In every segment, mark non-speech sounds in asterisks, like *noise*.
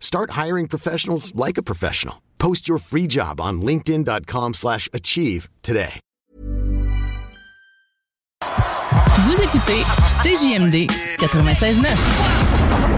Start hiring professionals like a professional. Post your free job on linkedin.com/achieve slash achieve today. Vous écoutez CJMD 96.9.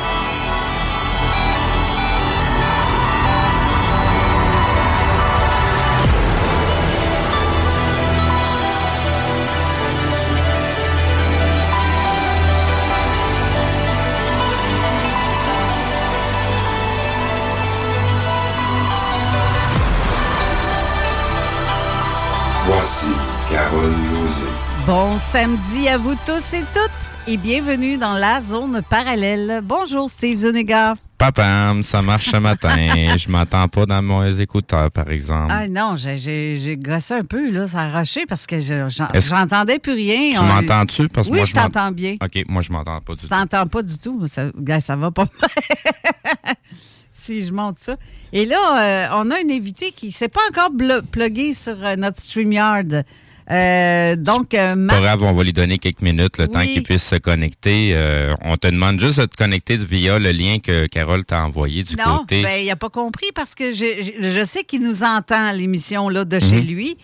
Bon samedi à vous tous et toutes et bienvenue dans la zone parallèle. Bonjour Steve Zuniga. Papam, ça marche ce matin. *laughs* je m'entends pas dans mon écouteur, par exemple. Ah non, j'ai- gossé un peu, là, ça a arraché parce que je- j'entendais plus rien. Tu On- m'entends-tu? Oui, moi, je t'entends bien. OK, moi, je m'entends pas du Tu tout. t'entends pas du tout. Ça, ça va pas *laughs* si je monte ça. Et là, euh, on a une invitée qui s'est pas encore pluguée sur euh, notre StreamYard. Euh, donc, euh, Pas Marc- grave, on va lui donner quelques minutes, le temps qu'il puisse se connecter. Euh, on te demande juste de te connecter via le lien que Carole t'a envoyé du Non, côté. ben, il n'a pas compris parce que je, je- je sais qu'il nous entend à l'émission là, de chez Mhm. lui.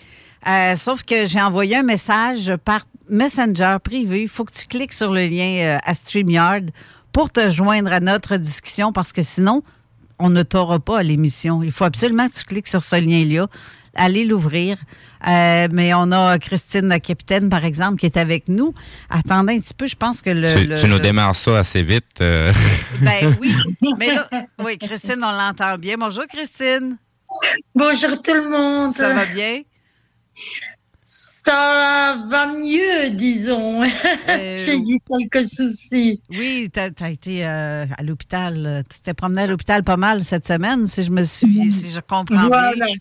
Euh, sauf que j'ai envoyé un message par Messenger privé. Il faut que tu cliques sur le lien à StreamYard pour te joindre à notre discussion parce que sinon, on ne t'aura pas à l'émission. Il faut absolument que tu cliques sur ce lien-là. Allez l'ouvrir. Euh, mais on a Christine, la capitaine, par exemple, qui est avec nous. Attendez un petit peu, je pense que le. tu, le- tu nous le- démarres ça assez vite. euh. *laughs* Ben oui. Mais là, *laughs* oui, Christine, on l'entend bien. Bonjour, Christine. Bonjour tout le monde. Ça va bien? Ça va mieux, disons. *laughs* J'ai eu quelques soucis. Oui, tu as, été euh, à l'hôpital. euh, Tu t'es promené à l'hôpital pas mal cette semaine, si je me suis, si je comprends Voilà. bien.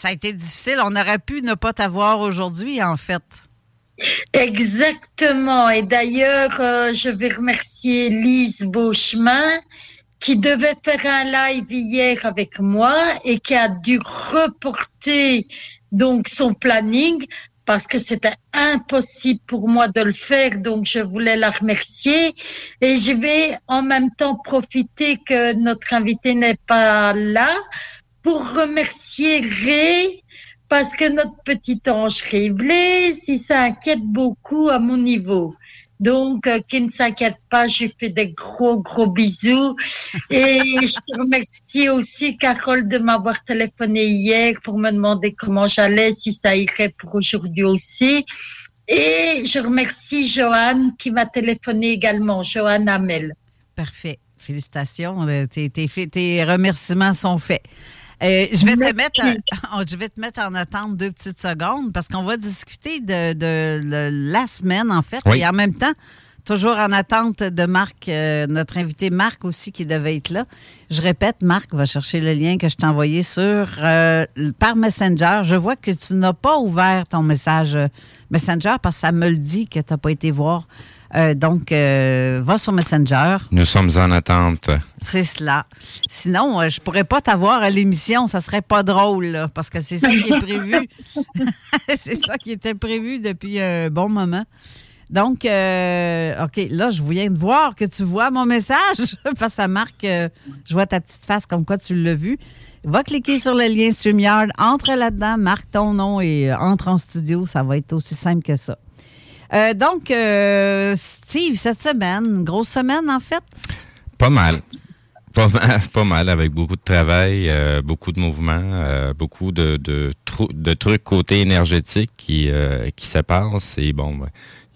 Ça a été difficile. On aurait pu ne pas t'avoir aujourd'hui, en fait. Exactement. Et d'ailleurs, euh, je vais remercier Lise Beauchemin qui devait faire un live hier avec moi et qui a dû reporter donc son planning parce que c'était impossible pour moi de le faire, donc je voulais la remercier. Et je vais en même temps profiter que notre invité n'est pas là pour remercier Ray, parce que notre petit ange Ray Blaise, il s'inquiète beaucoup à mon niveau. Donc, euh, qui ne s'inquiète pas, je fais des gros, gros bisous. Et je remercie aussi Carole de m'avoir téléphoné hier pour me demander comment j'allais, si ça irait pour aujourd'hui aussi. Et je remercie Joanne qui m'a téléphoné également, Joanne Amel. Parfait. Félicitations. Euh, tes, tes remerciements sont faits. Euh, je, vais te mettre, *laughs* je vais te mettre en attente deux petites secondes parce qu'on va discuter de, la semaine, en fait. Et en même temps, toujours en attente de Marc, euh, notre invité Marc aussi qui devait être là. Je répète, Marc va chercher le lien que je t'ai envoyé sur euh, par Messenger. Je vois que tu n'as pas ouvert ton message Messenger parce que ça me le dit que tu n'as pas été voir euh, donc, euh, va sur Messenger. Nous sommes en attente. C'est cela. Sinon, je euh, je pourrais pas t'avoir à l'émission. Ça serait pas drôle, parce que c'est ça qui est prévu. *laughs* *laughs* c'est ça qui était prévu depuis un bon moment. Donc, OK, là, je viens de voir que tu vois mon message. face à Marc, je vois ta petite face comme quoi tu l'as vu. Va cliquer sur le lien StreamYard, entre là-dedans, marque ton nom et entre en studio. Ça va être aussi simple que ça. Euh, donc, euh, Steve, cette semaine, grosse semaine en fait? Pas mal. Pas mal, *laughs* pas mal, avec beaucoup de travail, euh, beaucoup de mouvements, beaucoup de, de, de, trucs côté énergétique qui, qui se passent. Et bon,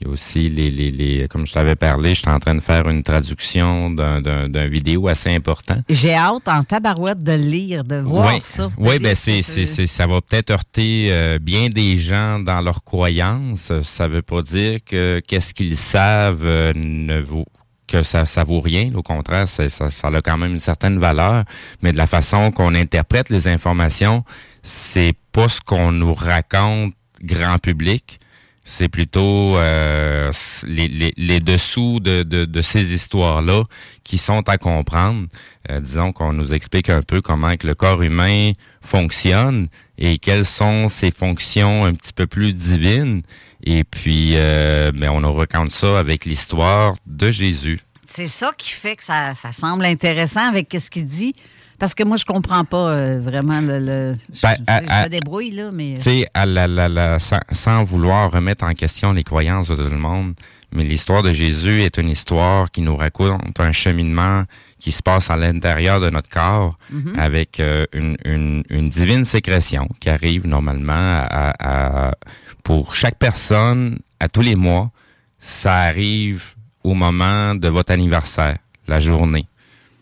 il y a aussi les, les, les comme je t'avais parlé, je suis en train de faire une traduction d'un vidéo assez important. J'ai hâte en tabarouette de lire, de voir ça. Oui, ben c'est c'est ça va peut-être heurter euh, bien des gens dans leurs croyances. Ça veut pas dire que qu'est-ce qu'ils savent euh, ne vaut que ça ça vaut rien. Au contraire, ça, ça, ça a quand même une certaine valeur. Mais de la façon qu'on interprète les informations, c'est pas ce qu'on nous raconte grand public c'est plutôt euh, les, les, les, dessous de, de, de ces histoires-là qui sont à comprendre. Euh, disons qu'on nous explique un peu comment que le corps humain fonctionne et quelles sont ses fonctions un petit peu plus divines. Et puis, euh, mais on nous raconte ça avec l'histoire de Jésus. C'est ça qui fait que ça, ça semble intéressant avec ce qu'il dit. Parce que moi, je comprends pas euh, vraiment le. je, ben, me débrouille, là, mais. Tu sais, sans, vouloir remettre en question les croyances de tout le monde, mais l'histoire de Jésus est une histoire qui nous raconte un cheminement qui se passe à l'intérieur de notre corps mm-hmm. avec euh, une, une, divine sécrétion qui arrive normalement à, pour chaque personne à tous les mois. Ça arrive au moment de votre anniversaire, la journée.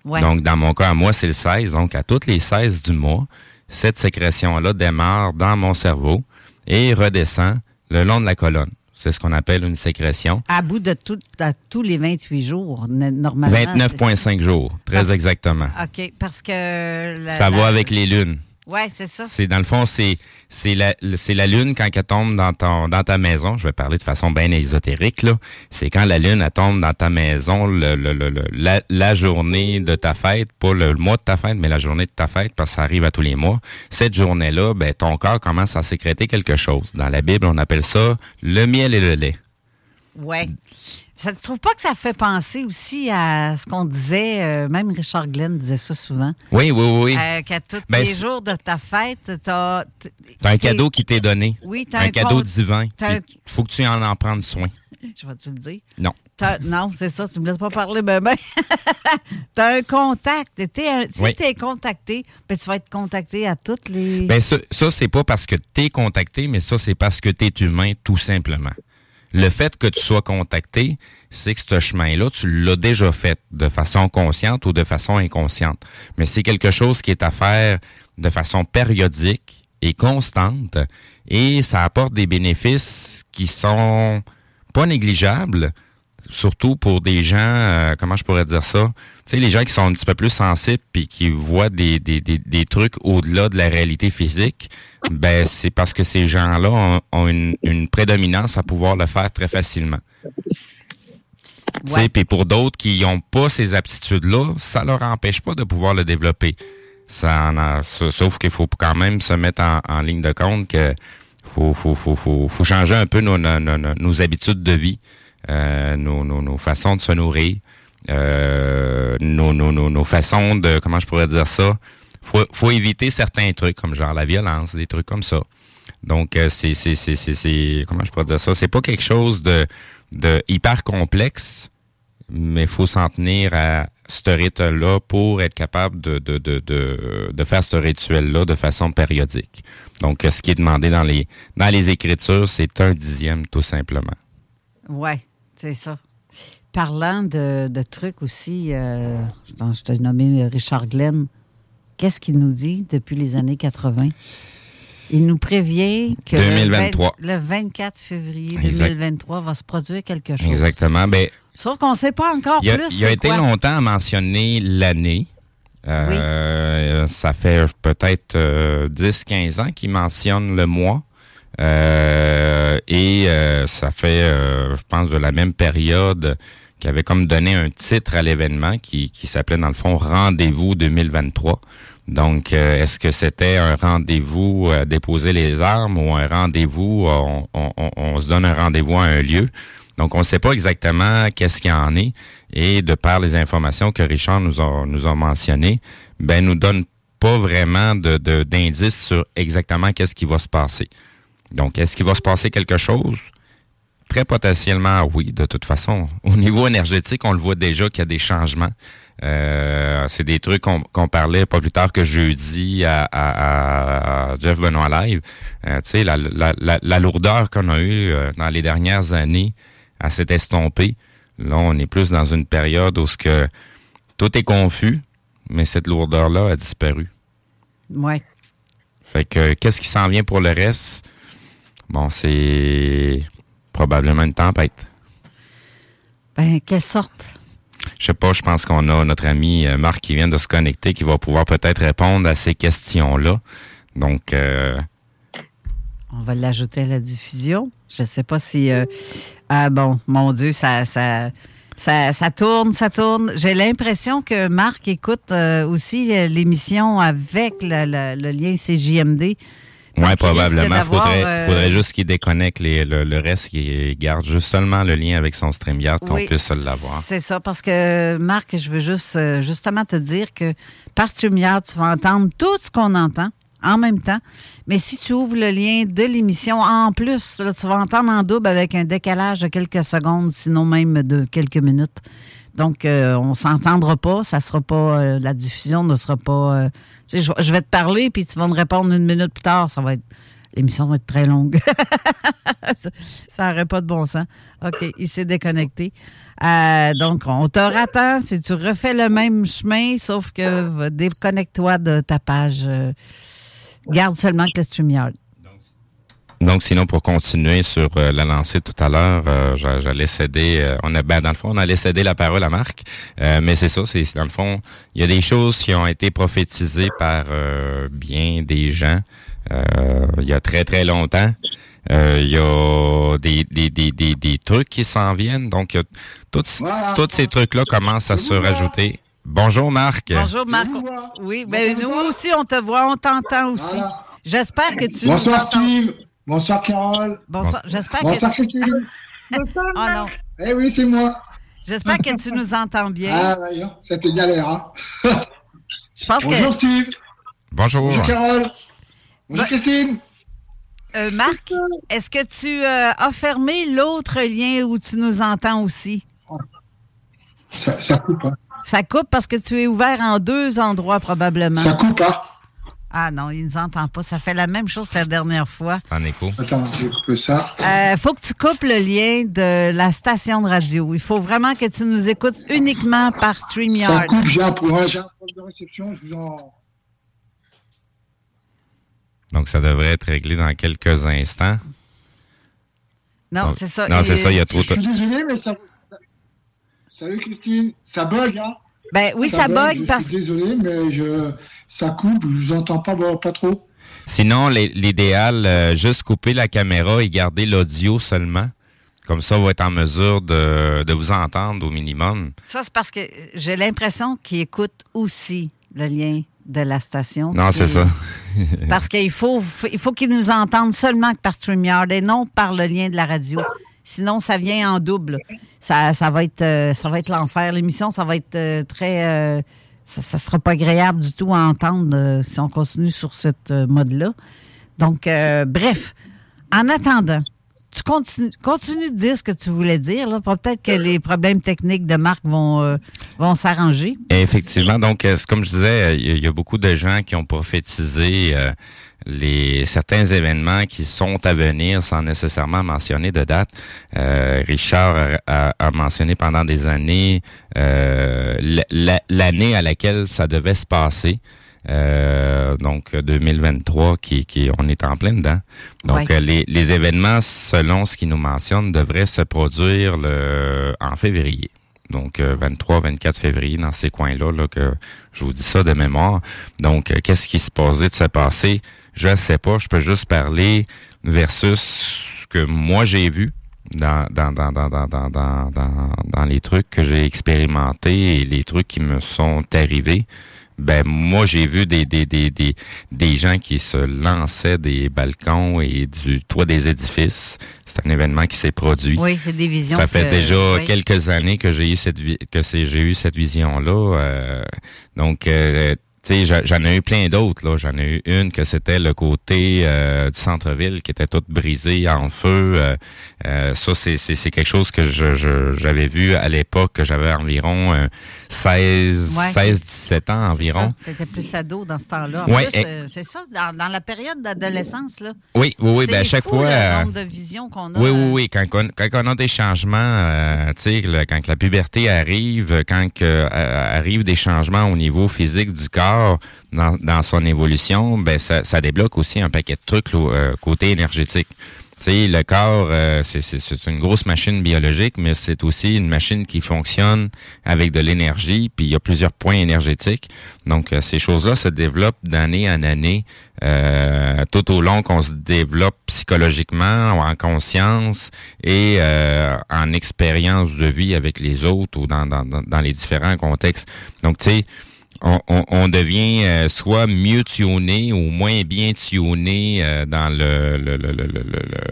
Donc, dans mon cas, à moi, c'est le 16. Donc, à toutes les 16 du mois, cette sécrétion-là démarre dans mon cerveau et redescend le long de la colonne. C'est ce qu'on appelle une sécrétion. À bout de tout, à tous les 28 jours, normalement. 29,5 jours, très exactement. OK, parce que... Ça va avec les lunes. Oui, c'est ça. C'est dans le fond, c'est c'est la c'est la lune quand elle tombe dans ton dans ta maison. Je vais parler de façon bien ésotérique là. C'est quand la lune elle tombe dans ta maison le, le, le, la, la, journée de ta fête, pas le, mois de ta fête, mais la journée de ta fête parce que ça arrive à tous les mois. Cette journée-là, ben ton corps commence à sécréter quelque chose. Dans la Bible, on appelle ça le miel et le lait. Ouais. Ça ne trouve pas que ça fait penser aussi à ce qu'on disait, euh, même Richard Glenn disait ça souvent. Oui, oui, oui. Euh, qu'à tous ben, les jours de ta fête, tu as. un cadeau qui t'est donné. Oui, tu un, un cadeau divin. Il faut que tu en en prennes soin. *laughs* Je vais-tu le dire? Non. Non, c'est ça, tu me laisses pas parler, ben, ben. *laughs* tu as un contact. si tu es contacté, ben, tu vas être contacté à toutes les. Ben, ça, ça c'est pas parce que tu es contacté, mais ça, c'est parce que tu es humain, tout simplement. Le fait que tu sois contacté, c'est que ce chemin-là, tu l'as déjà fait de façon consciente ou de façon inconsciente. Mais c'est quelque chose qui est à faire de façon périodique et constante et ça apporte des bénéfices qui sont pas négligeables surtout pour des gens, euh, comment je pourrais dire ça, tu sais, les gens qui sont un petit peu plus sensibles puis qui voient des, des, des, des trucs au-delà de la réalité physique, ben c'est parce que ces gens-là ont, une, une, prédominance à pouvoir le faire très facilement. Tu sais, Puis pour d'autres qui n'ont pas ces aptitudes-là, ça leur empêche pas de pouvoir le développer. Ça en a- sauf qu'il faut quand même se mettre en, en ligne de compte que faut, faut, faut, faut, faut changer un peu nos, nos, nos, nos habitudes de vie, nos, nos, nos façons de se nourrir, euh, nos, nos, nos, façons de, comment je pourrais dire ça, faut, faut éviter certains trucs comme genre la violence, des trucs comme ça. Donc euh, c'est c'est c'est c'est comment je pourrais dire ça, c'est pas quelque chose de de hyper complexe, mais faut s'en tenir à ce rituel-là pour être capable de, de, de, de, de faire ce rituel-là de façon périodique. Donc, euh, ce qui est demandé dans les, dans les Écritures, c'est un dixième, tout simplement. Oui, c'est ça. Parlant de, de trucs aussi, euh, je t'ai nommé Richard Glenn. Qu'est-ce qu'il nous dit depuis les années 80? Il nous prévient que le 2023. 20 le 24 février Exact. 2023 va se produire quelque chose. Exactement. Ben, Sauf qu'on ne sait pas encore il a, plus. il a été quoi. longtemps à mentionner l'année. Euh, Ça fait peut-être euh, 10-15 ans qu'il mentionne le mois. Euh, et euh, ça fait, euh, je pense, de la même période qui avait comme donné un titre à l'événement qui, qui s'appelait dans le fond Rendez-vous 2023. Donc, euh, est-ce que c'était un rendez-vous à déposer les armes ou un rendez-vous, on, on- on- se donne un rendez-vous à un lieu? Donc, on ne sait pas exactement qu'est-ce qu'il y en est. Et de par les informations que Richard nous a, nous a mentionnées, ben, nous donne pas vraiment de- d'indices sur exactement qu'est-ce qui va se passer. Donc, est-ce qu'il va se passer quelque chose? Très potentiellement, oui. De toute façon, *laughs* au niveau énergétique, on le voit déjà qu'il y a des changements. Euh, c'est des trucs qu'on qu'on parlait pas plus tard que jeudi à, à- à Jeff Benoît Live. Euh, tu sais, la, la, la, la lourdeur qu'on a eue euh, dans les dernières années, elle s'est estompée. Là, on est plus dans une période où ce que tout est confus, mais cette lourdeur-là a disparu. Oui. Fait que qu'est-ce qui s'en vient pour le reste? Bon, c'est probablement une tempête. Ben, quelle sorte? Je sais pas, je pense qu'on a notre ami euh, Marc qui vient de se connecter, qui va pouvoir peut-être répondre à ces questions-là. Donc, euh, On va l'ajouter à la diffusion. Je ne sais pas si. euh, ah bon, mon Dieu, ça, ça, ça, ça tourne, ça tourne. J'ai l'impression que Marc écoute euh, aussi l'émission avec le, le- le lien CJMD. Risque probablement. Faudrait, euh, faudrait juste qu'il déconnecte les- le, le reste, qu'il garde juste seulement le lien avec son StreamYard, qu'on Oui, puisse l'avoir. C'est ça, parce que Marc, je veux juste euh, justement te dire que par StreamYard, tu vas entendre tout ce qu'on entend en même temps. Mais si tu ouvres le lien de l'émission, en plus, là, tu vas entendre en double avec un décalage de quelques secondes, sinon même de quelques minutes. Donc, euh, on s'entendra pas, ça sera pas, euh, la diffusion ne sera pas. euh, je, vais te parler, puis tu vas me répondre une minute plus tard. Ça va être, l'émission va être très longue. *laughs* ça n'aurait pas de bon sens. OK, il s'est déconnecté. Euh, donc, on te rattend si tu refais le même chemin, sauf que déconnecte-toi de ta page. euh, garde seulement que le StreamYard. Donc, sinon, pour continuer sur euh, la lancée tout à l'heure, euh, j'a- j'allais céder, euh, on a, ben, dans le fond, on allait céder la parole à Marc, Euh, mais c'est ça, c'est dans le fond, il y a des choses qui ont été prophétisées par euh, bien des gens euh, il y a très, très longtemps. Euh, Il y a des, des, des, des, des trucs qui s'en viennent, donc il y a tous Voilà. tous ces trucs-là commencent à se rajouter. Bonjour Marc. Bonjour, Marc. Oui, ben, nous aussi, on te voit, on t'entend aussi. Voilà. J'espère que tu Bonsoir. Steve. Bonsoir Carole. Bonsoir. J'espère Bonsoir que... Christine. Oh non. Eh oui, c'est moi. J'espère que tu nous entends bien. Ah, voyons, c'était galère. Hein. Je pense Bonjour que... Steve. Bonjour. Bonjour Carole. Bonjour. Christine. Euh, Marc, est-ce que tu euh, as fermé l'autre lien où tu nous entends aussi? Ça, ça coupe, hein. Ça coupe parce que tu es ouvert en deux endroits probablement. Ça coupe, hein. Ah non, il ne nous entend pas. Ça fait la même chose que la dernière fois. En écho. Attends, je vais couper ça. Il faut que tu coupes le lien de la station de radio. Il faut vraiment que tu nous écoutes uniquement par Ça StreamYard. coupe, j'ai un, problème- de réception. Je vous en. Donc, ça devrait être réglé dans quelques instants. Non, c'est ça. Non, c'est ça, il y a trop Je de... suis désolé, mais ça. ça- Salut Christine. Ça bug, hein? Ben oui, ça, bug Je parce suis désolé, mais je... ça coupe. Je vous entends pas, pas trop. Sinon, l'idéal, euh, juste couper la caméra et garder l'audio seulement. Comme ça, on va être en mesure de, de vous entendre au minimum. Ça, c'est parce que j'ai l'impression qu'ils écoutent aussi le lien de la station. Non, ce c'est ça. *laughs* Parce qu'il faut, il faut qu'ils nous entendent seulement par StreamYard et non par le lien de la radio. Sinon, ça vient en double. Ça, ça va être, euh, ça va être l'enfer. L'émission, ça va être euh, très. euh, ça ne sera pas agréable du tout à entendre euh, si on continue sur cette euh, mode-là. Donc, euh, bref, en attendant, tu continues, continues de dire ce que tu voulais dire. Peut-être que les problèmes techniques de Marc vont, vont s'arranger. Effectivement. Donc, comme je disais, il y, a- beaucoup de gens qui ont prophétisé les certains événements qui sont à venir sans nécessairement mentionner de date. Euh, Richard a, a- a mentionné pendant des années euh, la- la- l'année à laquelle ça devait se passer. Euh, donc 2023 qui, qui on est en plein dedans. Donc Ouais. euh, les, les événements selon ce qu'ils nous mentionnent devraient se produire le en février. Donc 23 24 février dans ces coins-là là, que je vous dis ça de mémoire. Donc euh, qu'est-ce qui se posait de se passer? Je ne sais pas, je peux juste parler versus ce que moi j'ai vu dans dans dans dans dans dans dans, dans, les trucs que j'ai expérimentés et les trucs qui me sont arrivés. Ben moi j'ai vu des, des, des, des, des gens qui se lançaient des balcons et du toit des édifices. C'est un événement qui s'est produit. Oui, c'est des visions. Ça fait que- déjà oui. quelques années que j'ai eu cette que j'ai eu cette vision là. donc euh, sais, j'en ai eu plein d'autres là. J'en ai eu une que c'était le côté euh, du centre-ville qui était toute brisée en feu. Euh, euh, ça c'est c'est c'est quelque chose que je je- j'avais vu à l'époque que j'avais environ euh, 16 Ouais. 16 17 ans environ. Tu étais plus ado dans ce temps-là. En Ouais, plus, et- euh, c'est ça, dans, dans la période d'adolescence, là. Oui, oui, oui. C'est Ben à chaque fou, fois. le euh, nombre de visions qu'on a. Oui, oui, euh, oui. Quand, on- quand on a des changements, euh, tu sais, quand la puberté arrive, quand que, euh, arrivent des changements au niveau physique du corps dans, son évolution, ben ça, débloque aussi un paquet de trucs euh, côté énergétique. Tu sais, le corps, euh, c'est- une grosse machine biologique, mais c'est aussi une machine qui fonctionne avec de l'énergie, puis il y a plusieurs points énergétiques. Donc, euh, ces choses-là se développent d'année en année, tout au long qu'on se développe psychologiquement, en conscience et en expérience de vie avec les autres ou dans- dans les différents contextes. Donc, tu sais, on, devient euh, soit mieux tuné ou moins bien tuné euh, dans le,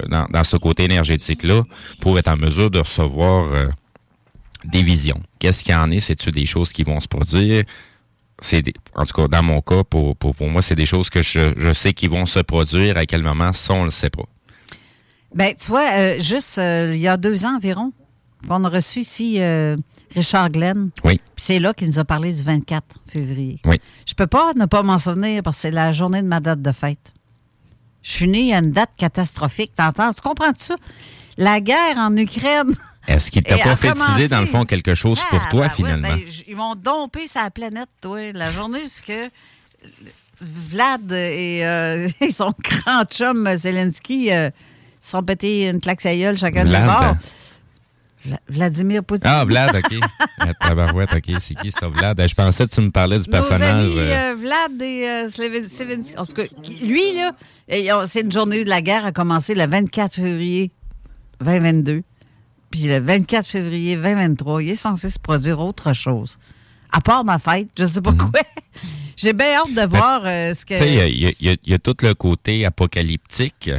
dans, ce côté énergétique là pour être en mesure de recevoir euh, des visions. Qu'est-ce qu'il y en est? C'est-tu des choses qui vont se produire? C'est des- en tout cas dans mon cas pour, pour, moi c'est des choses que je, je sais qui vont se produire à quel moment ça on le sait pas. Ben, tu vois, juste il y a deux ans environ, qu'on a reçu ici Richard Glenn. Oui. Puis C'est là qu'il nous a parlé du 24 février. Oui. Je peux pas ne pas m'en souvenir parce que c'est la journée de ma date de fête. Je suis née à une date catastrophique. T'entends? Tu comprends ça? La guerre en Ukraine. Est-ce qu'il t'a prophétisé dans le fond quelque chose pour Ah, toi ben ouais, finalement? ben, j- ils m'ont dompé sa planète, toi. La journée où ce que Vlad et, euh, *laughs* et son grand chum Zelensky euh, se sont pété une claque sa gueule chacun de Vlad. bord. Vla- Vladimir Poutine. Ah Vlad, OK. *laughs* Tabarouette, OK, c'est qui ça Vlad? Je pensais que tu me parlais du Nos personnage amis, euh, euh, Vlad et euh, Zelensky. En tout cas, lui, là, c'est une journée où la guerre a commencé le 24 février 2022. Puis le 24 février 2023, il est censé se produire autre chose. À part ma fête, je sais pas quoi. J'ai bien hâte de voir euh, ce que. Tu sais, y y, y il y a tout le côté apocalyptique.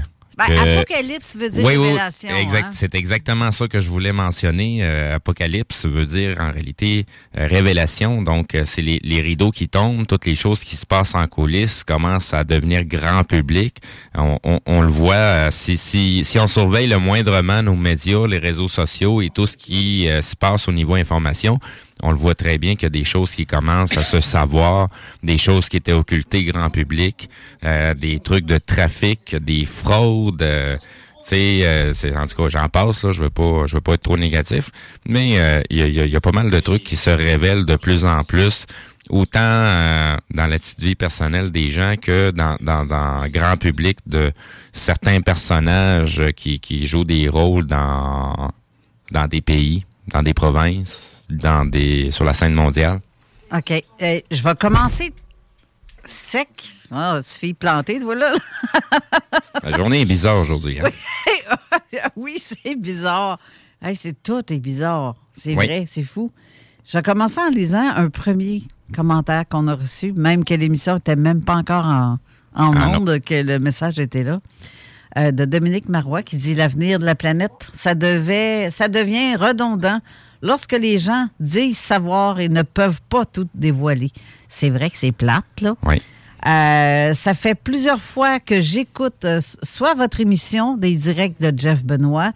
Ben, que- apocalypse veut dire Oui, oui, révélation. exact. hein. C'est exactement ça que je voulais mentionner. Euh, apocalypse veut dire en réalité euh, révélation. Donc, euh, c'est les, les rideaux qui tombent, toutes les choses qui se passent en coulisses commencent à devenir grand public. On, on- on le voit, euh, si, si, si on surveille le moindrement nos médias, les réseaux sociaux et tout ce qui euh, se passe au niveau information, on le voit très bien qu'il y a des choses qui commencent à se savoir, des choses qui étaient occultées grand public, euh, des trucs de trafic, des fraudes. euh, euh, c'est en tout cas, j'en passe là. Je veux pas, je veux pas être trop négatif, mais euh, il y, a, pas mal de trucs qui se révèlent de plus en plus, autant euh, dans la petite vie personnelle des gens que dans dans, grand public de certains personnages qui jouent des rôles dans des pays, dans des provinces, dans des sur la scène mondiale. OK. Euh, je vais commencer sec. Ah, tu fais planter, toi, là. *laughs* La journée est bizarre aujourd'hui. hein? oui, *laughs* Oui, c'est bizarre. Hey, c'est tout est bizarre. C'est Oui. vrai, c'est fou. Je vais commencer en lisant un premier commentaire qu'on a reçu, même que l'émission n'était même pas encore en, en Ah, onde, que le message était là. Euh, de Dominique Marois qui dit l'avenir de la planète, ça devait, ça devient redondant lorsque les gens disent savoir et ne peuvent pas tout dévoiler. C'est vrai que c'est plate, là. Oui. Euh, ça fait plusieurs fois que j'écoute euh, soit votre émission des directs de Jeff Benoît,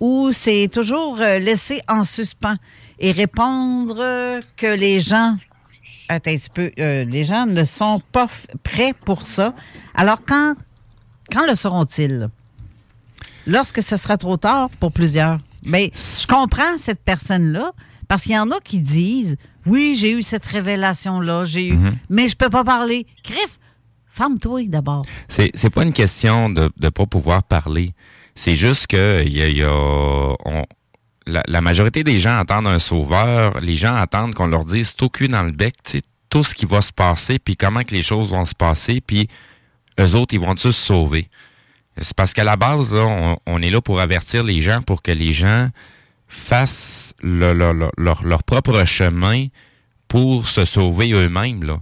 ou c'est toujours euh, laissé en suspens et répondre que les gens, attends un petit peu, les gens ne sont pas prêts pour ça. Alors quand, quand le seront-ils? Lorsque ce sera trop tard pour plusieurs? Mais je comprends cette personne-là parce qu'il y en a qui disent oui, j'ai eu cette révélation-là, j'ai eu, Mhm. mais je peux pas parler. Criff, ferme-toi d'abord. C'est, c'est pas une question de ne pas pouvoir parler. C'est juste que y a, il y a- on- la, la majorité des gens attendent un sauveur. Les gens attendent qu'on leur dise tout cul dans le bec, tout ce qui va se passer, puis comment que les choses vont se passer, puis eux autres, ils vont tous se sauver? C'est parce qu'à la base, là, on, on est là pour avertir les gens, pour que les gens fassent le- le- le- leur, leur propre chemin pour se sauver eux-mêmes. Là.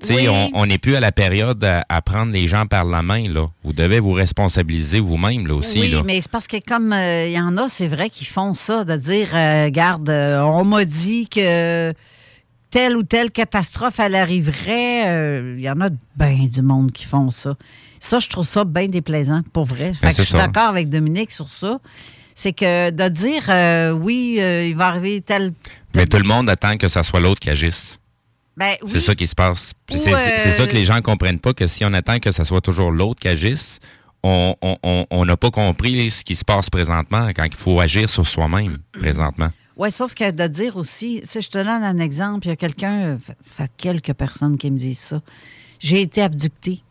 Tu sais, Oui. on- n'est plus à la période à, à prendre les gens par la main. Là. Vous devez vous responsabiliser vous-même là, aussi. oui, là. mais c'est parce que comme euh, il y en a, c'est vrai qu'ils font ça, de dire, euh, garde, euh, on m'a dit que telle ou telle catastrophe, elle arriverait. Euh, Il y en a bien du monde qui font ça. Ça, je trouve ça bien déplaisant, pour vrai. Fait Ben, que je suis ça. d'accord avec Dominique sur ça. C'est que de dire, euh, oui, euh, il va arriver tel... Mais tout le monde attend que ça soit l'autre qui agisse. Ben, oui, C'est ça qui se passe. C'est c'est euh, ça que les gens comprennent pas, que si on attend que ça soit toujours l'autre qui agisse, on on- on- on n'a pas compris ce qui se passe présentement quand il faut agir sur soi-même présentement. Oui, sauf que de dire aussi, si je te donne un exemple, il y a quelqu'un, fait quelques personnes qui me disent ça. J'ai été abductée.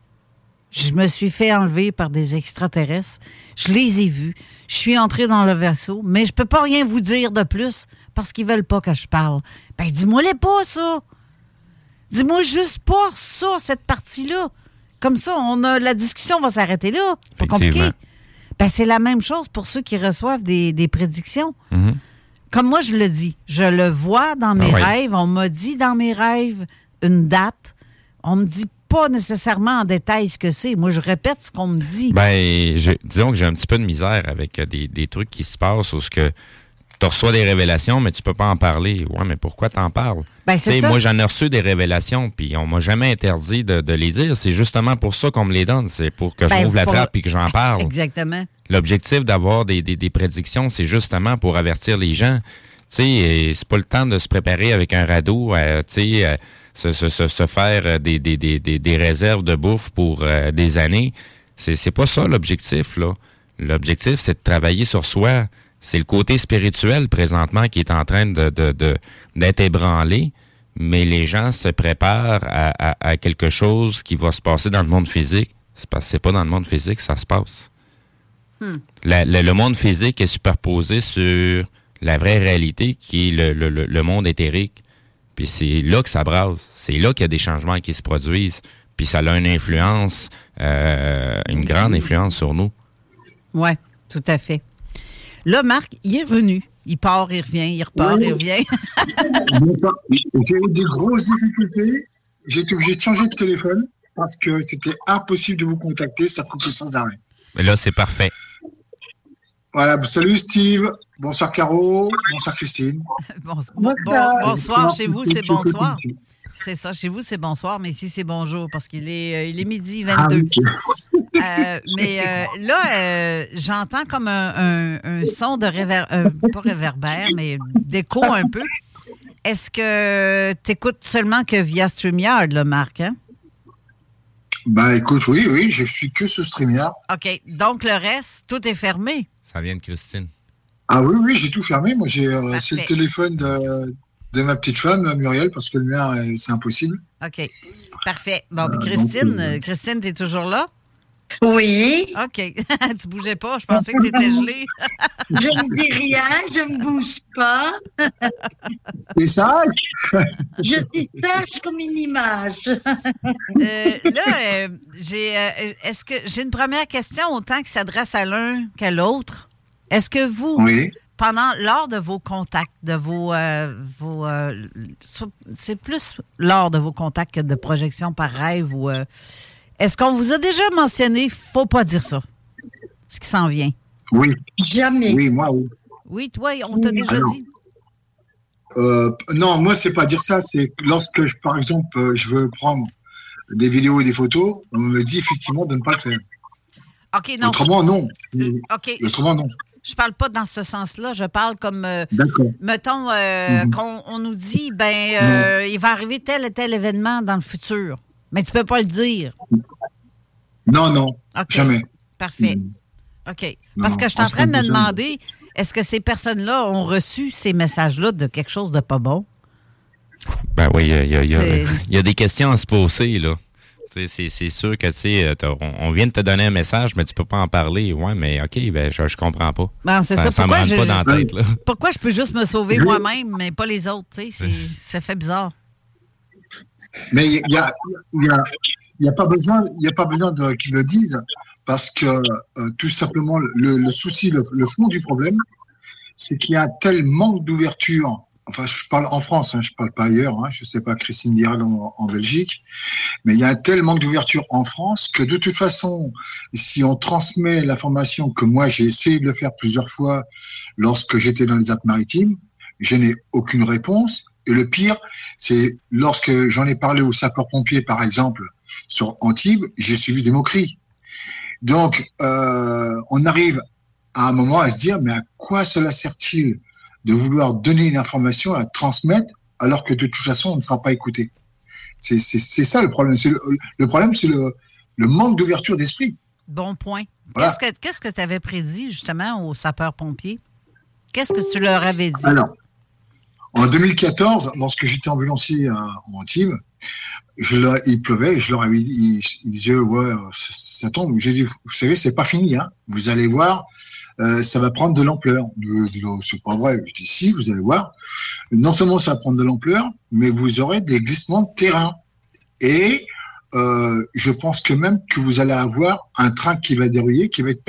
Je me suis fait enlever par des extraterrestres. Je les ai vus. Je suis entrée dans le vaisseau, mais je peux pas rien vous dire de plus parce qu'ils veulent pas que je parle. Ben, dis-moi-les pas, ça. Dis-moi juste pas ça, cette partie-là. Comme ça, on a, la discussion va s'arrêter là. Pas compliqué. Ben, c'est la même chose pour ceux qui reçoivent des, des prédictions. Mhm. Comme moi, je le dis, je le vois dans mes Ah oui. rêves. On m'a dit dans mes rêves une date. On me dit pas nécessairement en détail ce que c'est. Moi, je répète ce qu'on me dit. Ben, je- disons que j'ai un petit peu de misère avec euh, des, des trucs qui se passent où ce que tu reçois des révélations, mais tu peux pas en parler. Ouais, mais pourquoi t'en parles? Ben, ça. Moi, j'en ai reçu des révélations, puis on m'a jamais interdit de, de les dire. C'est justement pour ça qu'on me les donne. C'est pour que Ben, je rouvre la trappe et que j'en parle. *laughs* Exactement. L'objectif d'avoir des, des- des prédictions, c'est justement pour avertir les gens. Tu sais, c'est pas le temps de se préparer avec un radeau, euh, tu sais, euh, se, se- se- se faire euh, des, des- des- des- des réserves de bouffe pour euh, des années. C'est c'est pas ça l'objectif, là. L'objectif, c'est de travailler sur soi. C'est le côté spirituel présentement qui est en train de de- de- d'être ébranlé, mais les gens se préparent à, à- à quelque chose qui va se passer dans le monde physique. C'est parce que c'est pas dans le monde physique que ça se passe. La- la- le monde physique est superposé sur la vraie réalité qui est le, le- le- le monde éthérique. Puis c'est là que ça brasse. C'est là qu'il y a des changements qui se produisent. Puis ça a une influence, euh, une grande influence sur nous. Oui, tout à fait. Là, Marc, il est revenu. Il part, il revient, il repart, Oui. il revient. *laughs* J'ai eu des grosses difficultés. J'ai été obligé de changer de téléphone parce que c'était impossible de vous contacter. Ça coupait sans arrêt. Mais là, c'est parfait. Voilà. Salut Steve. Bonsoir Caro. Bonsoir Christine. *laughs* Bon- bon- Bonsoir. bon- bonsoir, chez vous, c'est bonsoir. C'est ça, chez vous, c'est bonsoir, mais ici, c'est bonjour parce qu'il est, euh, il est midi Ah 22. oui. Euh, mais euh, là, euh, j'entends comme un, un- un son de réver... euh, pas réverbère, mais d'écho un peu. Est-ce que tu écoutes seulement que via StreamYard, là, Marc? hein? Bah écoute, oui, oui, je suis que ce StreamYard. OK. Donc, le reste, tout est fermé. Ça vient de Christine. Ah oui, oui, j'ai tout fermé. Moi, j'ai euh, c'est le téléphone de, de ma petite femme, Muriel, parce que le mien, euh, c'est impossible. OK. Parfait. Bon, puis Euh, Christine, donc, Christine, t'es toujours là? Oui, OK. *laughs* tu bougeais pas. Je pensais que t'étais gelée. *laughs* je ne dis rien, je ne bouge pas. *laughs* Et ça, Je suis sage comme une image. Euh, là, euh, j'ai, euh, est-ce que j'ai une première question autant qui s'adresse à l'un qu'à l'autre? Est-ce que vous, Oui. pendant, lors de vos contacts, de vos, euh, vos euh, c'est plus lors de vos contacts que de projections par rêve ou, euh, est-ce qu'on vous a déjà mentionné, faut pas dire ça, ce qui s'en vient? Oui. Jamais. Oui, moi, oui. Oui, toi, on t'a déjà Alors, dit. Euh, non, moi, c'est pas dire ça. C'est que lorsque, je, par exemple, je veux prendre des vidéos et des photos, on me dit effectivement de ne pas le faire. OK, non. Autrement, non. OK. Autrement, non. Je parle pas dans ce sens-là. Je parle comme, euh, D'accord. mettons, euh, Mhm. qu'on on nous dit, ben, euh, il va arriver tel et tel événement dans le futur. Mais tu peux pas le dire. Non, non. OK. Jamais. Parfait. OK. Non, Parce que je suis en train de me demander, est-ce que ces personnes-là ont reçu ces messages-là de quelque chose de pas bon? Ben oui, y y y il y a des questions à se poser, là. C'est sûr que tu sais, t'as- on, on vient de te donner un message, mais tu peux pas en parler. Ouais, mais OK, ben je, je comprends pas. Ben, c'est ça. ça me Pourquoi rentre je- pas dans la tête, là. *laughs* Pourquoi je peux juste me sauver moi-même, mais pas les autres? Ça fait bizarre. Mais il y a, il y a, il y a pas besoin, il y a pas besoin de qu'ils le disent parce que euh, tout simplement le, le souci, le, le fond du problème, c'est qu'il y a un tel manque d'ouverture. Enfin, je parle en France, hein, je parle pas ailleurs. Hein, je sais pas Christine dira en, Belgique, mais il y a un tel manque d'ouverture en France que de toute façon, si on transmet l'information que moi j'ai essayé de le faire plusieurs fois lorsque j'étais dans les Alpes-Maritimes, je n'ai aucune réponse. Et le pire, c'est lorsque j'en ai parlé aux sapeurs-pompiers, par exemple, sur Antibes, j'ai suivi des moqueries. Donc, euh, on arrive à un moment à se dire, mais à quoi cela sert-il de vouloir donner une information, à transmettre, alors que de toute façon, on ne sera pas écouté C'est ça le problème. C'est Le, le problème, c'est le, le manque d'ouverture d'esprit. Bon point. Voilà. Qu'est-ce que qu'est-ce que tu avais prédit justement aux sapeurs-pompiers? Qu'est-ce que tu leur avais dit? Alors, en 2014, lorsque j'étais ambulancier à, en Antibes, je il pleuvait je leur avais dit, ils, ils disaient, ouais, euh, ça, ça tombe. J'ai dit, vous savez, c'est pas fini, hein. Vous allez voir, euh, ça va prendre de l'ampleur. C'est pas vrai. Je dis, si, vous allez voir. Non seulement ça va prendre de l'ampleur, mais vous aurez des glissements de terrain. Et euh, je pense que même que vous allez avoir un train qui va dérailler, qui va être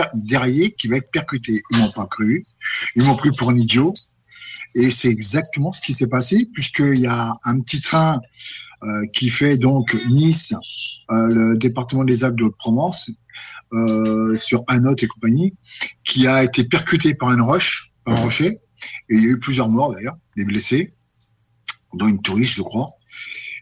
qui va être percuté. Ils m'ont pas cru. Ils m'ont pris pour un idiot. Et c'est exactement ce qui s'est passé, puisqu'il y a un petit train euh, qui fait donc Nice, euh, le département des Alpes de Haute-Provence, euh, sur Anote et compagnie, qui a été percuté par une roche, par un rocher. Et il y a eu plusieurs morts d'ailleurs, des blessés, dont une touriste, je crois.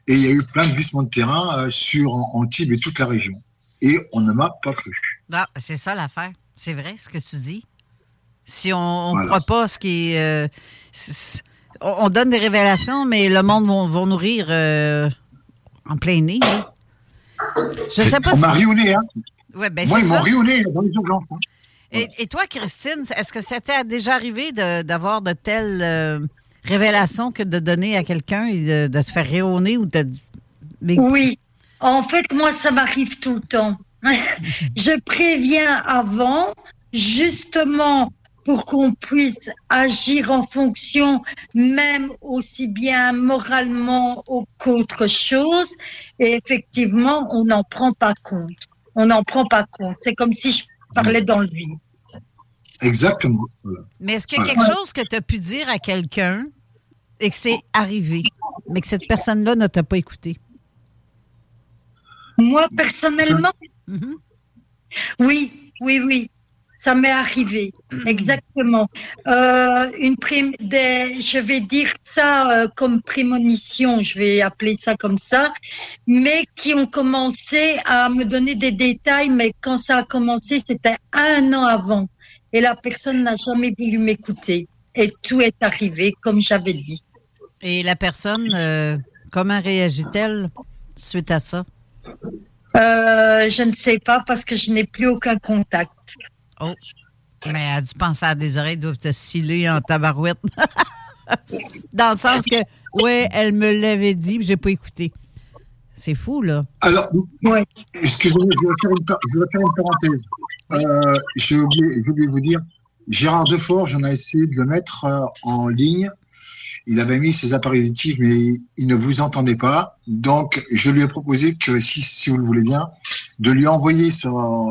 Et il y a eu plein de glissements de terrain euh, sur Antibes et toute la région. Et on ne m'a pas cru. Ah, c'est ça l'affaire. C'est vrai ce que tu dis. Si on ne Voilà. croit pas ce qui est. euh, on, on donne des révélations, mais le monde va, va nous rire euh, en plein nez. là. Je sais pas On si. m'a ri au nez, hein. Ouais, ben, Moi, ils m'ont ça. ri au nez dans les urgences. hein. Et, et toi, Christine, est-ce que c'était déjà arrivé de- d'avoir de, telles euh, révélations que de donner à quelqu'un et de, de te faire nez ou de. mais- Oui. En fait, moi, ça m'arrive tout le temps. *laughs* Je préviens avant, justement pour qu'on puisse agir en fonction, même aussi bien moralement au- qu'autre chose. Et effectivement, on n'en prend pas compte. On n'en prend pas compte. C'est comme si je parlais dans le vide. Exactement. Voilà. Mais est-ce qu'il y a quelque chose que tu as pu dire à quelqu'un et que c'est arrivé, mais que cette personne-là ne t'a pas écouté? Moi, personnellement, Mhm. Oui, oui, oui. Ça m'est arrivé, *clears throat* exactement. Euh, une prime, des, je vais dire ça euh, comme prémonition, je vais appeler ça comme ça, mais qui ont commencé à me donner des détails, mais quand ça a commencé, c'était un an avant. Et la personne n'a jamais voulu m'écouter. Et tout est arrivé, comme j'avais dit. Et la personne, euh, comment réagit-elle suite à ça? Euh, je ne sais pas parce que je n'ai plus aucun contact. Oh, mais elle a dû penser à des oreilles doivent te sciller en tabarouette. *laughs* Dans le sens que, ouais, elle me l'avait dit, mais j'ai pas écouté. C'est fou, là. Alors, excusez-moi, je vais faire une, par- je vais faire une parenthèse. Euh, J'ai oublié, oublié de vous dire, Gérard Defort, j'en ai essayé de le mettre euh, en ligne. Il avait mis ses appareils auditifs, mais il ne vous entendait pas. Donc, je lui ai proposé que, si, si vous le voulez bien, de lui envoyer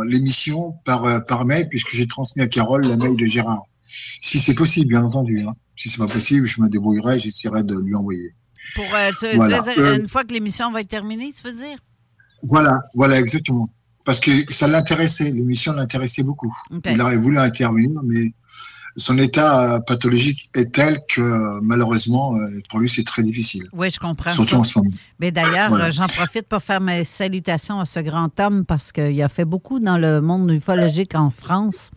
l'émission par, euh, par mail, puisque j'ai transmis à Carole la mail de Gérard. Si c'est possible, bien entendu. Hein. Si c'est pas possible, je me débrouillerai, j'essaierai de lui envoyer. Pour, euh, tu, Voilà. dire, Euh, une fois que l'émission va être terminée, tu veux dire? Voilà, voilà, exactement. Parce que ça l'intéressait, l'émission l'intéressait beaucoup. Il aurait voulu intervenir, mais son état euh, pathologique est tel que euh, malheureusement, euh, pour lui, c'est très difficile. Oui, je comprends. Surtout ça. en ce moment. Mais d'ailleurs, Voilà. j'en profite pour faire mes salutations à ce grand homme parce qu'il a fait beaucoup dans le monde ufologique en France.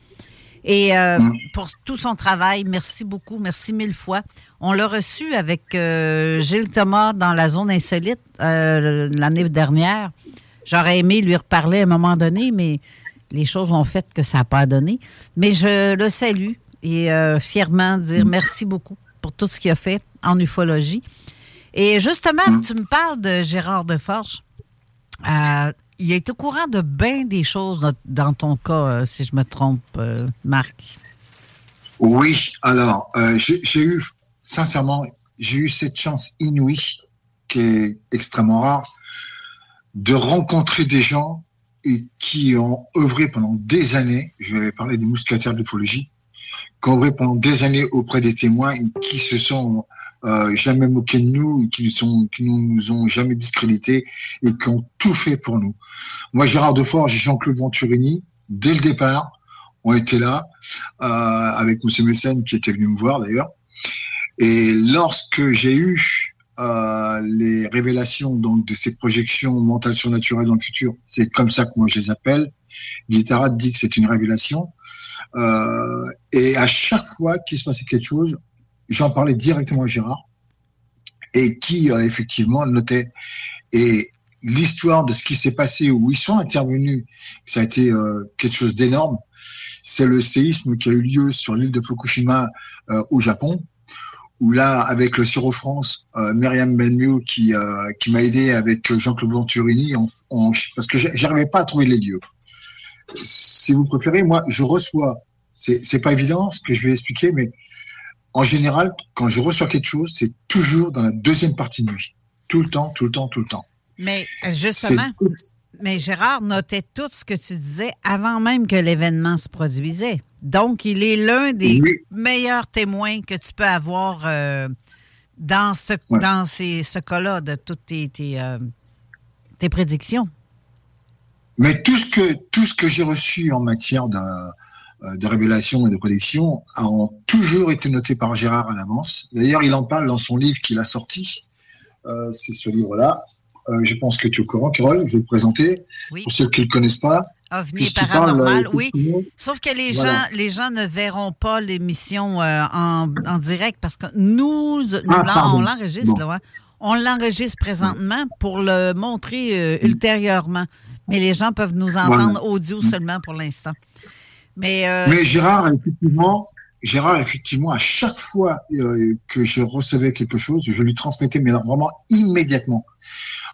Et euh, Mm. pour tout son travail, merci beaucoup, merci mille fois. On l'a reçu avec euh, Gilles Thomas dans la zone insolite euh, l'année dernière. J'aurais aimé lui reparler à un moment donné, mais les choses ont fait que ça n'a pas donné. Mais je le salue et euh, fièrement dire merci beaucoup pour tout ce qu'il a fait en ufologie. Et justement, tu me parles de Gérard Deforge. Euh, il est au courant de bien des choses dans- ton cas, euh, si je me trompe, euh, Marc. Oui, alors, euh, j'ai eu, sincèrement, j'ai eu cette chance inouïe, qui est extrêmement rare, de rencontrer des gens qui ont œuvré pendant des années, je vais parler des mousquetaires de œuvré pendant des années auprès des témoins qui se sont euh, jamais moqués de nous, qui sont, qui nous ont jamais discrédités et qui ont tout fait pour nous. Moi, Gérard Deforge et Jean-Claude Venturini, dès le départ, ont été là, euh, avec M. Messen qui était venu me voir d'ailleurs. Et lorsque j'ai eu euh, les révélations donc de ces projections mentales surnaturelles dans le futur, c'est comme ça que moi je les appelle. Guitara dit que c'est une révélation. Euh, et à chaque fois qu'il se passait quelque chose, j'en parlais directement à Gérard et qui euh, effectivement notait. Et l'histoire de ce qui s'est passé où ils sont intervenus, ça a été euh, quelque chose d'énorme. C'est le séisme qui a eu lieu sur l'île de Fukushima euh, au Japon, où là, avec le Siro France, euh, Myriam Belmieux qui, qui m'a aidé avec Jean-Claude Venturini, parce que j'a- j'arrivais pas à trouver les lieux. Si vous préférez, moi, je reçois, c'est pas évident ce que je vais expliquer, mais en général, quand je reçois quelque chose, c'est toujours dans la deuxième partie de nuit. Tout le temps, tout le temps, tout le temps. Mais euh, justement, mais Gérard notait tout ce que tu disais avant même que l'événement se produisait. Donc, il est l'un des Oui. meilleurs témoins que tu peux avoir euh, dans ce, Ouais. dans ces, ce cas-là de toutes tes, tes, euh, tes prédictions. Mais tout ce que tout ce que j'ai reçu en matière de, euh, de révélation et de prédiction ont toujours été notés par Gérard à l'avance. D'ailleurs, il en parle dans son livre qu'il a sorti. Euh, c'est ce livre-là. Euh, je pense que tu es au courant, Carole. Je vais le présenter Oui. pour ceux qui ne le connaissent pas. OVNI puisqu'il paranormal, parle, oui. Sauf que les Voilà. gens les gens ne verront pas l'émission euh, en, en direct parce que nous, nous Ah, on l'enregistre, Bon. là, hein. On l'enregistre présentement pour le montrer ultérieurement. Mais les gens peuvent nous entendre audio seulement pour l'instant. Mais, euh, Mais Gérard, effectivement, Gérard, effectivement, à chaque fois euh, que je recevais quelque chose, je lui transmettais, mais vraiment immédiatement.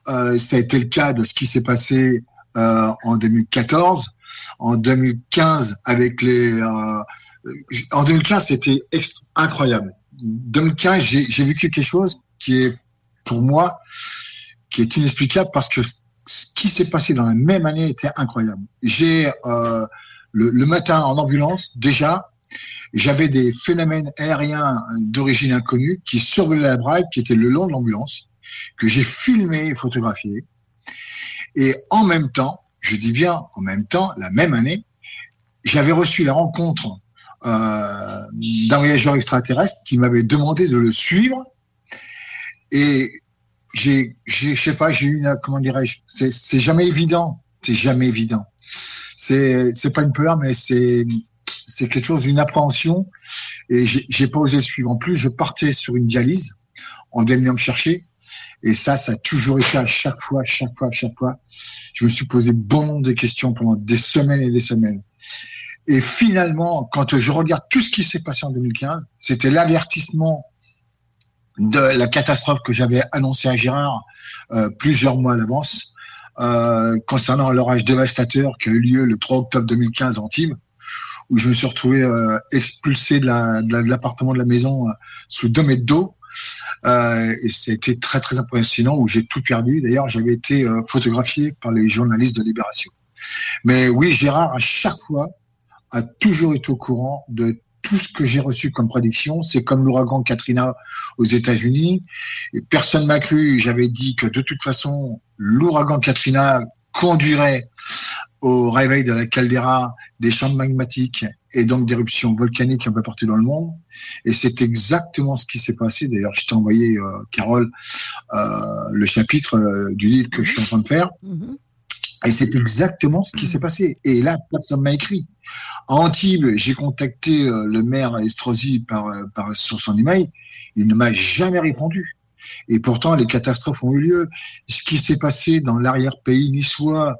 Euh, ça a été le cas de ce qui s'est passé euh, en 2014, en 2015 avec les. en 2015, c'était incroyable. 2015, j'ai j'ai vécu quelque chose qui est pour moi qui est inexplicable parce que ce qui s'est passé dans la même année était incroyable. J'ai euh, le, matin en ambulance déjà, j'avais des phénomènes aériens d'origine inconnue qui survolaient la braille, qui étaient le long de l'ambulance, que j'ai filmé et photographié. Et en même temps, je dis bien en même temps, la même année, j'avais reçu la rencontre euh, d'un voyageur extraterrestre qui m'avait demandé de le suivre. Et j'ai, j'ai, je sais pas, j'ai eu une, comment dirais-je, c'est, c'est jamais évident, c'est jamais évident. C'est, c'est pas une peur, mais c'est, c'est quelque chose d'une appréhension. Et j'ai, j'ai pas osé le suivre. En plus, je partais sur une dialyse. On devait me chercher. Et ça, ça a toujours été à chaque fois, chaque fois, chaque fois. Je me suis posé bon nombre de questions pendant des semaines et des semaines. Et finalement, quand je regarde tout ce qui s'est passé en 2015, c'était l'avertissement de la catastrophe que j'avais annoncé à Gérard euh, plusieurs mois à l'avance euh, concernant l'orage dévastateur qui a eu lieu le 3 octobre 2015 en Antibes, où je me suis retrouvé euh, expulsé de, la, de, la- de l'appartement de la maison euh, sous deux mètres d'eau. Euh, et c'était très très impressionnant où j'ai tout perdu. D'ailleurs, j'avais été euh, photographié par les journalistes de Libération. Mais oui, Gérard, à chaque fois, a toujours été au courant de tout ce que j'ai reçu comme prédiction. C'est comme l'ouragan Katrina aux États-Unis. Personne m'a cru. J'avais dit que de toute façon, l'ouragan Katrina conduirait au réveil de la caldeira, des champs magmatiques et donc d'éruptions volcaniques un peu partout dans le monde. Et c'est exactement ce qui s'est passé. D'ailleurs, je t'ai envoyé, euh, Carole, euh, le chapitre euh, du livre que je suis en train de faire. Et c'est exactement ce qui s'est passé. Et là, personne m'a écrit. À Antibes, j'ai contacté euh, le maire Estrosi par, euh, par, sur son email. Il ne m'a jamais répondu. Et pourtant, les catastrophes ont eu lieu. Ce qui s'est passé dans l'arrière-pays niçois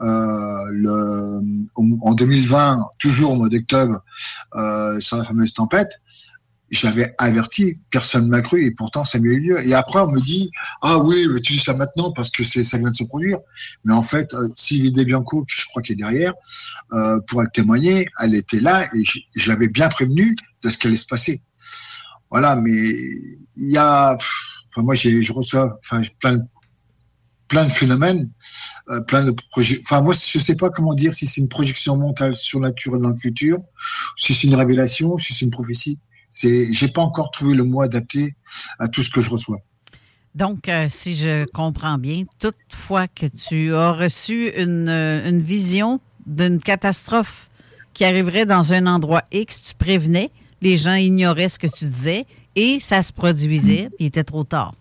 euh, le, en 2020, toujours au mois d'octobre, euh, sur la fameuse tempête, j'avais averti, personne m'a cru et pourtant ça m'a eu lieu. Et après on me dit ah oui tu dis ça maintenant parce que ça vient de se produire. Mais en fait euh, Sylvie Bianco, je crois qu'elle est derrière, euh, pourra témoigner, elle était là et je, l'avais bien prévenu de ce qui allait se passer. Voilà, mais il y a, enfin moi j'ai, je reçois, enfin plein, plein de phénomènes, euh, plein de projets. Enfin moi je sais pas comment dire si c'est une projection mentale surnaturelle dans le futur, si c'est une révélation, si c'est une prophétie c'est, j'ai pas encore trouvé le mot adapté à tout ce que je reçois. Donc, euh, si je comprends bien, toute fois que tu as reçu une, euh, une vision d'une catastrophe qui arriverait dans un endroit X, tu prévenais, les gens ignoraient ce que tu disais et ça se produisait, puis il était trop tard.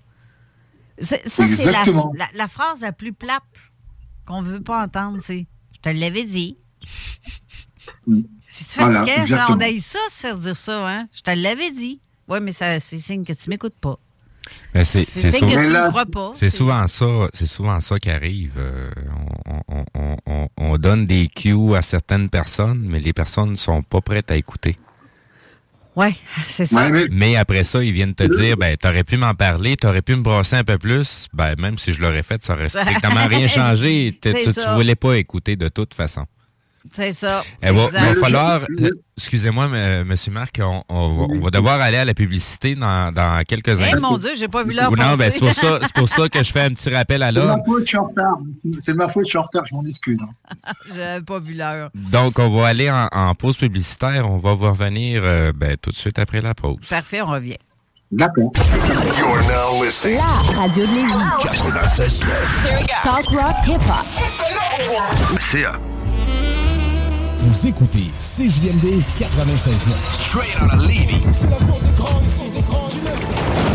Ça, c'est la, la, la, phrase la plus plate qu'on ne veut pas entendre, c'est « je te l'avais dit ». Si tu fais voilà, ça, on a eu ça, se faire dire ça, hein? Je te l'avais dit. Oui, mais ça, c'est signe que tu m'écoutes pas. C'est signe que tu ne crois pas. C'est souvent ça, c'est souvent ça qui arrive. Euh, on, on, on, on, donne des cues à certaines personnes, mais les personnes ne sont pas prêtes à écouter. Oui, c'est ça. Ouais, mais... mais... après ça, ils viennent te dire, ben, t'aurais pu m'en parler, t'aurais pu me brosser un peu plus. Ben, même si je l'aurais fait, ça aurait *laughs* strictement rien changé. Tu, tu voulais pas écouter de toute façon. C'est ça. Il va, va, falloir, excusez-moi, M. Marc, on, on, on, va devoir aller à la publicité dans, dans quelques instants. Eh mon Dieu, j'ai pas vu l'heure Non, ben, c'est pour, ça, pour ça que je fais un petit rappel à l'heure. C'est ma faute, je suis en retard. C'est ma faute, je suis en retard, je m'en excuse. Hein. *laughs* J'avais pas vu l'heure. Donc, on va aller en, en, pause publicitaire. On va vous revenir euh, ben, tout de suite après la pause. Parfait, on revient. D'accord. La radio de Lévis. Talk rock hip-hop. CA. Vous écoutez CJMD 96.9. Straight out of Levy. C'est la porte d'écran ici, d'écran du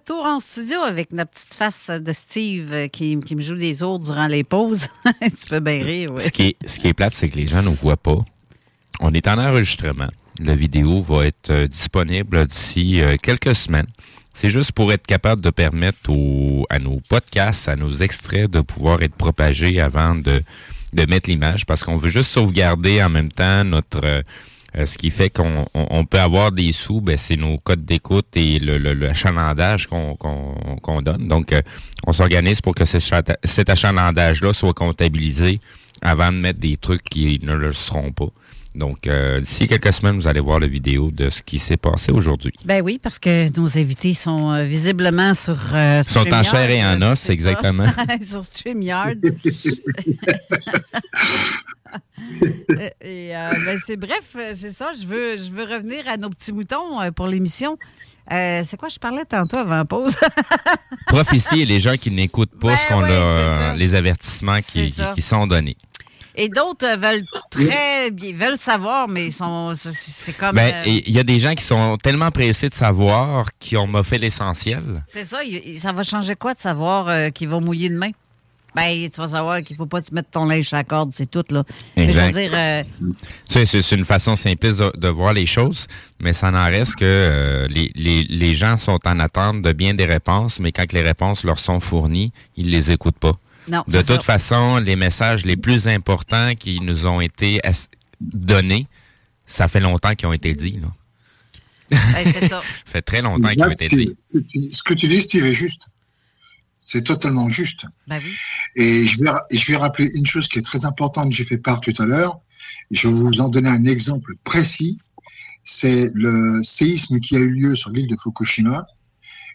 Retour en studio avec notre petite face de Steve qui, qui me joue des autres durant les pauses. *laughs* tu peux bien rire. Ce qui est, ce qui est plate, c'est que les gens ne voient pas. On est en enregistrement. La vidéo va être euh, disponible d'ici euh, quelques semaines. C'est juste pour être capable de permettre à nos podcasts, à nos extraits de pouvoir être propagés avant de, de mettre l'image parce qu'on veut juste sauvegarder en même temps notre... Euh, ce qui fait qu'on on, on peut avoir des sous, ben, c'est nos codes d'écoute et le, le, le achalandage qu'on donne. Donc, euh, on s'organise pour que ce, cet achalandage-là soit comptabilisé avant de mettre des trucs qui ne le seront pas. Donc, euh, d'ici quelques semaines, vous allez voir la vidéo de ce qui s'est passé aujourd'hui. Ben oui, parce que nos invités sont euh, visiblement sur. Euh, sur sont en chair et en os, exactement. *laughs* sur StreamYard. *laughs* *laughs* et, ben c'est bref, c'est ça. Je veux, je veux revenir à nos petits moutons pour l'émission. Euh, c'est quoi je parlais tantôt avant la pause? Prophétie et les gens qui n'écoutent pas ben ce qu'on oui, a, les avertissements qui, qui, qui sont donnés. Et d'autres veulent très bien, veulent savoir, mais ils sont, c'est comme. Ben, il euh... y a des gens qui sont tellement pressés de savoir qui ont fait l'essentiel. C'est ça. Ça va changer quoi de savoir euh, qu'ils vont mouiller demain? Ben, tu vas savoir qu'il faut pas te mettre ton linge à corde, c'est tout, là. Mais je veux Exact. dire, euh, Tu sais, C'est c'est une façon simpliste de, de voir les choses, mais ça n'en reste que euh, les, les, les gens sont en attente de bien des réponses, mais quand les réponses leur sont fournies, ils les écoutent pas. Non, De toute ça. façon, les messages les plus importants qui nous ont été donnés, ça fait longtemps qu'ils ont été dits. Là. Ben, c'est ça. *laughs* Ça fait très longtemps qu'ils ont été dits. c'est- ce que tu- dis, Steve, est juste. C'est totalement juste. Ben oui. Et je vais, et je vais rappeler une chose qui est très importante, que j'ai fait part tout à l'heure. Je vais vous en donner un exemple précis. C'est le séisme qui a eu lieu sur l'île de Fukushima.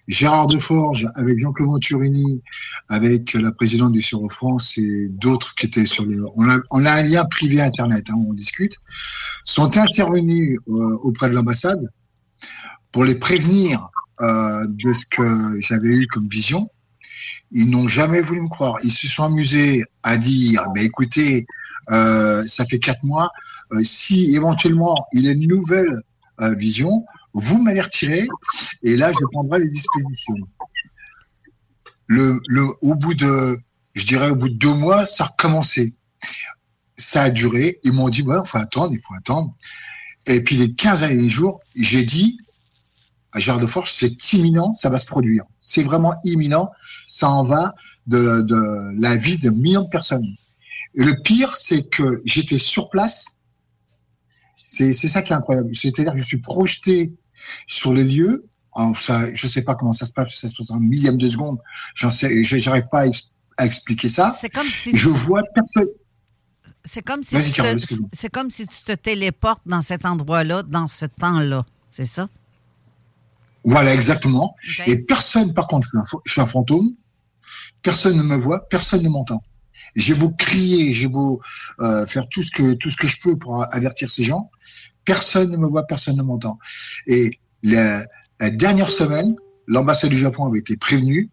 Gérard Deforge, avec Jean-Claude Venturini, avec la présidente du Suro France et d'autres qui étaient sur le... On a, on a un lien privé Internet, hein, on discute, sont intervenus euh, auprès de l'ambassade pour les prévenir euh, de ce que j'avais eu comme vision. Ils n'ont jamais voulu me croire. Ils se sont amusés à dire, mais écoutez, euh, ça fait quatre mois, euh, si éventuellement il y a une nouvelle euh, vision, vous m'avertirez et là je prendrai les dispositions. Le, le, au bout de, je dirais au bout de deux mois, ça a recommencé. Ça a duré. Ils m'ont dit, ouais, il faut attendre, il faut attendre. Et puis les 15 derniers jours, j'ai dit à Gérard de Forge, c'est imminent, ça va se produire. C'est vraiment imminent, ça en va de, de la vie de millions de personnes. Et le pire, c'est que j'étais sur place. C'est ça qui est incroyable. C'est-à-dire que je suis projeté sur les lieux. Alors, ça, je sais pas comment ça se passe, ça se passe en millième de seconde. J'en sais, j'arrive pas à, ex- à expliquer ça. C'est comme si Je vois personne. C'est comme si te- comme si tu te téléportes dans cet endroit-là, dans ce temps-là. C'est ça? Voilà, exactement. Et personne, par contre, je suis, un, fo- je suis un fantôme, personne ne me voit, personne ne m'entend. J'ai beau crier, j'ai beau euh, faire tout ce que tout ce que je peux pour avertir ces gens, personne ne me voit, personne ne m'entend. Et la, la dernière semaine, l'ambassade du Japon avait été prévenue.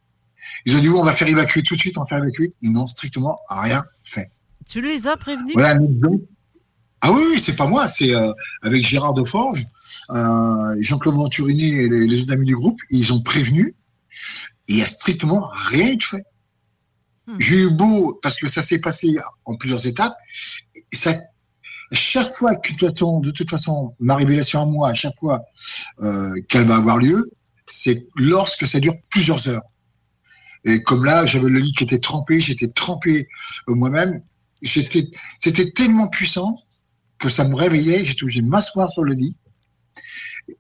Ils ont dit oui, on va faire évacuer tout de suite, on va faire évacuer. Ils n'ont strictement rien fait. Tu les as prévenus? Voilà. Ah oui, oui, c'est pas moi, c'est euh, avec Gérard Deforge, euh, Jean-Claude Venturini et les, les autres amis du groupe, ils ont prévenu. Il n'y a strictement rien été fait. J'ai eu beau, parce que ça s'est passé en plusieurs étapes, ça, chaque fois que tu attends, de toute façon, ma révélation à moi, à chaque fois euh, qu'elle va avoir lieu, c'est lorsque ça dure plusieurs heures. Et comme là, j'avais le lit qui était trempé, j'étais trempé euh, moi-même. J'étais, c'était tellement puissant que ça me réveillait. J'étais obligé de m'asseoir sur le lit.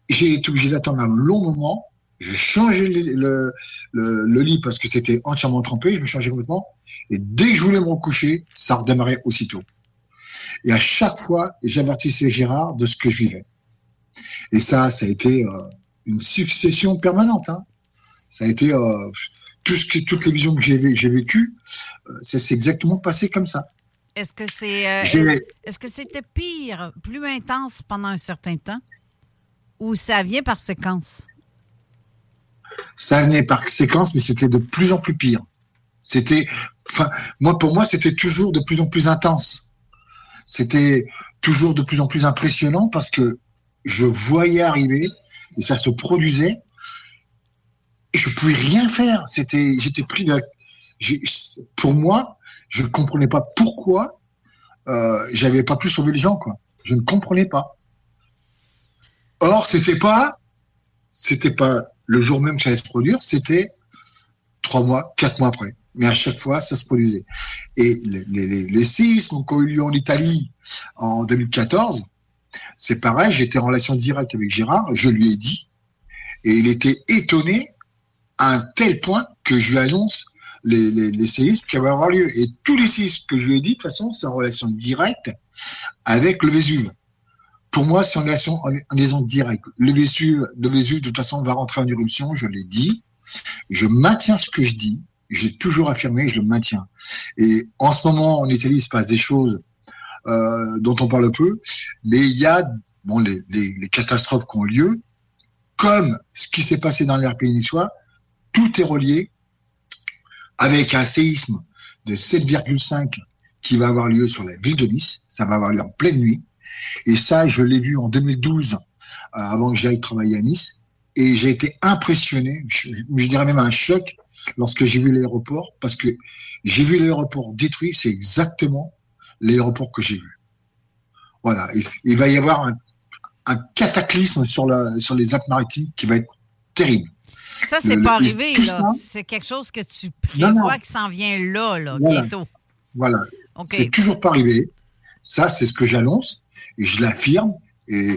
J'ai été obligé d'attendre un long moment. Le, le, le- le lit parce que c'était entièrement trempé. Je me changeais complètement. Et dès que je voulais me recoucher, ça redémarrait aussitôt. Et à chaque fois, j'avertissais Gérard de ce que je vivais. Et ça, ça a été euh, une succession permanente. hein. Ça a été euh, tout ce que, toutes les visions que j'ai vé- j'ai vécues, euh, ça s'est exactement passé comme ça. Est-ce que c'est euh, est-ce que c'était pire, plus intense pendant un certain temps? Ou ça vient par séquence? ça venait par séquence, mais c'était de plus en plus pire. C'était, enfin, moi, pour moi, c'était toujours de plus en plus intense. C'était toujours de plus en plus impressionnant parce que je voyais arriver et ça se produisait et je pouvais rien faire. C'était, j'étais pris de, pour moi, je ne comprenais pas pourquoi euh, j'avais pas pu sauver les gens, quoi. Je ne comprenais pas. Or, c'était pas, c'était pas le jour même que ça allait se produire, c'était trois mois, quatre mois après. Mais à chaque fois, ça se produisait. Et les, les, les- séismes qui ont eu lieu en Italie en 2014, c'est pareil, j'étais en relation directe avec Gérard, je lui ai dit, et il était étonné à un tel point que je lui annonce les, séismes qui allaient avoir lieu. Et tous les séismes que je lui ai dit, de toute façon, c'est en relation directe avec le Vésuve. Pour moi, c'est en relation, liaison directe. Le Vésuve, le Vésuve, de toute façon, va rentrer en éruption, je l'ai dit. Je maintiens ce que je dis. J'ai toujours affirmé, je le maintiens. Et en ce moment, en Italie, il se passe des choses euh, dont on parle peu, mais il y a bon, les, les, les catastrophes qui ont lieu, comme ce qui s'est passé dans l'air pays niçois, tout est relié avec un séisme de 7,5 qui va avoir lieu sur la ville de Nice. Ça va avoir lieu en pleine nuit. Et ça, je l'ai vu en 2012, euh, avant que j'aille travailler à Nice. Et j'ai été impressionné, je, je dirais même un choc, lorsque j'ai vu l'aéroport, parce que j'ai vu l'aéroport détruit, c'est exactement l'aéroport que j'ai vu. Voilà, il, il va y avoir un, un cataclysme sur, la, sur les Alpes-Maritimes qui va être terrible. Ça, c'est pas le- arrivé, là. C'est quelque chose que tu Non, prévois non. qui s'en vient là, là, Voilà. bientôt. Voilà. OK. C'est toujours pas arrivé. Ça, c'est ce que j'annonce et je l'affirme. Et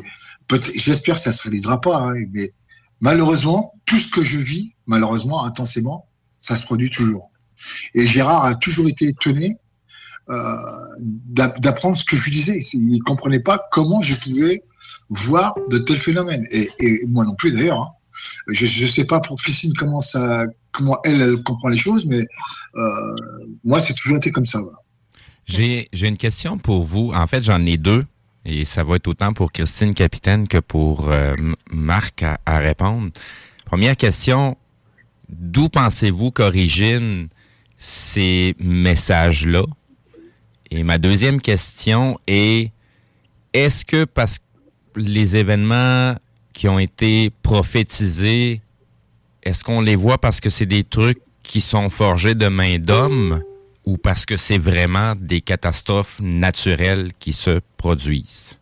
j'espère que ça se réalisera pas. hein, mais malheureusement, tout ce que je vis, malheureusement, intensément, ça se produit toujours. Et Gérard a toujours été étonné euh, d'a- d'apprendre ce que je lui disais. Il comprenait pas comment je pouvais voir de tels phénomènes. Et, moi non plus d'ailleurs. hein. Je ne sais pas pour Christine comment ça, comment elle, comprend les choses, mais euh, moi c'est toujours été comme ça. voilà. J'ai une question pour vous. En fait, j'en ai deux. Et ça va être autant pour Christine Capitaine que pour euh, Marc à répondre. Première question. D'où pensez-vous qu'originent ces messages-là? Et ma deuxième question est, est-ce que parce que les événements qui ont été prophétisés, est-ce qu'on les voit parce que c'est des trucs qui sont forgés de main d'homme ou parce que c'est vraiment des catastrophes naturelles qui se produisent?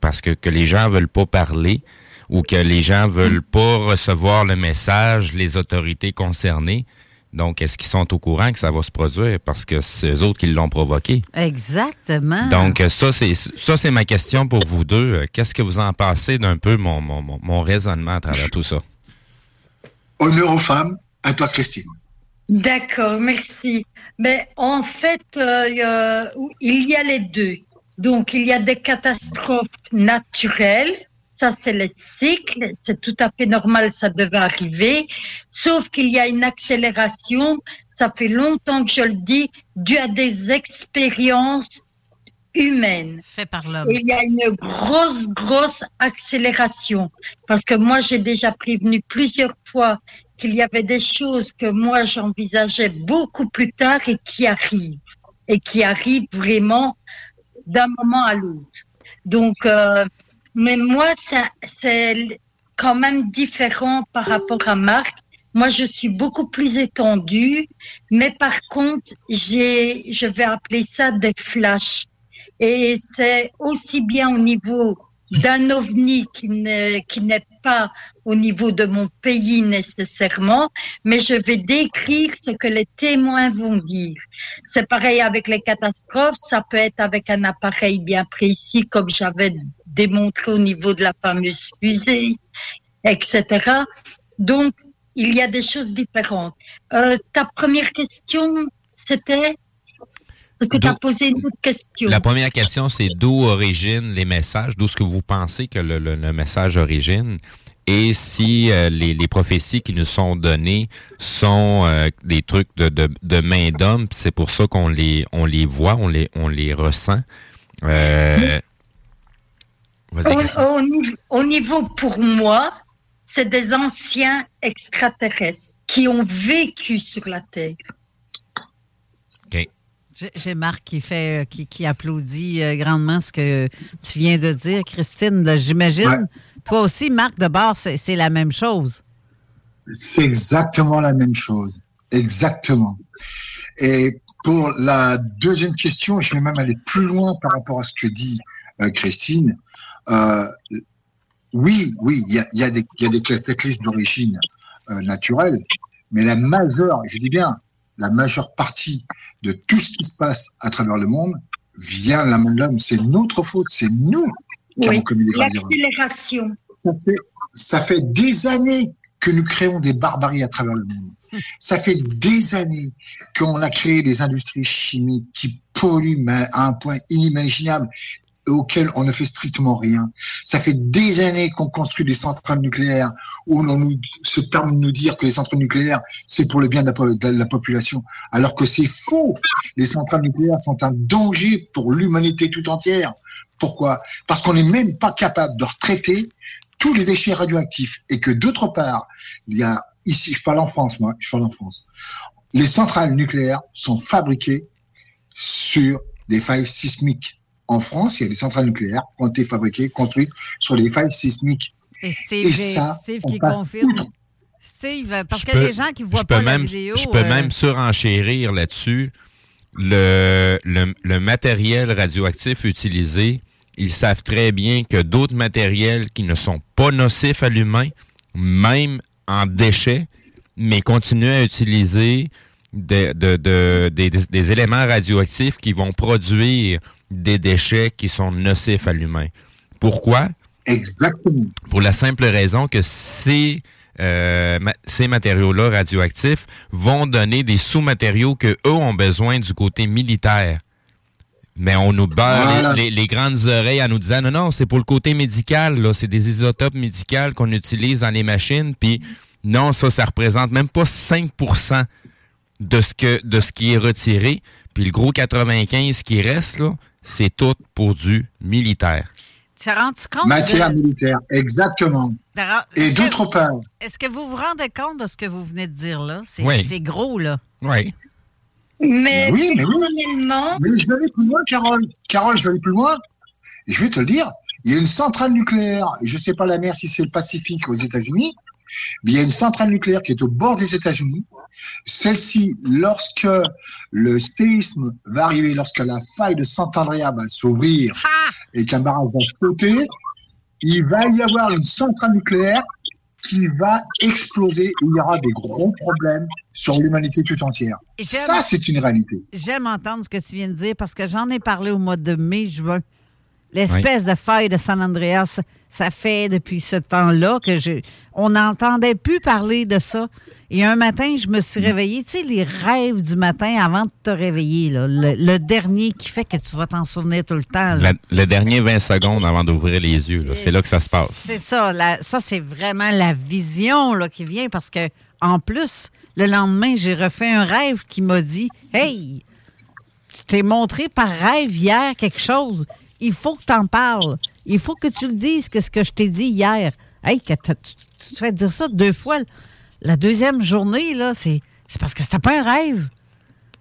Parce que, que les gens veulent pas parler ou que les gens veulent pas recevoir le message, les autorités concernées. Donc, est-ce qu'ils sont au courant que ça va se produire? Parce que c'est eux autres qui l'ont provoqué? Exactement. Donc, ça, c'est ça, c'est ma question pour vous deux. Qu'est-ce que vous en pensez d'un peu mon, mon, mon, mon raisonnement à travers tout ça? Honneur aux femmes, à toi Christine. D'accord, merci. Mais en fait, euh, euh, il y a les deux. Donc, il y a des catastrophes naturelles. Ça, c'est le cycle. C'est tout à fait normal. Ça devait arriver. Sauf qu'il y a une accélération. Ça fait longtemps que je le dis, dû à des expériences humaines. Fait par l'homme. Il y a une grosse, grosse accélération. Parce que moi, j'ai déjà prévenu plusieurs fois qu'il y avait des choses que moi, j'envisageais beaucoup plus tard et qui arrivent. Et qui arrivent vraiment d'un moment à l'autre. Donc, euh, mais moi, c'est quand même différent par rapport à Marc. Moi, je suis beaucoup plus étendue, mais par contre, je vais appeler ça des flashs. Et c'est aussi bien au niveau d'un ovni qui n'est qui n'est pas au niveau de mon pays nécessairement, mais je vais décrire ce que les témoins vont dire. C'est pareil avec les catastrophes, ça peut être avec un appareil bien précis, comme j'avais démontré au niveau de la fameuse fusée, etc. Donc, il y a des choses différentes. Euh, ta première question, c'était Parce que tu as posé une autre question. La première question, c'est d'où originent les messages, d'où est-ce que vous pensez que le, le- le message origine, et si euh, les, les prophéties qui nous sont données sont euh, des trucs de, de, de main d'homme, c'est pour ça qu'on les, on les voit, on les, on les ressent. Euh, Au, niveau, au niveau, pour moi, c'est des anciens extraterrestres qui ont vécu sur la Terre. J'ai- Marc qui fait, euh, qui, qui applaudit euh, grandement ce que tu viens de dire, Christine. J'imagine, Ouais. toi aussi, Marc, de bord, c'est la même chose. C'est exactement la même chose. Exactement. Et pour la deuxième question, je vais même aller plus loin par rapport à ce que dit euh, Christine. Euh, oui, oui, il y a, il y, a des- y a des cataclysmes d'origine euh, naturelle, mais la majeure, je dis bien, la majeure partie de tout ce qui se passe à travers le monde vient de la main de l'homme. C'est notre faute, c'est nous qui Oui, avons commis des l'accélération. Ça fait, ça fait des années que nous créons des barbaries à travers le monde. Ça fait des années qu'on a créé des industries chimiques qui polluent à un point inimaginable et auquel on ne fait strictement rien. Ça fait des années qu'on construit des centrales nucléaires où l'on nous, se permet de nous dire que les centrales nucléaires, c'est pour le bien de la, de la population, alors que c'est faux. Les centrales nucléaires sont un danger pour l'humanité tout entière. Pourquoi? Parce qu'on n'est même pas capable de retraiter tous les déchets radioactifs et que d'autre part, il y a ici, je parle en France, moi, je parle en France, les centrales nucléaires sont fabriquées sur des failles sismiques. En France, il y a des centrales nucléaires qui ont été fabriquées, construites sur des failles sismiques. Et Et Steve, ça, Steve on qui passe confirme. outre. Steve, parce qu'il y a des gens qui ne voient je pas la vidéo. Je peux euh, même surenchérir là-dessus. Le, le, le matériel radioactif utilisé, ils savent très bien que d'autres matériels qui ne sont pas nocifs à l'humain, même en déchets, mais continuent à utiliser de- de- de- des, des- des éléments radioactifs qui vont produire des déchets qui sont nocifs à l'humain. Pourquoi? Exactement. Pour la simple raison que ces, euh, ma- ces matériaux-là radioactifs vont donner des sous-matériaux que eux ont besoin du côté militaire. Mais on nous beurre Voilà. les, les- les grandes oreilles en nous disant non, non, c'est pour le côté médical, là. C'est des isotopes médicaux qu'on utilise dans les machines. Puis non, ça, ça représente même pas 5 de ce, que, de ce qui est retiré. Puis le gros 95 qui reste, là, c'est tout pour du militaire. Tu t'es rendu compte Matière de- militaire, exactement. Et est-ce que- d'autre part, Est-ce que vous vous rendez compte de ce que vous venez de dire là? C'est Oui. gros, là. Oui. Mais oui, mais oui. personnellement, Mais je vais aller plus loin, Carole. Carole, je vais aller plus loin. Et je vais te le dire. Il y a une centrale nucléaire, je ne sais pas la mer si c'est le Pacifique aux États-Unis, mais il y a une centrale nucléaire qui est au bord des États-Unis. Celle-ci, lorsque le séisme va arriver, lorsque la faille de Sant'Andrea va s'ouvrir et qu'un barrage va sauter, il va y avoir une centrale nucléaire qui va exploser et il y aura des gros problèmes sur l'humanité tout entière. Ça, c'est une réalité. J'aime entendre ce que tu viens de dire parce que j'en ai parlé au mois de mai, juin. L'espèce de faille de San Andreas, ça fait depuis ce temps-là que je, on n'entendait plus parler de ça. Et un matin, je me suis réveillée. Tu sais, les rêves du matin avant de te réveiller, là, le, le dernier qui fait que tu vas t'en souvenir tout le temps. là. Le dernier 20 secondes avant d'ouvrir les yeux, c'est là que ça se passe. C'est ça, la- ça c'est vraiment la vision là, qui vient parce que en plus, le lendemain, j'ai refait un rêve qui m'a dit Hey, je t'ai montré par rêve hier quelque chose. Il faut que tu en parles. Il faut que tu le dises que ce que je t'ai dit hier. Hey, que tu, tu te fais dire ça deux fois. La deuxième journée, là, c'est c'est parce que c'était pas un rêve.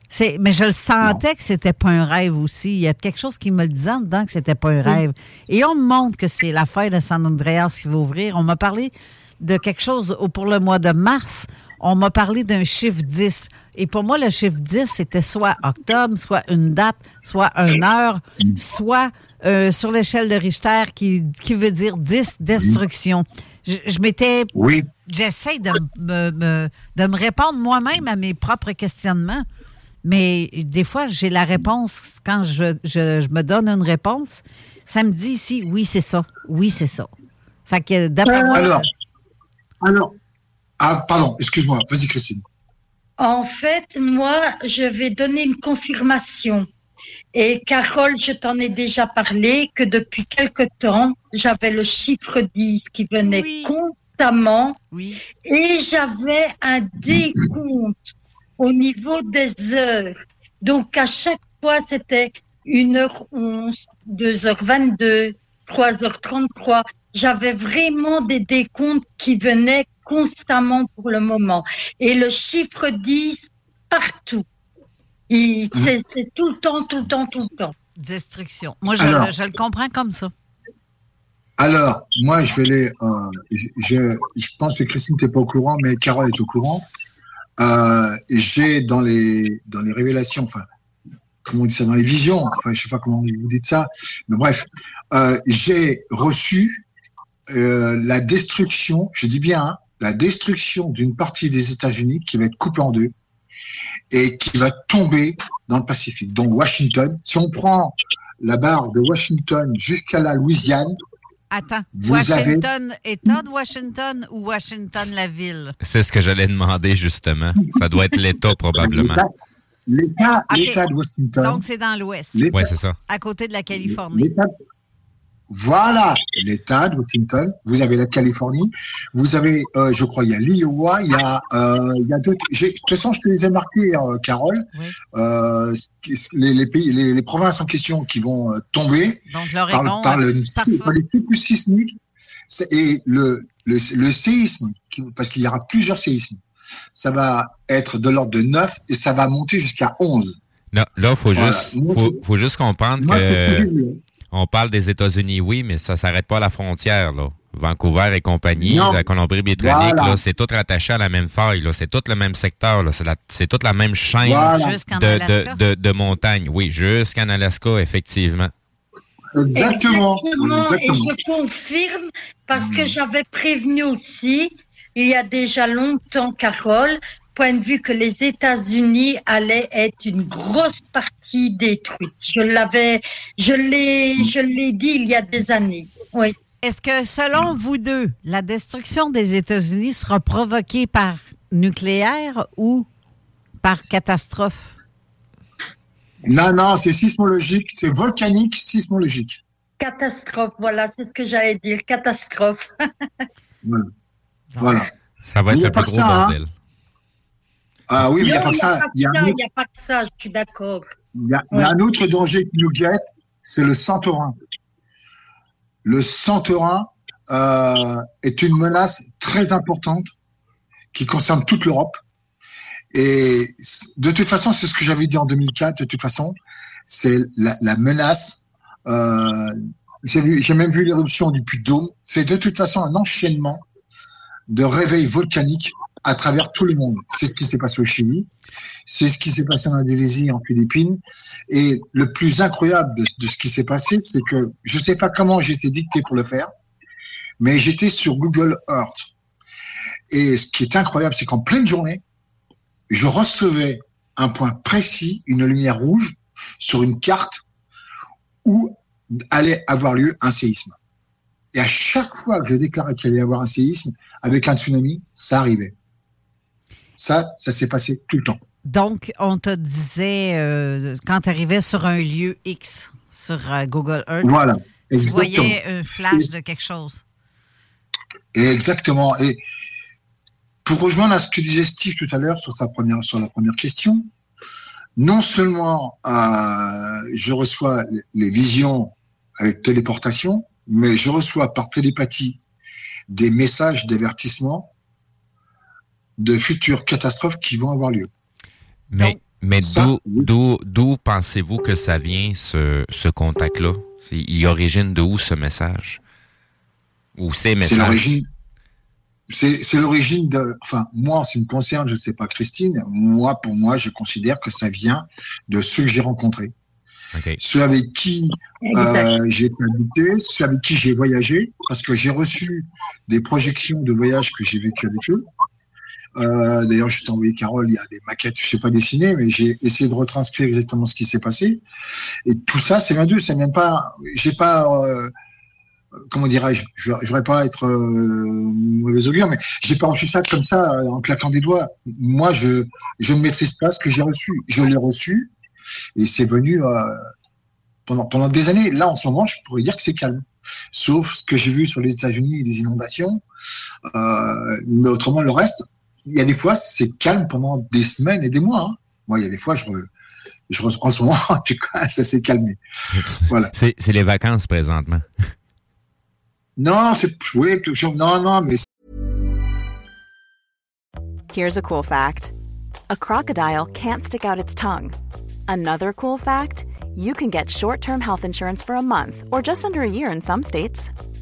C'est, mais je le sentais que c'était pas un rêve aussi. Il y a quelque chose qui me le disait en dedans que c'était pas un rêve. Et on me montre que c'est l'affaire de San Andreas qui va ouvrir. On m'a parlé de quelque chose pour le mois de mars. On m'a parlé d'un chiffre 10. Et pour moi, le chiffre 10, c'était soit octobre, soit une date, soit une heure, soit euh, sur l'échelle de Richter qui, qui veut dire 10 destruction. Je, je m'étais Oui. j'essaie de me, me- de me répondre moi-même à mes propres questionnements. Mais des fois, j'ai la réponse quand je, je- je me donne une réponse. Ça me dit ici, oui, c'est ça. Oui, c'est ça. Fait que d'après moi. Alors, alors, ah, pardon, excuse-moi, vas-y, Christine. En fait, moi, je vais donner une confirmation. Et Carole, je t'en ai déjà parlé que depuis quelque temps, j'avais le chiffre 10 qui venait constamment. Et j'avais un décompte au niveau des heures. Donc, à chaque fois, c'était 1h11, 2h22, 3h33. J'avais vraiment des décomptes qui venaient constamment pour le moment. Et le chiffre 10, partout. C'est tout le temps, tout le temps, tout le temps. Destruction. Moi, je, Alors. le- je le comprends comme ça. Alors, moi, je vais les. euh, je, je, je pense que Christine n'était pas au courant, mais Carole est au courant. Euh, J'ai dans les dans les révélations, enfin, comment on dit ça, dans les visions, enfin, je sais pas comment vous dites ça, mais bref, euh, j'ai reçu euh, la destruction, je dis bien, hein, la destruction d'une partie des États-Unis qui va être coupée en deux et qui va tomber dans le Pacifique, donc Washington. Si on prend la barre de Washington jusqu'à la Louisiane, Attends, Vous Washington, État de Washington ou Washington, la ville? C'est ce que j'allais demander justement. Ça doit être l'État probablement. L'État, Ok. l'État de Washington. Donc, c'est dans l'Ouest. L'État- Oui, c'est ça. À côté de la Californie. Voilà, l'État de Washington. Vous avez la Californie. Vous avez, euh, je crois, il y a l'Iowa. Il y a, euh, il y a d'autres. j'ai- De toute façon, je te les ai marqués, euh, Carole. Euh, les, les pays, les, les provinces en question qui vont euh, tomber Donc, par, par le, parfois. par les cycles sismiques et le, le, le séisme, qui- parce qu'il y aura plusieurs séismes. Ça va être de l'ordre de 9 et ça va monter jusqu'à 11. Là, là, faut Voilà. juste, faut, faut juste comprendre Moi, c'est ce que on parle des États-Unis, oui, mais ça s'arrête pas à la frontière, là. Vancouver et compagnie, Non. la Colombie-Britannique, Voilà. c'est tout rattaché à la même faille. là. C'est tout le même secteur. là. C'est toute la même chaîne Voilà. De, de, de, de montagnes. Oui, jusqu'en Alaska, effectivement. Exactement. Exactement, Exactement. Et je confirme parce que j'avais prévenu aussi, il y a déjà longtemps, Carole, point de vue que les États-Unis allaient être une grosse partie détruite. Je l'avais, je l'ai, je l'ai dit il y a des années. Oui. Est-ce que, selon vous deux, la destruction des États-Unis sera provoquée par nucléaire ou par catastrophe? Non, non, c'est sismologique, c'est volcanique, sismologique. Catastrophe, voilà, c'est ce que j'allais dire, catastrophe. *laughs* Voilà. Voilà. Ça va être le pas plus gros ça, hein? Ah oui, mais il n'y a pas que ça. Il n'y a pas que ça, je suis d'accord. Il y a, il y a un autre danger qui nous guette, c'est le Santorin. Le Santorin euh, est une menace très importante qui concerne toute l'Europe. Et de toute façon, c'est ce que j'avais dit en 2004. De toute façon, c'est la, la menace. Euh, j'ai même vu l'éruption du Puy de Dôme. C'est de toute façon un enchaînement de réveils volcaniques à travers tout le monde. C'est ce qui s'est passé au Chili, c'est ce qui s'est passé en Indonésie, en Philippines. Et le plus incroyable de, ce qui s'est passé, c'est que je ne sais pas comment j'étais dicté pour le faire, mais j'étais sur Google Earth. Et ce qui est incroyable, c'est qu'en pleine journée, je recevais un point précis, une lumière rouge, sur une carte où allait avoir lieu un séisme. Et à chaque fois que je déclarais qu'il allait y avoir un séisme avec un tsunami, ça arrivait. Ça, ça s'est passé tout le temps. Donc, on te disait, euh, quand tu arrivais sur un lieu X sur euh, Google Earth, Voilà, tu voyais un flash de quelque chose. Et exactement. Et pour rejoindre à ce que disait Steve tout à l'heure sur sa première sur la première question, non seulement euh, je reçois les visions avec téléportation, mais je reçois par télépathie des messages d'avertissement de futures catastrophes qui vont avoir lieu. Mais, mais d'où, d'où, d'où pensez-vous que ça vient, ce, ce contact-là? C'est, il origine de où ce message? Ou ces C'est messages? l'origine. C'est c'est l'origine de. Enfin, moi, en ce qui me concerne, je ne sais pas Christine. Moi, pour moi, je considère que ça vient de ceux que j'ai rencontrés, OK. ceux avec qui euh, j'ai été habité, ceux avec qui j'ai voyagé, parce que j'ai reçu des projections de voyages que j'ai vécu avec eux. Euh, D'ailleurs, je t'ai envoyé Carole, il y a des maquettes, je sais pas dessiner, mais j'ai essayé de retranscrire exactement ce qui s'est passé. Et tout ça, c'est vient d'eux. Ça vient pas. J'ai pas. euh, comment dirais-je Je ne voudrais pas être euh, mauvais augure, mais j'ai pas reçu ça comme ça en claquant des doigts. Moi, je je ne maîtrise pas ce que j'ai reçu. Je l'ai reçu et c'est venu pendant pendant des années. Là, en ce moment, je pourrais dire que c'est calme. Sauf ce que j'ai vu sur les États-Unis, les inondations. Mais autrement, le reste, il y a des fois, c'est calme pendant des semaines et des mois. hein. Moi, il y a des fois, je, re- je re- en ce moment, *laughs* en tout cas, ça s'est calmé. *laughs* Voilà. C'est, c'est les vacances présentement. Non, c'est oui, non, non, mais Here's a cool fact a crocodile can't stick out its tongue. Another cool fact you can get short term health insurance for a month or just under a year in some states.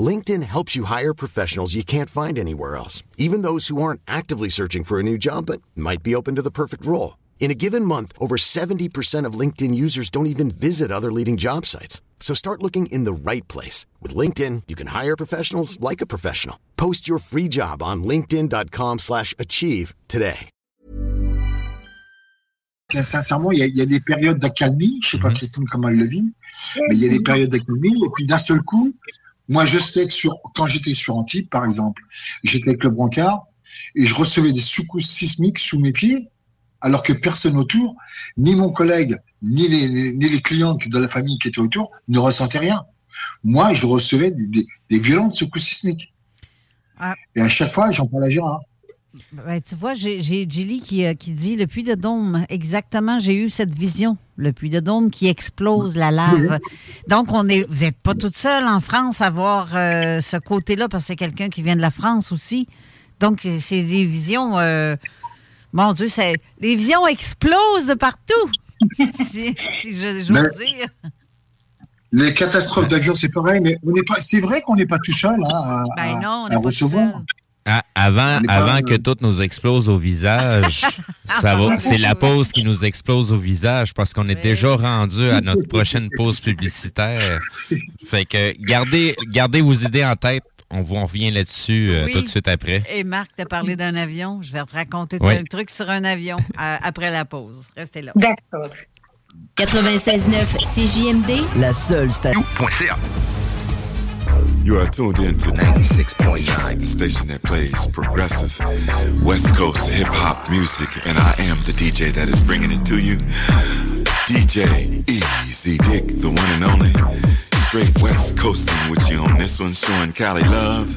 LinkedIn helps you hire professionals you can't find anywhere else, even those who aren't actively searching for a new job but might be open to the perfect role. In a given month, over 70% of LinkedIn users don't even visit other leading job sites. So start looking in the right place. With LinkedIn, you can hire professionals like a professional. Post your free job on linkedin.com slash achieve today. sincèrement, il y, a, il y a des périodes d'accalmie. Je sais pas, mhm. Christine, comment elle le vit, mais il y a des périodes d'accalmie. Et puis d'un seul coup, moi, je sais que sur, quand j'étais sur Antibes, par exemple, j'étais avec le brancard et je recevais des secousses sismiques sous mes pieds, alors que personne autour, ni mon collègue, ni les, les- ni les clients de la famille qui étaient autour, ne ressentaient rien. Moi, je recevais des, des- des violentes secousses sismiques. Ah. Et à chaque fois, j'en parle à Gérard. Ben, tu vois, j'ai Julie qui, euh, qui dit le puits de Dôme. Exactement, j'ai eu cette vision. Le puits de Dôme qui explose la lave. Donc, on est, vous n'êtes pas toute seule en France à voir euh, ce côté-là, parce que c'est quelqu'un qui vient de la France aussi. Donc, c'est des visions. euh, mon Dieu, c'est, les visions explosent de partout. *laughs* si si je- j'ose dire. Les catastrophes d'avion, c'est pareil, mais on n'est pas. C'est vrai qu'on n'est pas tout seul hein, à, Ben non, on à recevoir. Ah, avant avant que tout nous explose au visage, *laughs* ça va. C'est la pause qui nous explose au visage parce qu'on est déjà rendu à notre *laughs* prochaine pause publicitaire. Fait que gardez, gardez vos idées en tête. On vous en revient là-dessus euh, Oui. tout de suite après. Et Marc, tu as parlé d'un avion. Je vais te raconter Oui. un truc sur un avion euh, après la pause. Restez là. D'accord. 96.9 CJMD. La seule station. You are tuned in to 96.9, the station that plays progressive West Coast hip hop music, and I am the DJ that is bringing it to you. DJ Easy Dick, the one and only. Straight West Coasting with you on this one, showing Cali love.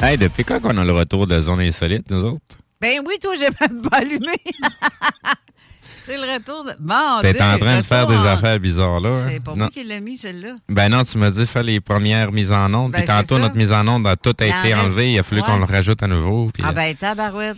Hey, depuis quand qu'on a le retour de Zone Insolite, nous autres? Ben oui, toi, j'ai même pas allumé. *laughs* c'est le retour de. Bon, T'es en train de faire des en- affaires bizarres, là. hein? C'est pas Non. moi qui l'ai mis, celle-là. Ben non, tu m'as dit faire les premières mises en onde. Ben, puis c'est tantôt, notre mise en onde a tout été reste- enlevé. Il a fallu ouais. qu'on le rajoute à nouveau. puis, Ah euh, ben, tabarouette.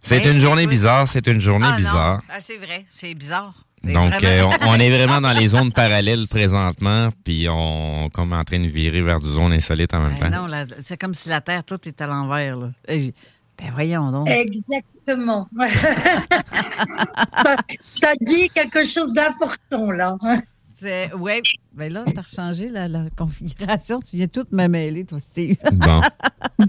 c'est Ben, une journée bizarre. C'est une journée Ah, bizarre. Ah, c'est vrai, c'est bizarre. Donc, vraiment- euh, on, on est vraiment dans les *laughs* zones parallèles présentement, puis on est comme en train de virer vers du zone insolite en même Ben temps. non, c'est comme si la Terre, tout est à l'envers. j- Ben voyons donc. Exactement. *laughs* ça, ça dit quelque chose d'important, là. C'est- Ouais, ben là, t'as changé la, la configuration. Tu viens tout me mêler, toi, Steve. Bon. *laughs*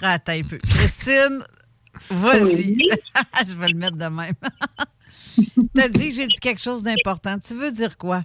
Attends un peu. Christine, vas-y. *laughs* Je vais le mettre de même. *laughs* T'as dit que j'ai dit quelque chose d'important. Tu veux dire quoi?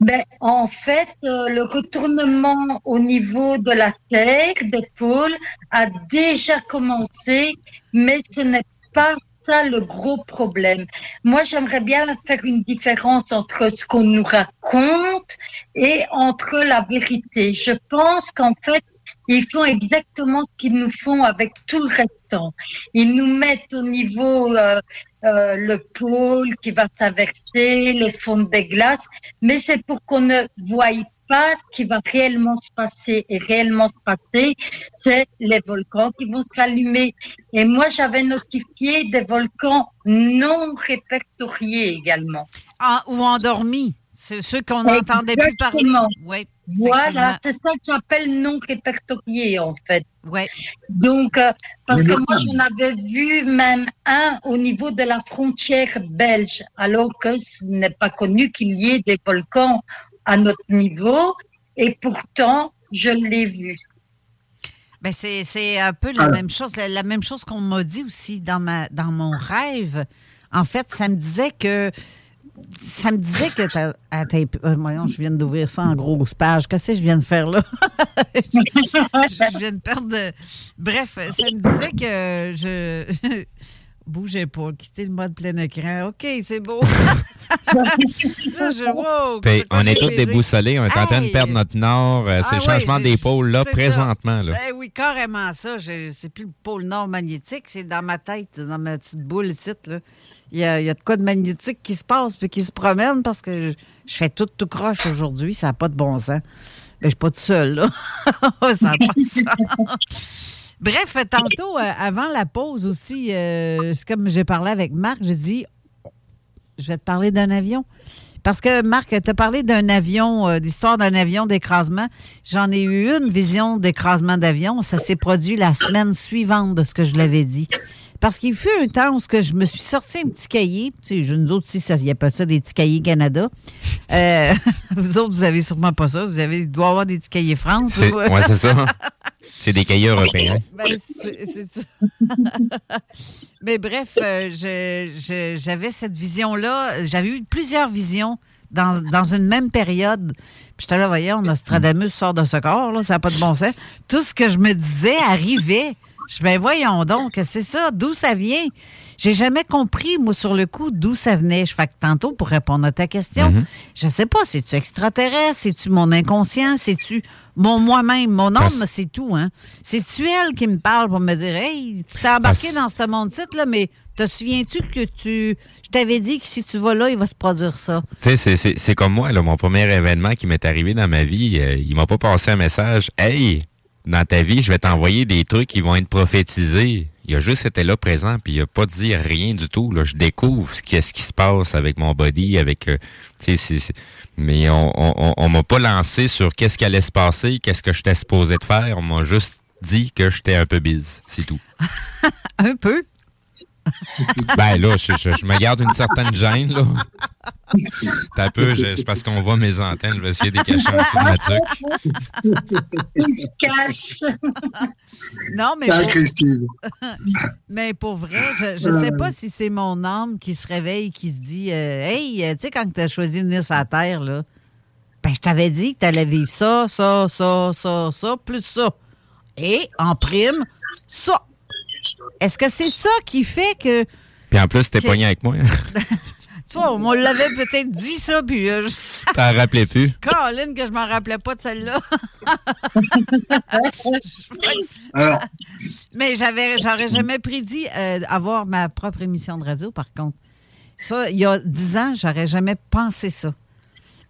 Ben, en fait, euh, le retournement au niveau de la Terre, des pôles, a déjà commencé, mais ce n'est pas ça le gros problème. Moi, j'aimerais bien faire une différence entre ce qu'on nous raconte et entre la vérité. Je pense qu'en fait, ils font exactement ce qu'ils nous font avec tout le restant. Ils nous mettent au niveau euh, euh, le pôle qui va s'inverser, les fonds des glaces, mais c'est pour qu'on ne voie pas ce qui va réellement se passer. Et réellement se passer, c'est les volcans qui vont se rallumer. Et moi, j'avais notifié des volcans non répertoriés également. Ah, ou endormi. C'est ceux qu'on n'entendait plus parler. Exactement. Oui. Voilà, c'est ça que j'appelle non répertorié en fait. Ouais. Donc, euh, parce que moi, j'en avais vu même un au niveau de la frontière belge, alors que ce n'est pas connu qu'il y ait des volcans à notre niveau, et pourtant, je l'ai vu. Ben c'est, c'est un peu la Ah. même chose. La, la même chose qu'on m'a dit aussi dans, ma, dans mon rêve. En fait, ça me disait que. Ça me disait que. t'as- peu. Euh, voyons, je viens d'ouvrir ça en grosse page. Qu'est-ce que je viens de faire là? *laughs* je viens de perdre. de- Bref, ça me disait que je. *laughs* Bougez pas, quittez le mode plein écran. OK, c'est beau. *laughs* Là, je, wow, on est tous déboussolés. On est en train de perdre notre nord. Euh, c'est Ah le ouais, changement j'ai- d'épaule, là, présentement. Là. Eh oui, carrément ça. C'est plus le pôle nord magnétique, c'est dans ma tête, dans ma petite boule ici. Là. Il, y a, il y a de quoi de magnétique qui se passe puis qui se promène parce que je, je fais tout tout croche aujourd'hui. Ça n'a pas de bon sens. Mais je suis pas toute seule, là. *laughs* ça n'a pas de sens. *laughs* Bref, tantôt, euh, avant la pause aussi, euh, c'est comme j'ai parlé avec Marc, j'ai dit je vais te parler d'un avion. Parce que, Marc, tu as parlé d'un avion, euh, d'histoire d'un avion d'écrasement. J'en ai eu une vision d'écrasement d'avion. Ça s'est produit la semaine suivante de ce que je l'avais dit. Parce qu'il fut un temps où je me suis sorti un petit cahier. Tu sais, nous autres, si ça, il y a pas ça, des petits cahiers Canada. Euh, *laughs* vous autres, vous avez sûrement pas ça. Vous avez, il doit y avoir des petits cahiers France. Ouais, c'est ça. *laughs* C'est des cahiers européens. Ben, c'est ça. *laughs* Mais bref, euh, j'avais cette vision-là. J'avais eu plusieurs visions dans, dans une même période. Puis j'étais là, voyons, Nostradamus sort de ce corps, là, ça n'a pas de bon sens. Tout ce que je me disais arrivait. Je ben voyons donc, c'est ça, d'où ça vient? J'ai jamais compris, moi, sur le coup, d'où ça venait. Je fais que tantôt, pour répondre à ta question, Mhm. je sais pas, c'est-tu extraterrestre? C'est-tu mon inconscient? C'est-tu mon moi-même? Mon Parce- c'est tout, hein? C'est-tu elle qui me parle pour me dire, hey, tu t'es embarqué Parce- dans ce monde-ci, là, mais te souviens-tu que tu. Je t'avais dit que si tu vas là, il va se produire ça? Tu sais, c'est comme moi, là, mon premier événement qui m'est arrivé dans ma vie, euh, il m'a pas passé un message. Hey, dans ta vie, je vais t'envoyer des trucs qui vont être prophétisés. Il a juste été là présent, puis il a pas dit rien du tout. Là. Je découvre ce qui, ce qui se passe avec mon body, avec. euh, tu sais, c'est- c'est- mais on, on, on- on m'a pas lancé sur qu'est-ce qui allait se passer, qu'est-ce que j'étais supposé de faire. On m'a juste dit que j'étais un peu bise, c'est tout. *laughs* Un peu? Ben là, je, je- je me garde une certaine gêne, là. T'as peu, je- c'est parce qu'on voit mes antennes, je vais essayer de les cacher en. Il se cache. Non, mais. Pour-. *laughs* Mais pour vrai, je ne sais pas si c'est mon âme qui se réveille, qui se dit euh, Hey, euh, tu sais, quand tu as choisi de venir sur la Terre, là, ben, je t'avais dit que tu allais vivre ça, ça, ça, ça, ça, plus ça. Et en prime, ça. Est-ce que c'est ça qui fait que. Puis en plus, t'es Ok. pogné avec moi. *laughs* Tu vois, on l'avait peut-être dit ça, puis. Euh, je- *laughs* T'en rappelais plus. *laughs* Caroline, que je m'en rappelais pas de celle-là. *laughs* Alors, Mais j'avais, j'aurais jamais prédit euh, avoir ma propre émission de radio, par contre. Ça, il y a dix ans, j'aurais jamais pensé ça.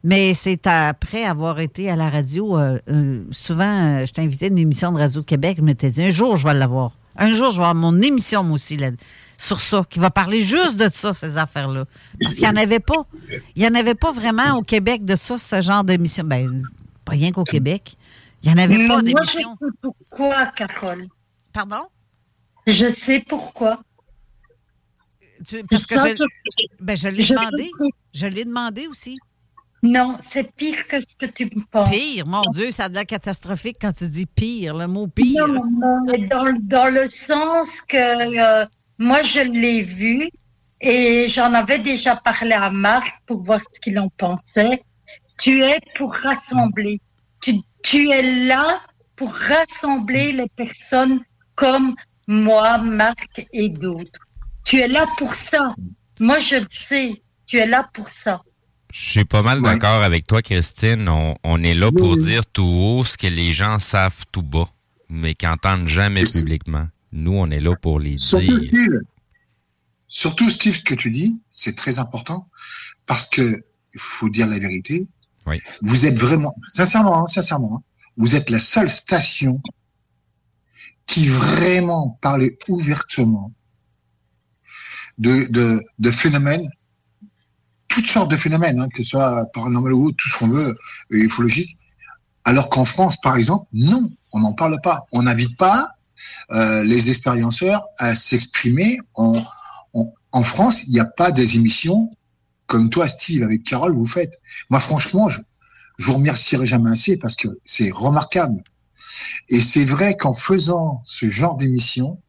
Mais c'est après avoir été à la radio. euh, euh, souvent, euh, je t'ai invité à une émission de Radio de Québec. Je m'étais dit, un jour, je vais l'avoir. Un jour, je vais avoir mon émission, moi aussi, là, sur ça, qui va parler juste de ça, ces affaires-là. Parce qu'il n'y en avait pas. Il n'y en avait pas vraiment au Québec de ça, ce genre d'émission. Ben, pas rien qu'au Québec. Il n'y en avait pas Moi, je d'émission. sais pourquoi, Carole. Pardon? Je sais pourquoi. Tu- parce que je, ben, je l'ai demandé. Je l'ai demandé aussi. Non, c'est pire que ce que tu me penses. Pire, mon Dieu, ça a de l'air catastrophique quand tu dis pire, le mot pire. Non, non, mais dans, le- dans le sens que euh, moi, je l'ai vu et j'en avais déjà parlé à Marc pour voir ce qu'il en pensait. Tu es pour rassembler. Tu, tu es là pour rassembler les personnes comme moi, Marc et d'autres. Tu es là pour ça. Moi, je le sais. Tu es là pour ça. Je suis pas mal d'accord avec toi, Christine. On, on est là pour dire tout haut ce que les gens savent tout bas, mais qui n'entendent jamais publiquement. Nous, on est là pour les surtout dire. Steve, surtout Steve, ce que tu dis, c'est très important parce que faut dire la vérité. Oui. Vous êtes vraiment, sincèrement, hein, sincèrement, hein, vous êtes la seule station qui vraiment parlait ouvertement de, de, de phénomènes, toutes sortes de phénomènes, hein, que ce soit paranormal ou tout ce qu'on veut, euh, ufologique. Alors qu'en France, par exemple, non, on n'en parle pas. On n'invite pas euh, les expérienceurs à s'exprimer. En, en, en France, il n'y a pas des émissions comme toi, Steve, avec Carole, vous faites. Moi, franchement, je, je vous remercierai jamais assez parce que c'est remarquable. Et c'est vrai qu'en faisant ce genre d'émission,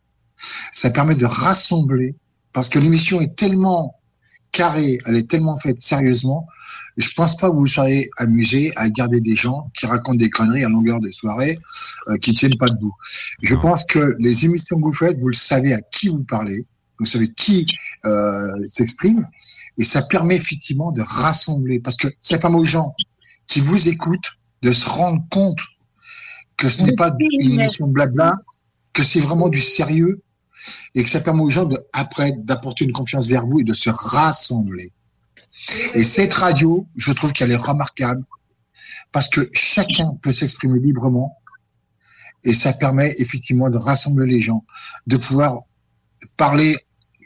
ça permet de rassembler parce que l'émission est tellement carrée, elle est tellement faite sérieusement. Je pense pas que vous soyez amusé à garder des gens qui racontent des conneries à longueur de soirée, euh, qui tiennent pas debout. Je pense que les émissions que vous faites, vous le savez à qui vous parlez, vous savez qui euh, s'exprime, et ça permet effectivement de rassembler, parce que ça permet aux gens qui vous écoutent de se rendre compte que ce n'est pas une émission de blabla, que c'est vraiment du sérieux, et que ça permet aux gens de, après d'apporter une confiance vers vous et de se rassembler. Et cette radio, je trouve qu'elle est remarquable parce que chacun peut s'exprimer librement et ça permet effectivement de rassembler les gens, de pouvoir parler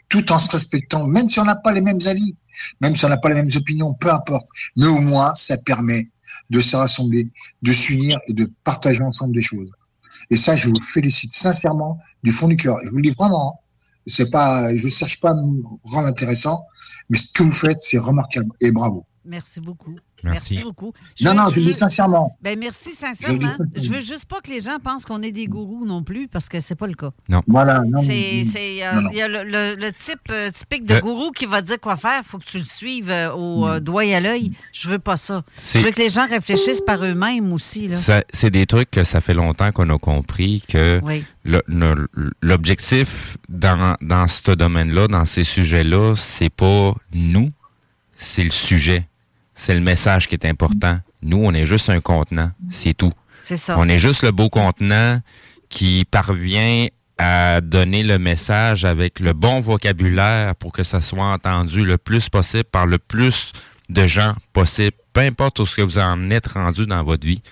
tout en se respectant, même si on n'a pas les mêmes avis, même si on n'a pas les mêmes opinions, peu importe. Mais au moins, ça permet de se rassembler, de s'unir et de partager ensemble des choses. Et ça, je vous félicite sincèrement du fond du cœur. Je vous le dis vraiment, hein. C'est pas, je cherche pas à me rendre intéressant, mais ce que vous faites, c'est remarquable et bravo. Merci beaucoup. Merci. beaucoup. Non, veux- non, je dis sincèrement. Ben merci sincèrement. Je le dis- Je veux juste pas que les gens pensent qu'on est des gourous non plus, parce que c'est pas le cas. Non. Voilà, euh, non, non. il y a le, le- le type euh, typique de Le- gourou qui va dire quoi faire. faut que tu le suives euh, au Mm. euh, doigt et à l'œil. Je veux pas ça. Je veux que les gens réfléchissent par eux-mêmes aussi. C'est des trucs que ça fait longtemps qu'on a compris que Oui. l'objectif dans, dans ce domaine-là, dans ces sujets-là, c'est pas nous, c'est le sujet. C'est le message qui est important. Nous, on est juste un contenant, c'est tout. C'est ça. On est juste le beau contenant qui parvient à donner le message avec le bon vocabulaire pour que ça soit entendu le plus possible par le plus de gens possible. Peu importe où ce que vous en êtes rendu dans votre vie,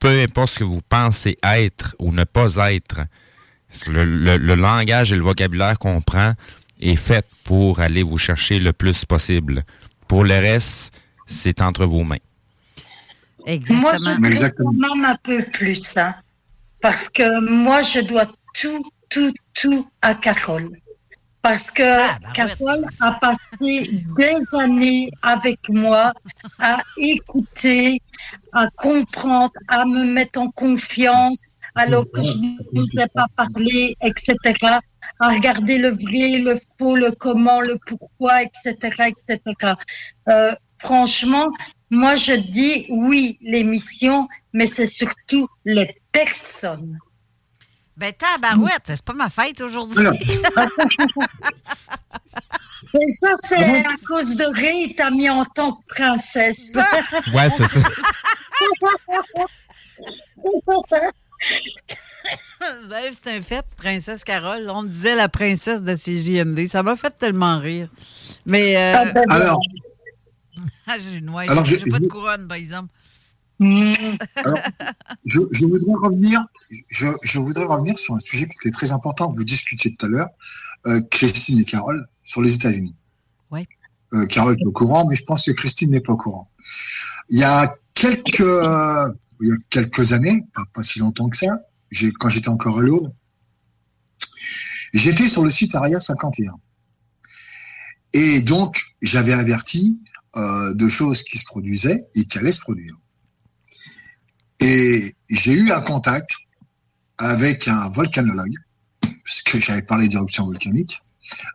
peu importe ce que vous pensez être ou ne pas être, le, le- le langage et le vocabulaire qu'on prend est fait pour aller vous chercher le plus possible. Pour le reste, c'est entre vos mains. Exactement. Moi, je Exactement. quand même un peu plus, hein, parce que moi, je dois tout, tout, tout à Carole. Parce que Ah, bah Carole a passé *laughs* des années avec moi à écouter, à comprendre, à me mettre en confiance, alors que je ne vous ai pas parlé, etc. À regarder le vrai, le faux, le comment, le pourquoi, etc., etc. Euh, franchement, moi je dis oui, l'émission, mais c'est surtout les personnes. Ben, tabarouette, c'est pas ma fête aujourd'hui. Alors. *laughs* Et ça, c'est à cause de Ray, t'as mis en tant que princesse. *laughs* Ouais, c'est ça. *laughs* Ben, c'est un fait, Princesse Carole. On me disait la princesse de CJMD. Ça m'a fait tellement rire. Mais. Euh... ben, Alors, Ah, j'ai une ouais, Alors, j'ai je- j'ai pas de couronne, par exemple. mm, alors, je, je voudrais revenir, je, je voudrais revenir sur un sujet qui était très important que vous discutiez tout à l'heure, euh, Christine et Carole, sur les États-Unis. Ouais. Euh, Carole est au courant, mais je pense que Christine n'est pas au courant. Il y a quelques, euh, il y a quelques années, pas, pas si longtemps que ça, j'ai, quand j'étais encore à Lourdes, j'étais sur le site Aria 51. Et donc, j'avais averti euh, de choses qui se produisaient et qui allaient se produire. Et j'ai eu un contact avec un volcanologue, parce que j'avais parlé d'éruption volcanique.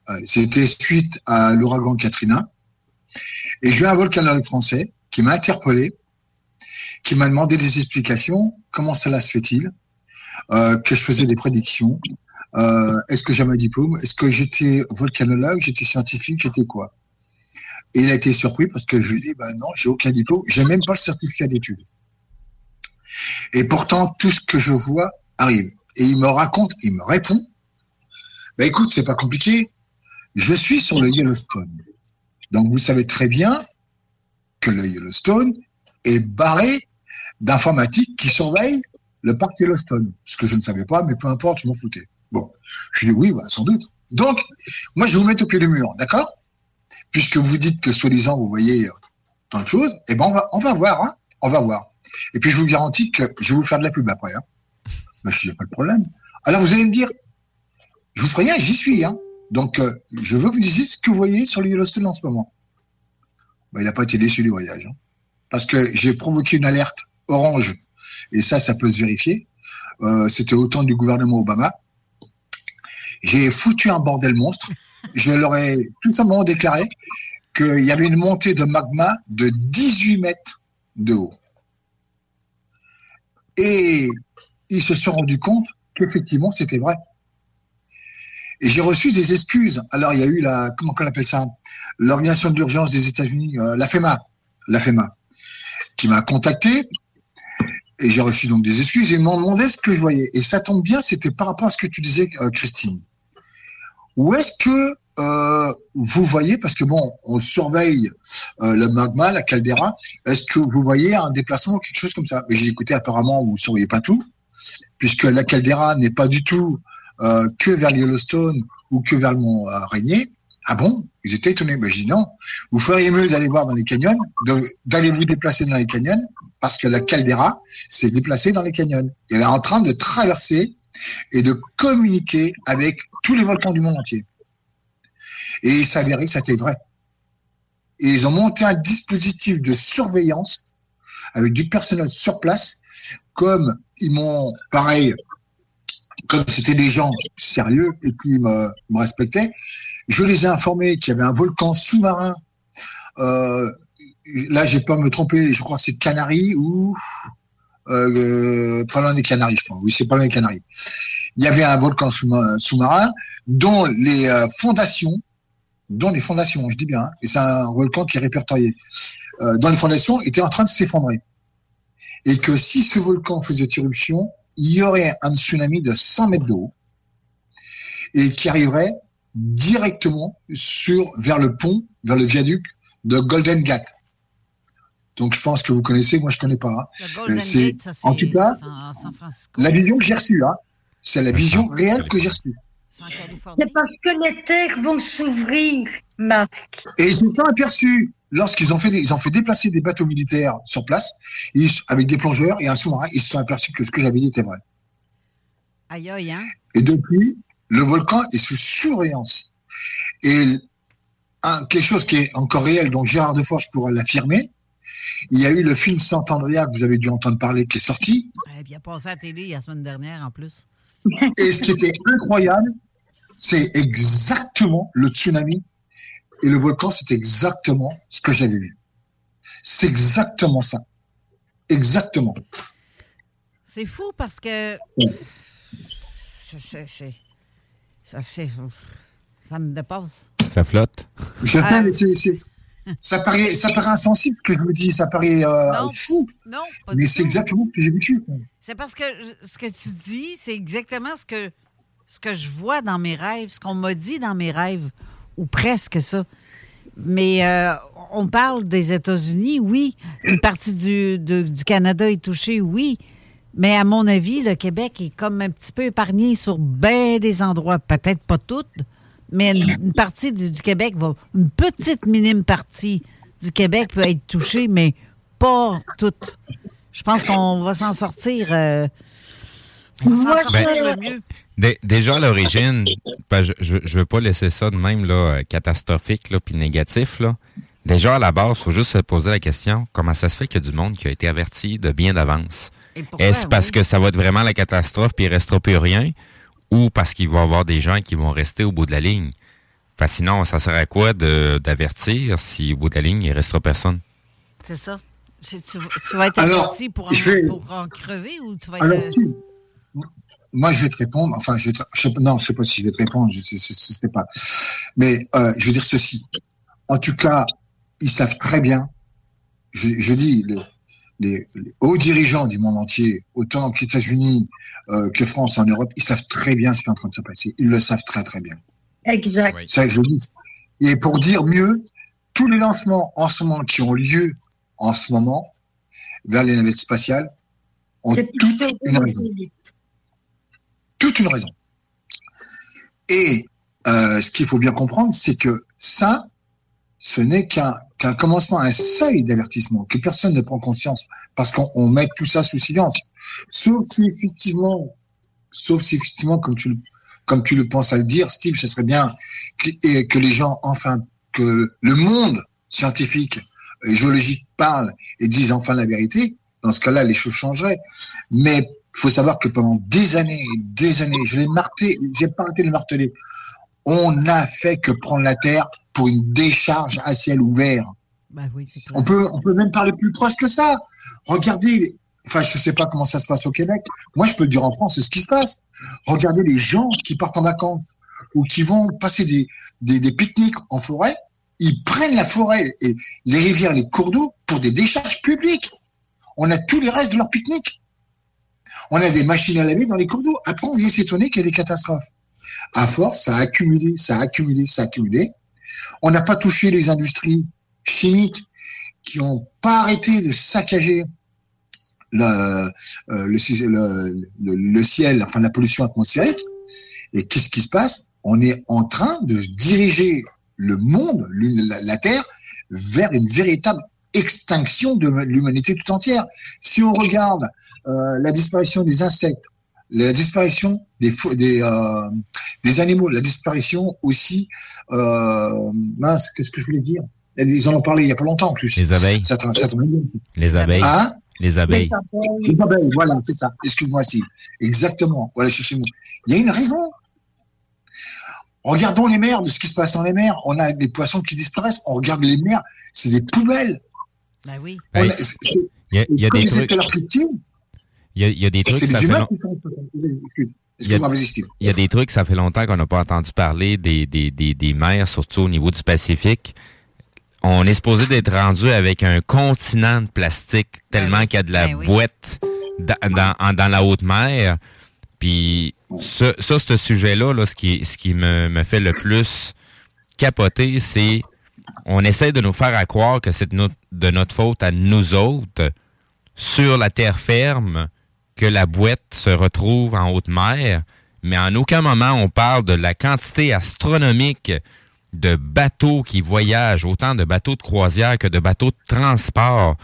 Euh, C'était suite à l'ouragan Katrina. Et j'ai eu un volcanologue français qui m'a interpellé, qui m'a demandé des explications. Comment cela se fait-il? Euh, que je faisais des prédictions Est-ce que j'avais un diplôme? Est-ce que j'étais volcanologue? J'étais scientifique? J'étais quoi? Et il a été surpris parce que je lui ai dit, bah non, j'ai aucun diplôme. J'ai même pas le certificat d'études. Et pourtant, tout ce que je vois arrive. Et il me raconte, il me répond, bah écoute, c'est pas compliqué. Je suis sur le Yellowstone. Donc vous savez très bien que le Yellowstone est barré d'informatique qui surveille le parc Yellowstone. Ce que je ne savais pas, mais peu importe, je m'en foutais. Bon, je dis oui, bah, sans doute. Donc, moi, je vais vous mettre au pied du mur, d'accord? Puisque vous dites que soi-disant, vous voyez euh, tant de choses, eh ben, on va, on va voir, hein on va voir. Et puis, je vous garantis que je vais vous faire de la pub après. Hein ben, je dis, pas de problème. Alors, vous allez me dire, je vous ferai rien, j'y suis. Hein Donc, euh, je veux que vous disiez ce que vous voyez sur le Yellowstone en ce moment. Ben, il n'a pas été déçu du voyage. Hein parce que j'ai provoqué une alerte orange, et ça, ça peut se vérifier. Euh, C'était au temps du gouvernement Obama. J'ai foutu un bordel monstre. Je leur ai tout simplement déclaré qu'il y avait une montée de magma de 18 mètres de haut. Et ils se sont rendus compte qu'effectivement, c'était vrai. Et j'ai reçu des excuses. Alors, il y a eu la, comment on appelle ça? L'organisation d'urgence des États-Unis, euh, la FEMA, la FEMA, qui m'a contacté. Et j'ai reçu donc des excuses et ils m'ont demandé ce que je voyais. Et ça tombe bien, c'était par rapport à ce que tu disais, euh, Christine. Où est-ce que euh, vous voyez, parce que bon, on surveille euh, le magma, la caldeira, est-ce que vous voyez un déplacement, quelque chose comme ça? Mais j'ai écouté, apparemment, vous ne surveillez pas tout, puisque la caldeira n'est pas du tout euh, que vers Yellowstone ou que vers le mont euh, Rainier. Ah bon? Ils étaient étonnés. Mais je dis non, vous feriez mieux d'aller voir dans les canyons, d'aller vous déplacer dans les canyons, parce que la caldeira s'est déplacée dans les canyons. Elle est en train de traverser et de communiquer avec tous les volcans du monde entier. Et il s'avérait que c'était vrai. Ils ont monté un dispositif de surveillance avec du personnel sur place, comme ils m'ont, pareil, comme c'était des gens sérieux et qui me, respectaient, je les ai informés qu'il y avait un volcan sous-marin. Euh, là, j'ai de me tromper, je crois que c'est Canaries ou euh, pas des Canaries, je crois. Oui, c'est pas des Canaries. Il y avait un volcan sous- sous-marin dont les euh, fondations, dont les fondations, je dis bien, hein, et c'est un volcan qui est répertorié, euh, dont les fondations étaient en train de s'effondrer. Et que si ce volcan faisait éruption, il y aurait un tsunami de 100 mètres de haut et qui arriverait directement sur, vers le pont, vers le viaduc de Golden Gate. Donc je pense que vous connaissez, moi je connais pas. hein. Euh, Gate, ça, en tout cas, la vision que j'ai reçue, hein, c'est la vision réelle que j'ai reçue. C'est parce que les terres vont s'ouvrir, Marc. Et ils se sont aperçus lorsqu'ils ont fait, des- ils ont fait déplacer des bateaux militaires sur place, ils- avec des plongeurs et un sous-marin, ils se sont aperçus que ce que j'avais dit était vrai. Aïe, aïe, hein? Et depuis, le volcan est sous surveillance. Et un- quelque chose qui est encore réel, dont Gérard Deforge pourra l'affirmer, il y a eu le film Sant'Andrea que vous avez dû entendre parler, qui est sorti. Eh bien, passé à la télé la semaine dernière, en plus. Et ce qui était incroyable, c'est exactement le tsunami. Et le volcan, c'est exactement ce que j'avais vu. C'est exactement ça. Exactement. C'est fou parce que. c'est- c'est- c'est- Ça, c'est- ça me dépasse. Ça flotte. Je Ah. c'est- ça, paraît, ça paraît insensible ce que je vous dis, ça paraît euh, Non. fou. Non, pas Mais c'est exactement ce que j'ai vécu. C'est parce que ce que tu dis, c'est exactement ce que, ce que je vois dans mes rêves, ce qu'on m'a dit dans mes rêves, ou presque ça. Mais euh, on parle des États-Unis, oui. Une partie du, de- du Canada est touchée, oui. Mais à mon avis, le Québec est comme un petit peu épargné sur bien des endroits. Peut-être pas toutes, mais une, une partie du, du Québec va. Une petite minime partie du Québec peut être touchée, mais pas toute. Je pense qu'on va s'en sortir. euh, on va s'en Moi, sortir Ben, le mieux. Dé- déjà à l'origine, ben, je, je veux pas laisser ça de même là, euh, catastrophique là, puis négatif. Là. Déjà à la base, faut juste se poser la question comment ça se fait qu'il y a du monde qui a été averti de bien d'avance? Est-ce parce oui? que ça va être vraiment la catastrophe puis il restera plus rien, ou parce qu'il va y avoir des gens qui vont rester au bout de la ligne? Parce que sinon, ça sert à quoi de- d'avertir si au bout de la ligne il restera personne? C'est ça. Tu, tu vas être averti pour, en- je vais- pour en crever ou tu vas être. Alors, euh, si. Moi, je vais te répondre. Enfin, je vais te- je sais pas- non, je sais pas si je vais te répondre. Je sais, je sais pas. Mais euh, je vais dire ceci. En tout cas, ils savent très bien. Je, je dis le- les, les hauts dirigeants du monde entier, autant qu'aux États-Unis euh, que France, en Europe, ils savent très bien ce qui est en train de se passer. Ils le savent très très bien. Exact. Ça, je le dis. Et pour dire mieux, tous les lancements en ce moment qui ont lieu en ce moment vers les navettes spatiales ont toute tout une raison. Toute une raison. Et euh, ce qu'il faut bien comprendre, c'est que ça, ce n'est qu'un qu'un commencement, un seuil d'avertissement, que personne ne prend conscience, parce qu'on on met tout ça sous silence. Sauf si effectivement, sauf si effectivement, comme tu le, comme tu le penses à le dire, Steve, ce serait bien que, et que les gens, enfin, que le monde scientifique et géologique parle et dise enfin la vérité. Dans ce cas-là, les choses changeraient. Mais faut savoir que pendant des années des années, je l'ai martelé, j'ai pas arrêté de le marteler, on n'a fait que prendre la Terre pour une décharge à ciel ouvert. Oui, clair. On peut, on peut même parler plus proche que ça. Regardez, enfin, je sais pas comment ça se passe au Québec. Moi, je peux le dire en France, c'est ce qui se passe. Regardez les gens qui partent en vacances ou qui vont passer des, des, des pique-niques en forêt. Ils prennent la forêt et les rivières, les cours d'eau pour des décharges publiques. On a tous les restes de leur pique-nique. On a des machines à laver dans les cours d'eau. Après, on vient s'étonner qu'il y a des catastrophes. À force, ça a accumulé, ça a accumulé, ça a accumulé. On n'a pas touché les industries chimiques qui n'ont pas arrêté de saccager le, euh, le, le- ciel, enfin la pollution atmosphérique. Et qu'est-ce qui se passe? On est en train de diriger le monde, la, Terre, vers une véritable extinction de l'humanité tout entière. Si on regarde euh, la disparition des insectes, la disparition des, euh, des animaux, la disparition aussi, euh, mince, qu'est-ce que je voulais dire? Ils en ont parlé il y a pas longtemps en plus. Les abeilles. Ça, t'en- ça t'en- Les abeilles. Hein? Les abeilles. Les abeilles, voilà, c'est ça. Excuse-moi, si. Exactement. Voilà, cherchez moi. Il y a une raison. Regardons les mers, de ce qui se passe dans les mers. On a des poissons qui disparaissent. On regarde les mers, c'est des poubelles. Ben oui. C'est- Il y a, il y a des trucs. tout à l'heure Christine, Il y a, il y a des trucs. c'est ça fait humains long- qui sont responsables. Excuse- Il y, a, Excuse-moi, vas-y, Steve. il y a des trucs, ça fait longtemps qu'on n'a pas entendu parler des, des, des, des mers, surtout au niveau du Pacifique. On est supposé d'être rendu avec un continent de plastique tellement qu'il y a de la Ben oui. boîte dans, dans, en- dans la haute mer. Puis ça, ça, ce sujet-là, là, ce qui, ce qui me, me fait le plus capoter, c'est on essaie de nous faire à croire que c'est de notre, de notre faute à nous autres sur la terre ferme que la boîte se retrouve en haute mer, mais en aucun moment on parle de la quantité astronomique de bateaux qui voyagent, autant de bateaux de croisière que de bateaux de transport.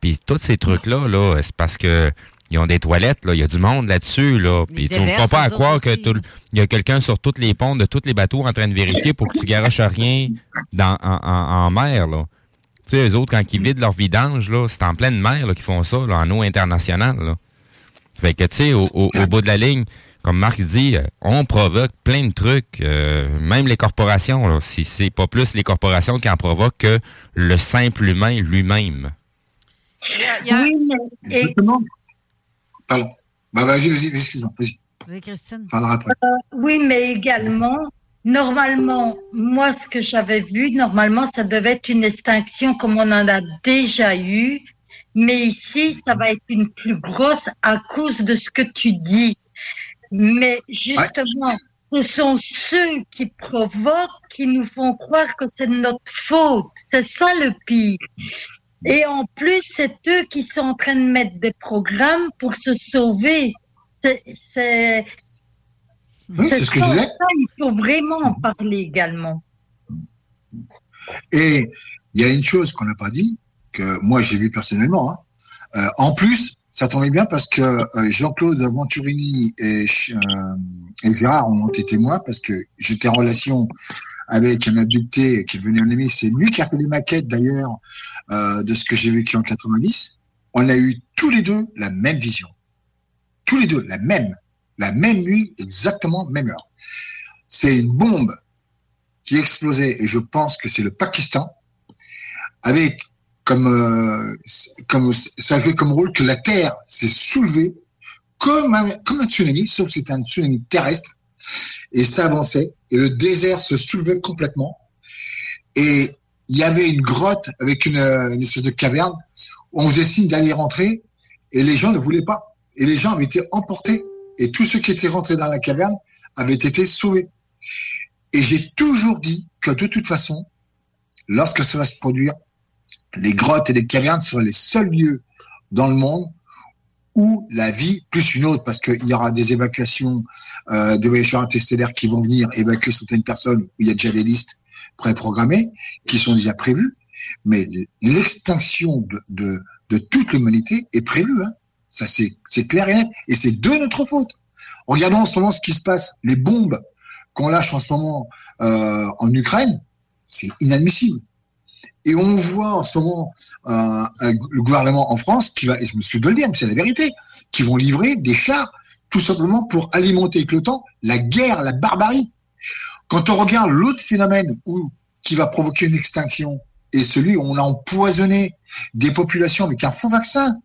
Puis tous ces trucs-là, là, c'est parce que ils ont des toilettes, là, il y a du monde là-dessus, là. Puis tu ne pas à croire que aussi, tout- il y a quelqu'un sur tous les ponts de tous les bateaux en train de vérifier pour que tu garoches rien dans, en, en- en mer, là. Tu sais, eux autres, quand ils vident leur vidange, là, c'est en pleine mer là, qu'ils font ça, là, en eau internationale. Là. Fait que, tu sais, au, au- au bout de la ligne, comme Marc dit, euh, on provoque plein de trucs, euh, même les corporations, là, si c'est pas plus les corporations qui en provoquent que le simple humain lui-même. Oui, mais. Pardon. Bah, vas-y, vas-y, excuse-moi, vas-y. Oui, Christine. Parlera après. Oui, mais également, normalement, moi, ce que j'avais vu, normalement, ça devait être une extinction comme on en a déjà eu. Mais ici, ça va être une plus grosse à cause de ce que tu dis. Mais justement, ce sont ceux qui provoquent, qui nous font croire que c'est notre faute. C'est ça le pire. Et en plus, c'est eux qui sont en train de mettre des programmes pour se sauver. C'est, Oui, ce que je disais. ça, il faut vraiment en parler également. Et il y a une chose qu'on n'a pas dit, que moi j'ai vu personnellement. hein. Euh, en plus, ça tombait bien parce que euh, Jean-Claude Venturini et, euh, et ont été témoins parce que j'étais en relation avec un abducté qui venait en aimer. C'est lui qui a fait les maquettes d'ailleurs euh, de ce que j'ai vécu en 90. On a eu tous les deux la même vision. Tous les deux, la même. La même nuit, exactement même heure. C'est une bombe qui explosait, et je pense que c'est le Pakistan, avec comme, euh, comme ça jouait comme rôle que la Terre s'est soulevée comme un, comme un tsunami, sauf que c'était un tsunami terrestre, et ça avançait, et le désert se soulevait complètement, et il y avait une grotte avec une, euh, une espèce de caverne, on faisait signe d'aller rentrer, et les gens ne voulaient pas, et les gens avaient été emportés, et tous ceux qui étaient rentrés dans la caverne avaient été sauvés. Et j'ai toujours dit que de toute façon, lorsque ça va se produire, les grottes et les cavernes seraient les seuls lieux dans le monde où la vie, plus une autre, parce qu'il y aura des évacuations euh, voyageurs interstellaires qui vont venir évacuer certaines personnes, où il y a déjà des listes préprogrammées, qui sont déjà prévues, mais l'extinction de, toute l'humanité est prévue. Hein. Ça, c'est c'est clair et net. Et c'est de notre faute. Regardons en ce moment ce qui se passe, les bombes qu'on lâche en ce moment euh, en Ukraine, c'est inadmissible. Et on voit en ce moment euh, le gouvernement en France qui va, et je me suis de le dire, mais c'est la vérité, qui vont livrer des chars tout simplement pour alimenter avec le temps la guerre, la barbarie. Quand on regarde l'autre phénomène où, qui va provoquer une extinction et celui où on a empoisonné des populations avec un faux vaccin,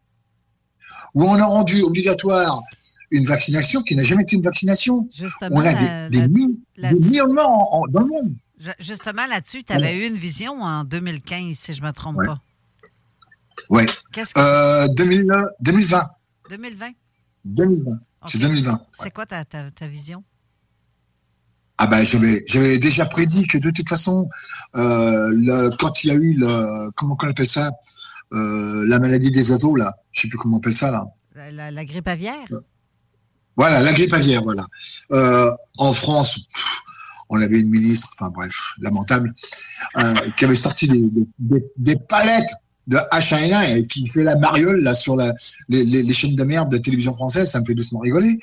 où on a rendu obligatoire une vaccination qui n'a jamais été une vaccination. Justement, on a la- des, des, la- millions- la- des millions de morts en- en- dans le monde. Justement, là-dessus, tu avais eu une vision en 2015, si je ne me trompe Ouais. pas. Ouais. Qu'est-ce que- Euh, 2000 2020. 2020? 2020. C'est 2020. C'est quoi ta, ta, ta vision? Ah ben j'avais déjà prédit que de toute façon euh, le- quand il y a eu le comment on appelle ça euh, la maladie des oiseaux là je sais plus comment on appelle ça là La, la- la grippe aviaire? voilà la grippe aviaire voilà Euh, en France pff, on avait une ministre enfin bref lamentable euh, qui avait sorti des, palettes de H1N1 et qui fait la mariole là sur la, les, chaînes de merde de télévision française, ça me fait doucement rigoler.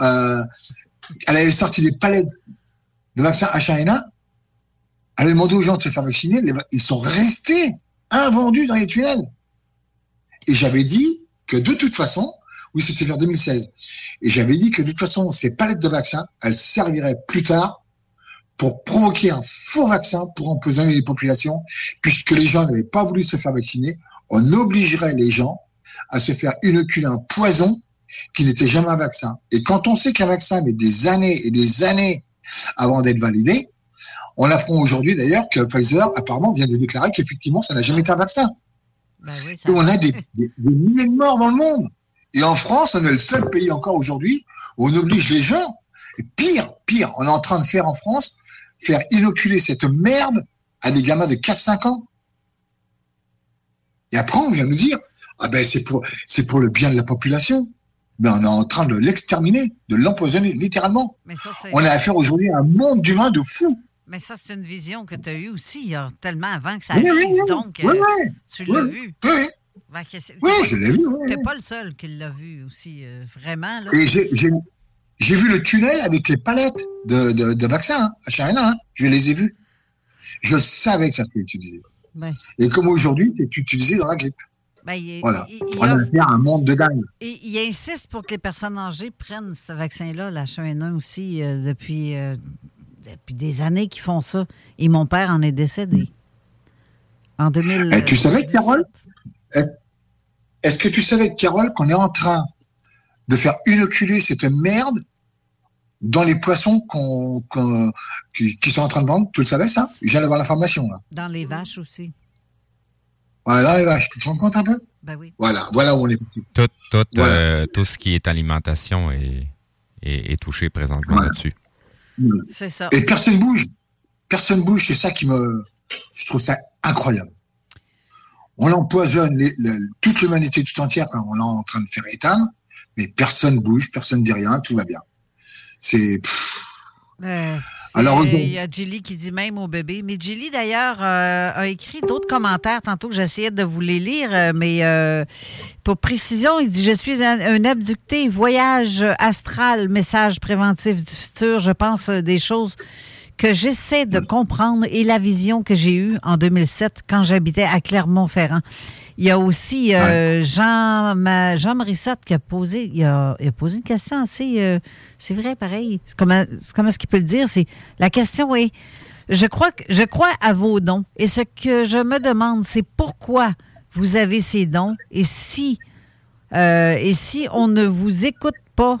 Euh, elle avait sorti des palettes de vaccins H1N1. Elle a demandé aux gens de se faire vacciner. ils sont restés invendus dans les tunnels. Et j'avais dit que de toute façon, oui, c'était vers 2016. Et j'avais dit que de toute façon, ces palettes de vaccins, elles serviraient plus tard pour provoquer un faux vaccin pour empoisonner les populations, puisque les gens n'avaient pas voulu se faire vacciner. On obligerait les gens à se faire inoculer un poison qui n'était jamais un vaccin. Et quand on sait qu'un vaccin met des années et des années avant d'être validé, on apprend aujourd'hui d'ailleurs que Pfizer apparemment vient de déclarer qu'effectivement ça n'a jamais été un vaccin. Et on a des, des- des milliers de morts dans le monde. Et en France, on est le seul pays encore aujourd'hui où on oblige les gens, et pire, pire, on est en train de faire en France, faire inoculer cette merde à des gamins de 4-5 ans. Et après, on vient nous dire, ah ben c'est pour, c'est pour le bien de la population. Ben, on est en train de l'exterminer, de l'empoisonner, littéralement. Mais ça, On a affaire aujourd'hui à un monde d'humains de fous. Mais ça, c'est une vision que tu as eue aussi, a tellement avant que ça arrive. oui, oui. Donc, euh, oui. tu Oui, l'as vu. Oui, oui. T'es je pas- l'ai vu, le seul qui l'a vu aussi, euh, vraiment. Là. Et j'ai, j'ai, j'ai vu le tunnel avec les palettes de, de, de vaccins, hein, H1N1, hein. je les ai vus. Je savais que ça serait utilisé. Ben, Et comme aujourd'hui, c'est utilisé dans la grippe. ben, il, Voilà. il- il On a à un monde de dingue. Et il insiste pour que les personnes âgées prennent ce vaccin-là, la H1N1 aussi, euh, depuis, euh, depuis des années qu'ils font ça. Et mon père en est décédé. En 2000. Et tu savais, Carole, est- est-ce que tu savais, Carole, qu'on est en train de faire inoculer cette merde dans les poissons qu'on, qu'on- qui, qui sont en train de vendre Tu le savais, ça? Je viens d'avoir l'information, là. Dans les vaches aussi. Voilà, dans les vaches. Tu te rends compte un peu? Ben oui. Voilà, voilà où on est. Tout, tout, Voilà. euh, tout ce qui est alimentation est, est, est touché présentement là-dessus. C'est ça. Et personne bouge. Personne bouge, c'est ça qui me. Je trouve ça incroyable. On empoisonne les- toute l'humanité tout entière quand on est en train de faire éteindre, mais personne bouge, personne dit rien, tout va bien. C'est. Euh, Alors, il y a Julie qui dit même au bébé. Mais Julie, d'ailleurs, euh, a écrit d'autres commentaires tantôt que j'essayais de vous les lire, euh, mais euh, pour précision, il dit Je suis un, un abducté, voyage astral, message préventif du futur. Je pense des choses que j'essaie de comprendre et la vision que j'ai eue en 2007 quand j'habitais à Clermont-Ferrand. Il y a aussi euh, Jean, ma, Jean Morissette qui a posé, il a, il a posé une question assez, euh, c'est vrai, pareil. C'est comment, comment est-ce qu'il peut le dire? C'est la question est, je crois que je crois à vos dons et ce que je me demande, c'est pourquoi vous avez ces dons? Et si euh, et si on ne vous écoute pas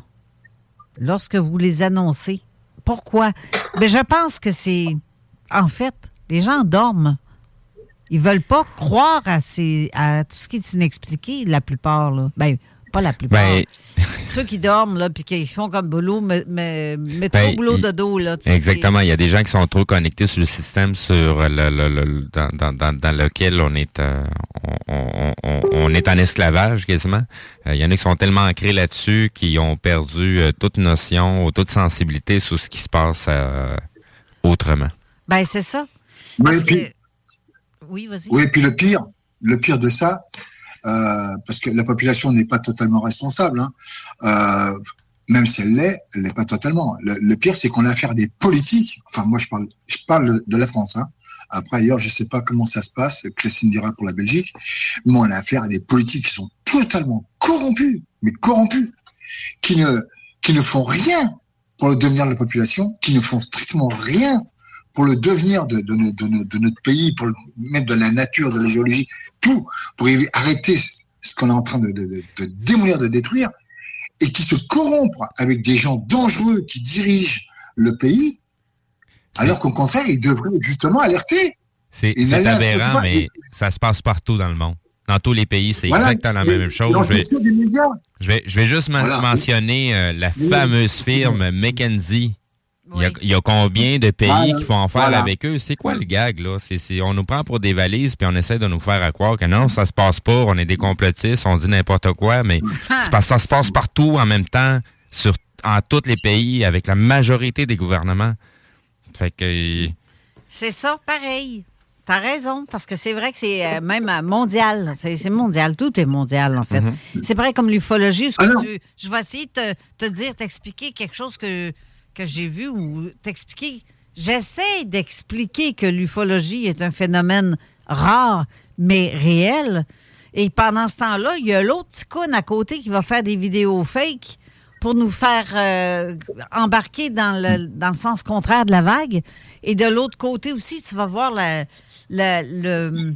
lorsque vous les annoncez, pourquoi? Mais je pense que c'est en fait les gens dorment. Ils veulent pas croire à tout ce qui est inexpliqué, la plupart. Là. Ben, pas la plupart. Ben, *laughs* Ceux qui dorment, là, puis qui font comme boulot, mais, mais, mais trop Ben, boulot de dos. Là, Exactement. Il y a des gens qui sont trop connectés sur le système sur le, le- le- le- dans, dans, dans, lequel on est euh, on, on, on, on est en esclavage quasiment. Euh, il y en a qui sont tellement ancrés là-dessus qu'ils ont perdu euh, toute notion ou toute sensibilité sur ce qui se passe euh, autrement. Ben, c'est ça. Et puis- que- Oui, vas-y. Oui, et puis le pire, le pire de ça, euh, parce que la population n'est pas totalement responsable, hein, euh, même si elle l'est, elle n'est pas totalement. Le, le pire, c'est qu'on a affaire à des politiques. Enfin, moi, je parle, je parle de la France. Hein. Après, ailleurs, je sais pas comment ça se passe. Christine dira pour la Belgique. Mais on a affaire à des politiques qui sont totalement corrompus, mais corrompus, qui ne, qui ne font rien pour le devenir de la population, qui ne font strictement rien pour le devenir de, de, no- de no- de notre pays, pour le mettre de la nature, de la géologie, tout, pour arrêter ce qu'on est en train de, démolir, de détruire, et qui se corrompent avec des gens dangereux qui dirigent le pays, alors qu'au contraire, ils devraient justement alerter. C'est aberrant, mais et- ça se passe partout dans le monde. Dans tous les pays, c'est Voilà. exactement la même chose. Je vais, l'empêcher des médias. je vais, je vais juste Voilà. mentionner euh, la fameuse firme McKenzie. Il y, a, il y a combien de pays Voilà. qui font affaire Voilà. avec eux? C'est quoi le gag, là? C'est, c'est- on nous prend pour des valises, puis on essaie de nous faire à croire que non, ça se passe pas, on est des complotistes, on dit n'importe quoi, mais c'est parce que ça se passe partout en même temps, sur, en tous les pays, avec la majorité des gouvernements. Fait que... C'est ça, pareil. T'as raison, parce que c'est vrai que c'est euh, même euh, mondial. C'est c'est mondial. Tout est mondial, en fait. Mhm. C'est pareil comme l'ufologie. Tu- Je vais essayer de te, te dire, t'expliquer quelque chose que, que j'ai vu ou t'expliquer. J'essaie d'expliquer que l'ufologie est un phénomène rare, mais réel. Et pendant ce temps-là, il y a l'autre petit con à côté qui va faire des vidéos fake pour nous faire euh, embarquer dans le, dans le sens contraire de la vague. Et de l'autre côté aussi, tu vas voir la- la- le,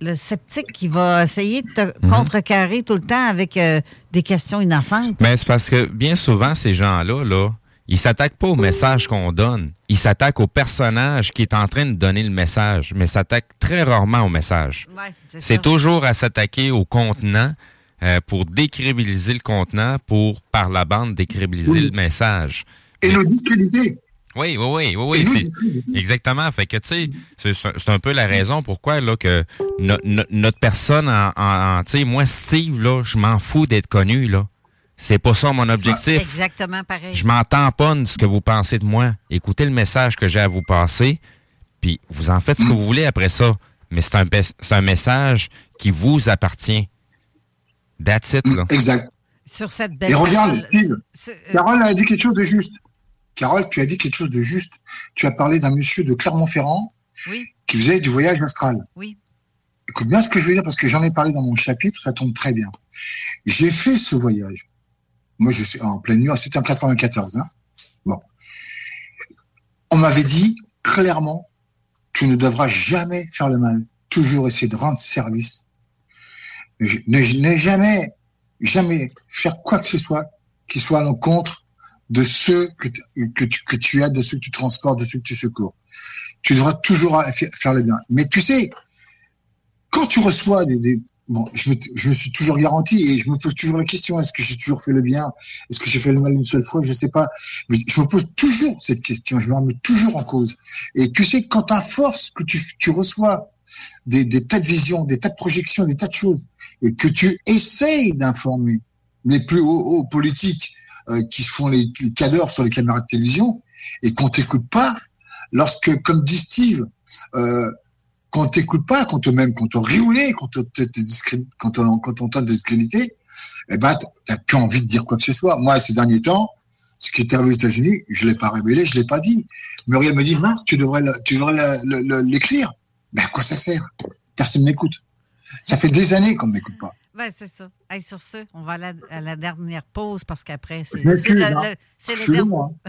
le sceptique qui va essayer de te Mhm. contrecarrer tout le temps avec euh, des questions innocentes. Mais c'est parce que bien souvent, ces gens-là, là, ils s'attaquent pas au message qu'on donne. Ils s'attaquent au personnage qui est en train de donner le message, mais s'attaquent très rarement au message. Ouais, c'est toujours à s'attaquer au contenant euh, pour décrédibiliser le contenant, pour, par la bande, décrédibiliser Oui. le message. Et nous discréditer. Oui, oui, oui, oui, oui. Exactement. Fait que, tu sais, c'est- c'est un peu la raison pourquoi, là, que no- no- notre personne en, en- en- tu sais, moi, Steve, là, je m'en fous d'être connu, là. C'est pas ça mon objectif. Exactement pareil. Je m'en tamponne ce que vous pensez de moi. Écoutez le message que j'ai à vous passer, puis vous en faites ce que vous voulez après ça. Mais c'est un, bes- c'est un message qui vous appartient. That's it, là. Exact. Sur cette belle Et regarde, Steve, euh, Carole a dit quelque chose de juste. Carole, tu as dit quelque chose de juste. Tu as parlé d'un monsieur de Clermont-Ferrand Oui. qui faisait du voyage astral. Oui. Écoute bien ce que je veux dire parce que j'en ai parlé dans mon chapitre, ça tombe très bien. J'ai fait ce voyage. Moi, je suis en pleine nuit, c'était en 94. Hein. Bon. On m'avait dit clairement, tu ne devras jamais faire le mal. Toujours essayer de rendre service. Ne, jamais, jamais faire quoi que ce soit qui soit à l'encontre de ceux que, que, tu, que aides, de ceux que tu transportes, de ceux que tu secours. Tu devras toujours fa- faire le bien. Mais tu sais, quand tu reçois des- bon, je me, je me suis toujours garanti et je me pose toujours la question est-ce que j'ai toujours fait le bien? Est-ce que j'ai fait le mal une seule fois? Je sais pas. Mais je me pose toujours cette question. Je me remets toujours en cause. Et tu sais, quand à force que tu, tu reçois des, des tas de visions, des tas de projections, des tas de choses, et que tu essayes d'informer les plus hauts, hauts politiques euh, qui se font les, les cadors sur les caméras de télévision, et qu'on t'écoute pas, lorsque, comme dit Steve, euh, qu'on t'écoute pas, qu'on te même, qu'on te rioulé, qu'on te, te, te discrédite, quand on, quand on tente de discréditer, eh ben, t'as- plus envie de dire quoi que ce soit. Moi, ces derniers temps, ce qui est arrivé aux États-Unis, je l'ai pas révélé, je l'ai pas dit. Muriel me dit, Marc, tu devrais, le- tu devrais l'écrire. Ben, à quoi ça sert? Personne m'écoute. Ça fait des années qu'on ne m'écoute pas. Ben, c'est ça. Hey, sur ce, on va à la, à la dernière pause parce qu'après, c'est le, hein. der-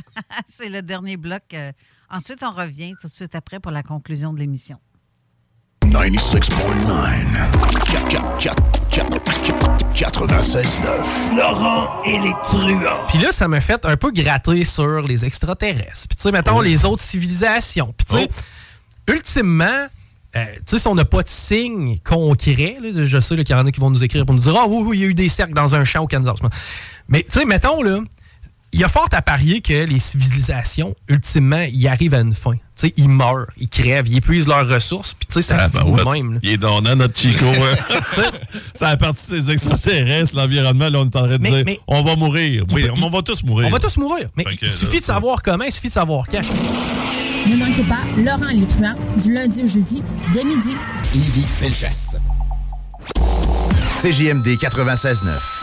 *laughs* le dernier bloc. euh. ensuite, on revient tout de suite après pour la conclusion de l'émission. 96.9. Laurent et les truands. Puis là, ça m'a fait un peu gratter sur les extraterrestres. Puis tu sais, mettons les autres civilisations. Puis tu sais, ultimement, euh, tu sais, si on n'a pas de signe concret, là, je sais là, qu'il y en a qui vont nous écrire pour nous dire Ah oui, oui, il y a eu des cercles dans un champ au Kansas. Mais tu sais, mettons, là, il y a fort à parier que les civilisations, ultimement, ils arrivent à une fin. Tu sais, ils meurent, ils crèvent, ils épuisent leurs ressources, puis tu sais, ça Ah, fout ben ouais. même. là. Il est donnant, notre Chico. hein. *laughs* ça a parti de ces extraterrestres, l'environnement. Là, on est en train de Mais- dire mais- on va mourir. Oui, on va tous mourir. On va tous mourir. Mais il suffit là, de savoir comment, il suffit de savoir quand. Ne manquez pas Laurent truands du lundi au jeudi dès midi. Lévis Felchasse. CJMD 96.9.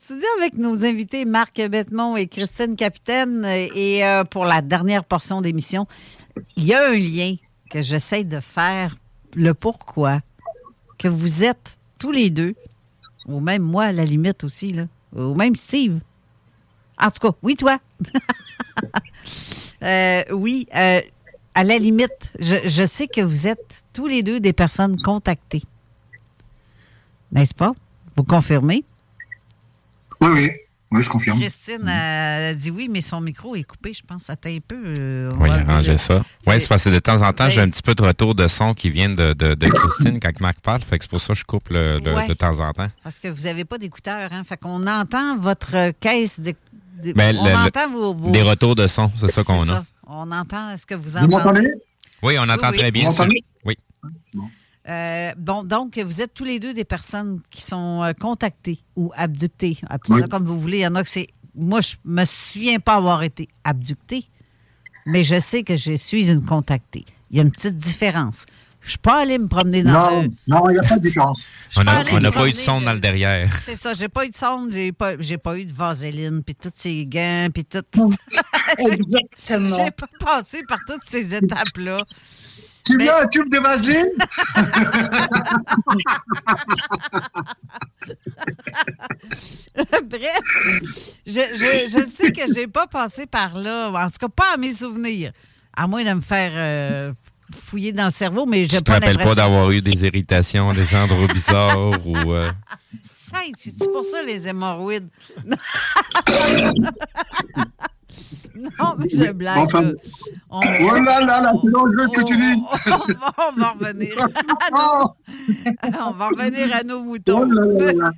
Studio avec nos invités Marc Bettemont et Christine Capitaine. Et euh, pour la dernière portion d'émission, il y a un lien que j'essaie de faire, le pourquoi, que vous êtes tous les deux, ou même moi à la limite aussi, là, ou même Steve, En tout cas, oui, toi. *laughs* Euh, oui, euh, à la limite, je, je sais que vous êtes tous les deux des personnes contactées. N'est-ce pas? Vous confirmez? Oui, oui. Oui, je confirme. Christine a dit oui, mais son micro est coupé, je pense. Attends un peu. euh, on Oui, arranger ça. Oui, c'est parce que de temps en temps, j'ai Ben- un petit peu de retour de son qui vient de, de, de Christine quand Marc parle. Fait que c'est pour ça que je coupe le, le- Ouais. de temps en temps. Parce que vous n'avez pas d'écouteurs, hein? Fait qu'on entend votre caisse de. de- Ben, on le- le- entend vos, vos- Des retours de son, c'est ça qu'on a. ça. On entend. Est-ce que vous Vous entendez? m'entendez? Oui, on entend Oui, oui. très bien. Vous m'entendez? Oui. Euh, bon, donc, vous êtes tous les deux des personnes qui sont euh, contactées ou abductées. Appelez Oui. ça comme vous voulez. Il y en a que c'est. Moi, je me souviens pas avoir été abductée, mais je sais que je suis une contactée. Il y a une petite différence. Je suis pas allée me promener dans Non, un. non, il n'y a pas de différence. On n'a pas eu de promener, son dans le derrière. *laughs* C'est ça, j'ai pas eu de sonde, j'ai pas, j'ai pas eu de vaseline, puis tous ces gants, puis tout. *laughs* Exactement. *laughs* j'ai pas passé par toutes ces étapes-là. Tu Mais- veux un tube de vaseline? *laughs* Bref, je, je, je sais que j'ai pas passé par là, en tout cas pas à mes souvenirs, à moins de me faire euh, fouiller dans le cerveau, mais Je te pas rappelle pas d'avoir eu des irritations, des endroits bizarres ou. euh, Ça, c'est pour ça les hémorroïdes? *laughs* *laughs* non, mais je blague. Enfin, là. On- Oh là là là, c'est dangereux ce que tu dis. on, va, revenir à nos, on va revenir à nos moutons. Oh là là là.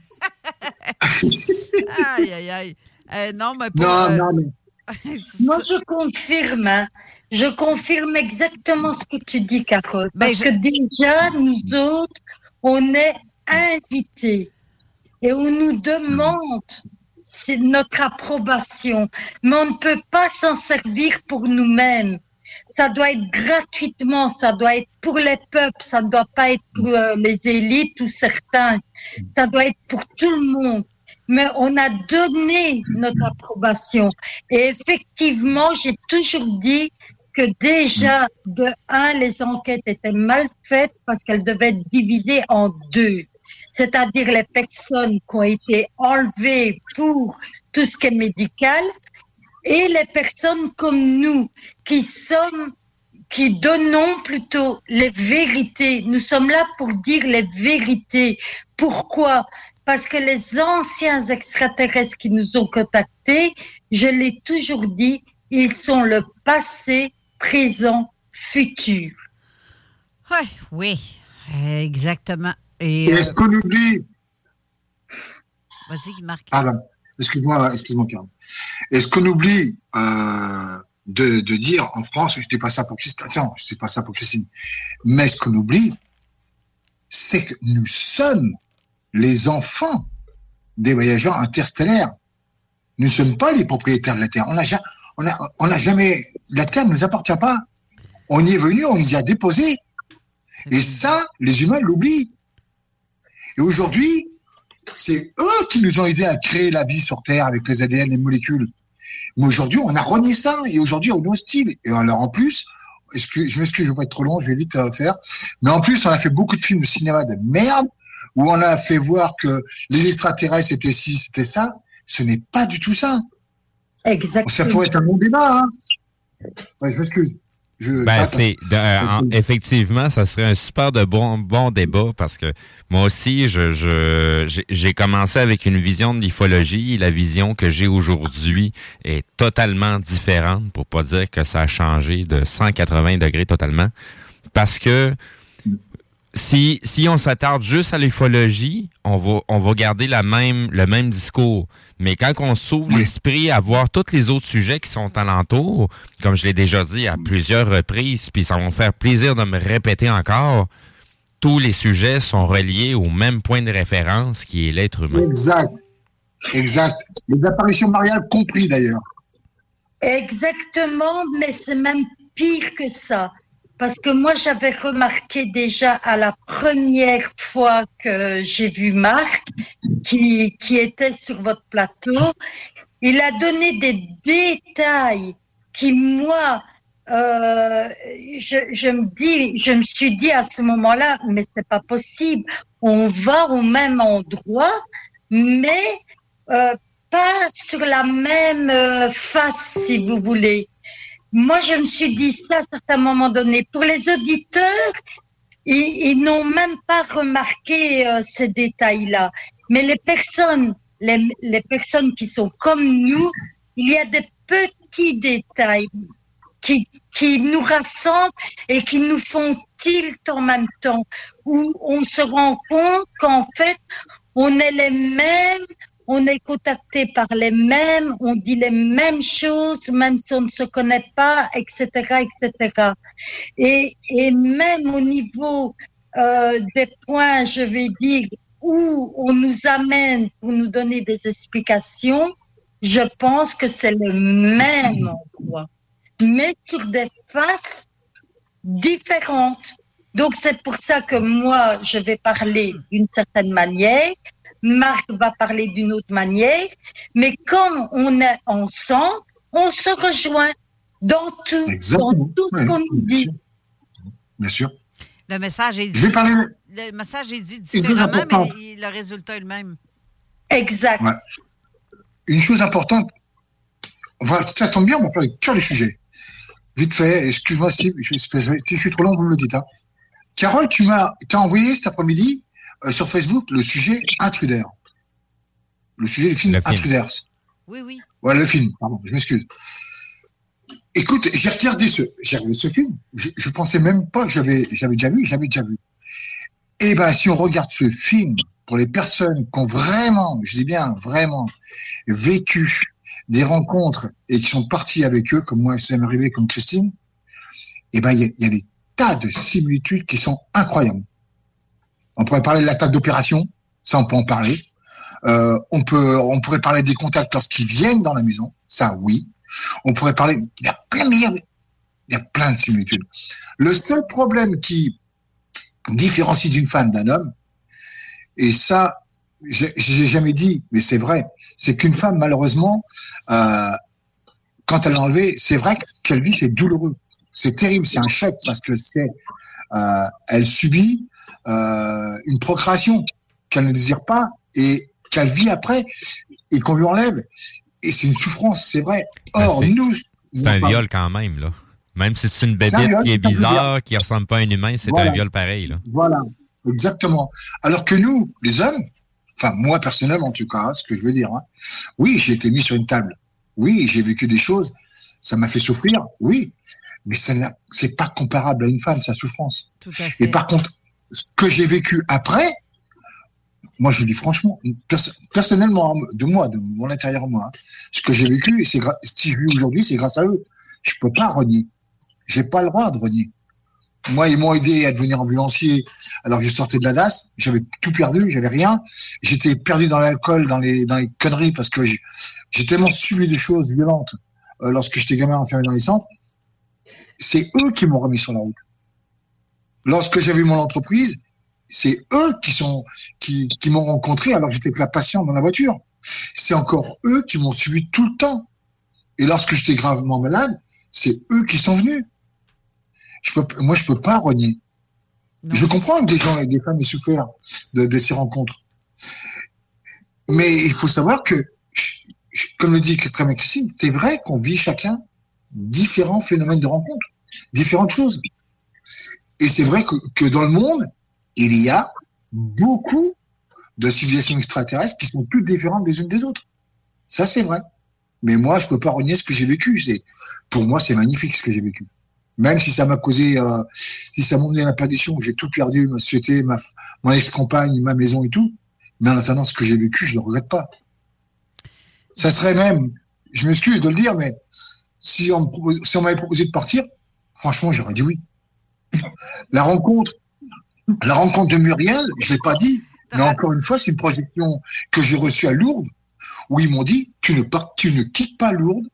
*laughs* aïe, aïe, aïe. Euh, non, mais pour, Non, euh, non, mais *laughs* Moi, je confirme. hein. Je confirme exactement ce que tu dis, Carole. Ben, Parce je- que déjà, nous autres, on est invités et on nous demande notre approbation. Mais on ne peut pas s'en servir pour nous-mêmes. Ça doit être gratuitement, ça doit être pour les peuples, ça ne doit pas être pour euh, les élites ou certains. Ça doit être pour tout le monde. Mais on a donné notre approbation. Et effectivement, j'ai toujours dit que déjà, de un, les enquêtes étaient mal faites parce qu'elles devaient être divisées en deux. C'est-à-dire les personnes qui ont été enlevées pour tout ce qui est médical et les personnes comme nous qui sommes, qui donnons plutôt les vérités. Nous sommes là pour dire les vérités. Pourquoi? Parce que les anciens extraterrestres qui nous ont contactés, je l'ai toujours dit, ils sont le passé, présent, futur. Oui, euh, exactement. Et, Et euh, est-ce qu'on oublie vas-y, Marc. Excuse-moi, excuse-moi. Est-ce qu'on oublie euh, de, de dire en France, je dis pas ça pour Christine, attends, je dis pas ça pour Christine, mais ce qu'on oublie, c'est que nous sommes les enfants des voyageurs interstellaires. Nous ne sommes pas les propriétaires de la Terre. On n'a ja- on a, on a jamais, la Terre ne nous appartient pas. On y est venu, on nous y a déposé. Et ça, les humains l'oublient. Et aujourd'hui, c'est eux qui nous ont aidés à créer la vie sur Terre avec les ADN, les molécules. Mais aujourd'hui, on a renié ça et aujourd'hui, on est hostile. Et alors, en plus, excuse, je m'excuse, je vais pas être trop long, je vais vite euh, faire. Mais en plus, on a fait beaucoup de films de cinéma de merde où on a fait voir que les extraterrestres étaient ci, c'était ça. Ce n'est pas du tout ça. Exactement. Ça pourrait être un bon débat. Hein. Ouais, je m'excuse. Je- Ben, c'est euh, effectivement, ça serait un super de bon bon débat parce que moi aussi, je je- j'ai commencé avec une vision de l'ufologie. La vision que j'ai aujourd'hui est totalement différente, pour pas dire que ça a changé de 180 degrés totalement, parce que si, si on s'attarde juste à l'ufologie, on va, on va garder la même, le même discours. Mais quand on s'ouvre l'esprit à voir tous les autres sujets qui sont alentour, comme je l'ai déjà dit à plusieurs reprises, puis ça va me faire plaisir de me répéter encore, tous les sujets sont reliés au même point de référence qui est l'être humain. Exact. Exact. Les apparitions mariales compris d'ailleurs. Exactement, mais c'est même pire que ça. Parce que moi, j'avais remarqué déjà à la première fois que j'ai vu Marc, qui, qui était sur votre plateau, il a donné des détails qui, moi, euh, je, je me dis, je me suis dit à ce moment-là, mais c'est pas possible. On va au même endroit, mais euh, pas sur la même euh, face, si vous voulez. Moi, je me suis dit ça à certains moments donnés. Pour les auditeurs, ils, n'ont même pas remarqué euh, ces détails-là. Mais les personnes, les, les personnes qui sont comme nous, il y a des petits détails qui, qui nous rassemblent et qui nous font tilt en même temps, où on se rend compte qu'en fait, on est les mêmes, on est contacté par les mêmes, on dit les mêmes choses, même si on ne se connaît pas, etc., etc. Et, et même au niveau euh, des points, je vais dire, où on nous amène pour nous donner des explications, je pense que c'est le même endroit, mais sur des faces différentes. Donc c'est pour ça que moi, je vais parler d'une certaine manière, Marc va parler d'une autre manière, mais quand on est ensemble, on se rejoint dans tout, dans tout ce qu'on nous dit. Bien sûr. Le message est dit, Je vais parler. le message est dit différemment, mais le résultat est le même. Exact. Ouais. Une chose importante, on va, ça tombe bien, on va parler du cœur du sujet. Vite fait, excuse-moi si, je- si je suis trop long, vous me le dites. hein. Carole, tu m'as t'as envoyé cet après-midi euh, sur Facebook le sujet Intruder. Le sujet du film, Le film. Intruders. Oui, oui. Ouais, le film, pardon, je m'excuse. Écoute, j'ai regardé ce, j'ai regardé ce film. Je, je pensais même pas que j'avais, j'avais déjà vu, j'avais déjà vu. Eh ben, si on regarde ce film, pour les personnes qui ont vraiment, je dis bien vraiment, vécu des rencontres et qui sont partis avec eux, comme moi, ça m'est arrivé, comme Christine, eh ben, il y, y a des de similitudes qui sont incroyables. On pourrait parler de la table d'opération, ça, on peut en parler. Euh, on peut, on pourrait parler des contacts lorsqu'ils viennent dans la maison, ça, oui. On pourrait parler, il y a plein de, il y a plein de similitudes. Le seul problème qui différencie d'une femme d'un homme, et ça, j'ai jamais dit, mais c'est vrai, c'est qu'une femme, malheureusement, euh, quand elle est enlevée, c'est vrai que ce qu'elle vit, c'est douloureux. C'est terrible, c'est un choc parce que c'est, euh, elle subit euh, une procréation qu'elle ne désire pas et qu'elle vit après et qu'on lui enlève. Et c'est une souffrance, c'est vrai. Or, Ben, c'est- nous, C'est un viol quand même, là. Même si c'est une viol, qui est bizarre, qui ressemble pas à un humain, c'est Voilà. un viol pareil, là. Voilà, exactement. Alors que nous, les hommes, enfin moi personnellement en tout cas, hein, ce que je veux dire, hein, oui, j'ai été mis sur une table. Oui, j'ai vécu des choses, ça m'a fait souffrir, oui, mais n'a- c'est pas comparable à une femme, sa souffrance. Tout à fait. Et par contre, ce que j'ai vécu après, moi je dis franchement, perso- personnellement, hein, de moi, de mon intérieur moi, hein, ce que j'ai vécu, et si je vis aujourd'hui, c'est grâce à eux. Je peux pas renier. J'ai pas le droit de renier. Moi, ils m'ont aidé à devenir ambulancier alors que je sortais de la DAS. J'avais tout perdu, j'avais rien. J'étais perdu dans l'alcool, dans les, dans les conneries parce que j'ai j'ai tellement subi des choses violentes euh, lorsque j'étais gamin enfermé dans les centres. C'est eux qui m'ont remis sur la route. Lorsque j'avais mon entreprise, c'est eux qui sont qui, qui m'ont rencontré alors que j'étais que la patiente dans la voiture. C'est encore eux qui m'ont suivi tout le temps. Et lorsque j'étais gravement malade, c'est eux qui sont venus. Je peux, moi, je peux pas renier. Je comprends que des gens et des femmes aient souffert de, de ces rencontres. Mais il faut savoir que, je- je- comme le dit très bien Christine, c'est vrai qu'on vit chacun différents phénomènes de rencontres, différentes choses. Et c'est vrai que, que dans le monde, il y a beaucoup de civilisations extraterrestres qui sont toutes différentes des unes des autres. Ça, c'est vrai. Mais moi, je peux pas renier ce que j'ai vécu. Pour moi, c'est magnifique ce que j'ai vécu. Même si ça m'a causé, euh, si ça m'a mené à la perdition, j'ai tout perdu, ma société, ma, mon ex-compagne, ma maison et tout. Mais en attendant, ce que j'ai vécu, je ne le regrette pas. Ça serait même, je m'excuse de le dire, mais si on, propose- si m'avait proposé de partir, franchement, j'aurais dit oui. *laughs* La rencontre, la rencontre de Muriel, je l'ai pas dit, mais encore une fois, c'est une projection que j'ai reçue à Lourdes, où ils m'ont dit, tu ne pars, tu ne quittes pas Lourdes.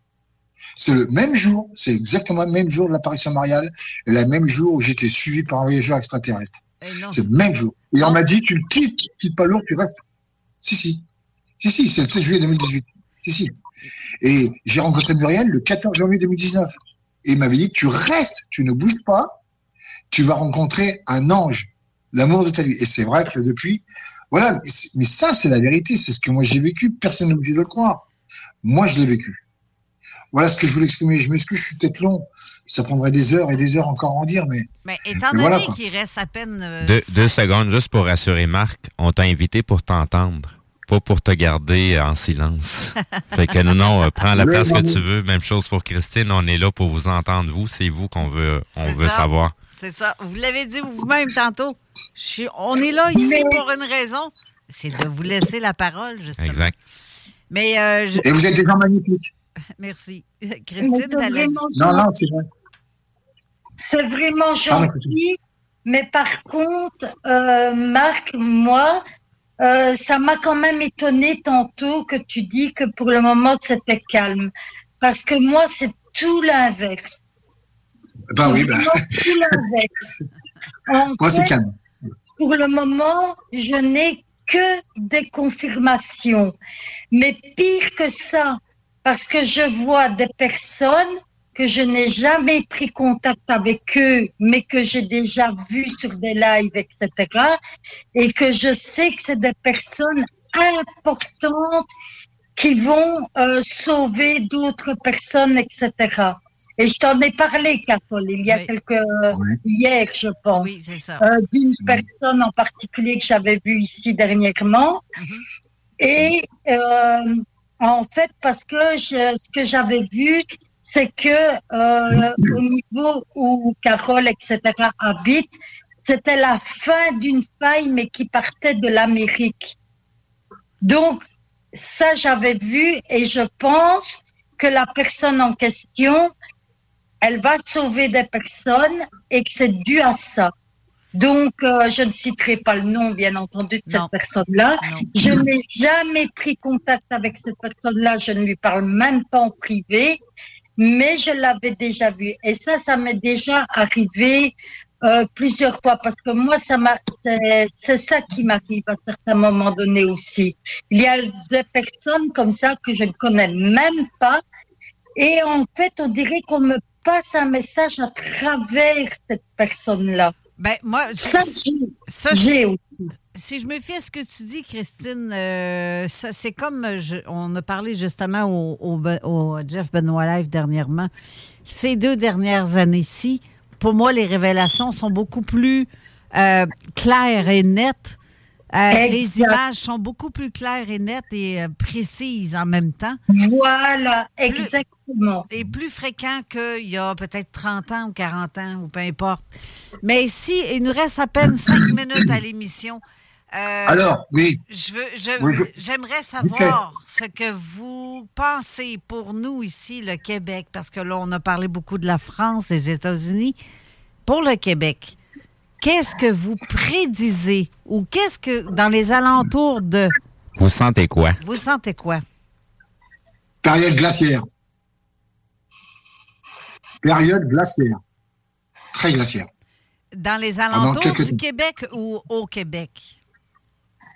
C'est le même jour, c'est exactement le même jour de l'apparition mariale, et le même jour où j'étais suivi par un voyageur extraterrestre. C'est le même jour. Et on m'a dit, tu ne quittes, tu quittes pas Lourdes, tu restes. Si, si. Si, si, c'est le 16 juillet 2018. Si, si. Et j'ai rencontré Muriel le 14 janvier 2019. Et il m'avait dit, tu restes, tu ne bouges pas, tu vas rencontrer un ange, l'amour de ta vie. Et c'est vrai que depuis, Voilà, mais ça, c'est la vérité. C'est ce que moi j'ai vécu. Personne n'est obligé de le croire. Moi, je l'ai vécu. Voilà ce que je voulais exprimer. Je m'excuse, je suis peut-être long. Ça prendrait des heures et des heures encore à en dire, mais. Mais étant Mais donné voilà, qu'il reste à peine. euh, Deux, deux secondes, juste pour rassurer Marc, on t'a invité pour t'entendre, pas pour te garder en silence. fait que non, non, euh, prends la Oui, place que tu veux. Même chose pour Christine, on est là pour vous entendre, vous. C'est vous qu'on veut, on veut ça. savoir. C'est ça. Vous l'avez dit vous-même tantôt. Je suis- on est là ici pour une raison. C'est de vous laisser la parole, justement. Exact. Mais euh, je- Et vous êtes des gens magnifiques. Merci. Christine, vraiment Non, non, c'est vrai. C'est vraiment gentil. Mais par contre, euh, Marc, moi, euh, ça m'a quand même étonné tantôt que tu dis que pour le moment c'était calme. Parce que moi, c'est tout l'inverse. Ben oui, ben. Tout l'inverse. *laughs* Moi, c'est calme. Pour le moment, je n'ai que des confirmations. Mais pire que ça, parce que je vois des personnes que je n'ai jamais pris contact avec eux, mais que j'ai déjà vues sur des lives, etc. Et que je sais que c'est des personnes importantes qui vont euh, sauver d'autres personnes, etc. Et je t'en ai parlé, Carole, il y a quelques hier, je pense, Oui, c'est ça. euh, d'une personne en particulier que j'avais vue ici dernièrement. Et euh, en fait, parce que je- ce que j'avais vu, c'est que euh, au niveau où Carole, etc., habite, c'était la fin d'une faille, mais qui partait de l'Amérique. Donc, ça, j'avais vu et je pense que la personne en question, elle va sauver des personnes et que c'est dû à ça. Donc, euh, je ne citerai pas le nom, bien entendu, de cette personne-là. Je n'ai jamais pris contact avec cette personne-là. Je ne lui parle même pas en privé, mais je l'avais déjà vue. Et ça, ça m'est déjà arrivé euh, plusieurs fois parce que moi, ça m'a, c'est, c'est ça qui m'arrive à certains moments donnés aussi. Il y a des personnes comme ça que je ne connais même pas et en fait, on dirait qu'on me passe un message à travers cette personne-là. Ben, moi, ça, j'ai- ça, j'ai aussi. Si je me fie à ce que tu dis, Christine, euh, c'est comme euh, je- on a parlé justement au, au Jeff Benoît Live dernièrement. Ces deux dernières années-ci, pour moi, les révélations sont beaucoup plus euh, claires et nettes. Euh, les images sont beaucoup plus claires et nettes et euh, précises en même temps. Voilà, exactement. Et plus fréquent qu'il y a peut-être 30 ans ou 40 ans, ou peu importe. Mais ici, il nous reste à peine 5 *coughs* minutes à l'émission. Euh, Alors, oui. je veux, je- Oui, je- j'aimerais savoir ce que vous pensez pour nous ici, le Québec, parce que là, on a parlé beaucoup de la France, des États-Unis. Pour le Québec, qu'est-ce que vous prédisez ou qu'est-ce que, dans les alentours de, Vous sentez quoi? vous sentez quoi? Période glaciaire. Période glaciaire. Très glaciaire. Dans les alentours quelques du. Québec ou au Québec?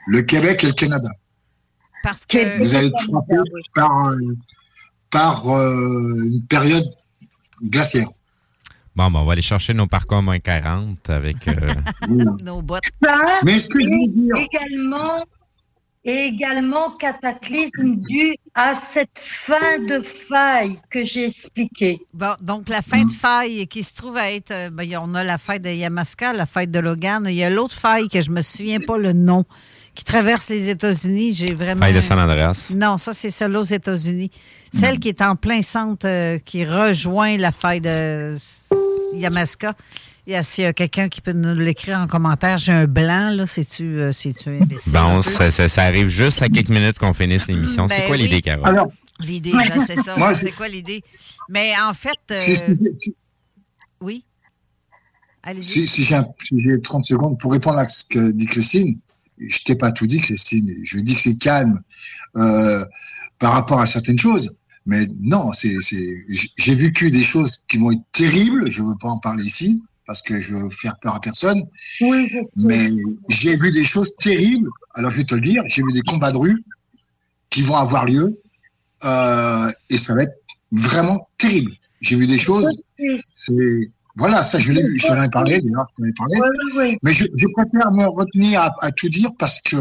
Le Québec et le Canada. Parce que. Vous allez être frappé par, euh, par euh, une période glaciaire. Bon, ben, on va aller chercher nos parcours moins 40 avec. euh, *laughs* Nos bottes. Ça, Mais ce que je veux dire- également, également cataclysme dû à cette fin de faille que j'ai expliquée. Bon, donc la fin de faille qui se trouve à être. euh, ben, on a la fête de Yamaska, la fête de Logan. Il y a l'autre faille que je me souviens pas le nom, qui traverse les États-Unis. J'ai vraiment. Faille de San Andreas. Non, ça, c'est celle aux États-Unis. Celle qui est en plein centre, euh, qui rejoint la faille de Yamaska. Il y a- S'il y a quelqu'un qui peut nous l'écrire en commentaire, j'ai un blanc, là. C'est-tu euh, imbécile? un Bon, peu? ça, ça- ça arrive juste à quelques minutes qu'on finisse l'émission. Ben c'est quoi oui. l'idée, Carole? Alors, L'idée, là, c'est ça. C'est quoi l'idée? Mais en fait. euh, si, si- si- Oui. Allez-y. si- si j'ai un- si j'ai 30 secondes pour répondre à ce que dit Christine, je t'ai pas tout dit, Christine. Je dis que c'est calme euh, par rapport à certaines choses. Mais non, c'est, j'ai vécu des choses qui vont être terribles. Je veux pas en parler ici parce que je veux faire peur à personne. Oui. Mais j'ai vu des choses terribles. Alors je vais te le dire, j'ai vu des combats de rue qui vont avoir lieu euh, et ça va être vraiment terrible. J'ai vu des choses. C'est Voilà, ça, je l'ai vu. Je t'en ai parlé, d'ailleurs, je t'en ai parlé. Oui, oui, oui. Mais je, je préfère me retenir à, à tout dire parce que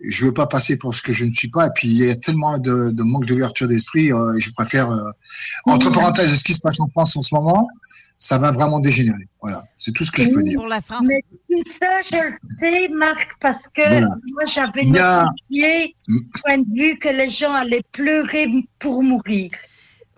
je veux pas passer pour ce que je ne suis pas. Et puis, il y a tellement de, de manque d'ouverture d'esprit. euh, je préfère, euh, entre parenthèses, ce qui se passe en France en ce moment, ça va vraiment dégénérer. Voilà, c'est tout ce que je peux dire. Pour la France. Mais tout ça, je le sais, Marc, parce que Voilà. moi, j'avais y a- notifié point de vue que les gens allaient pleurer pour mourir.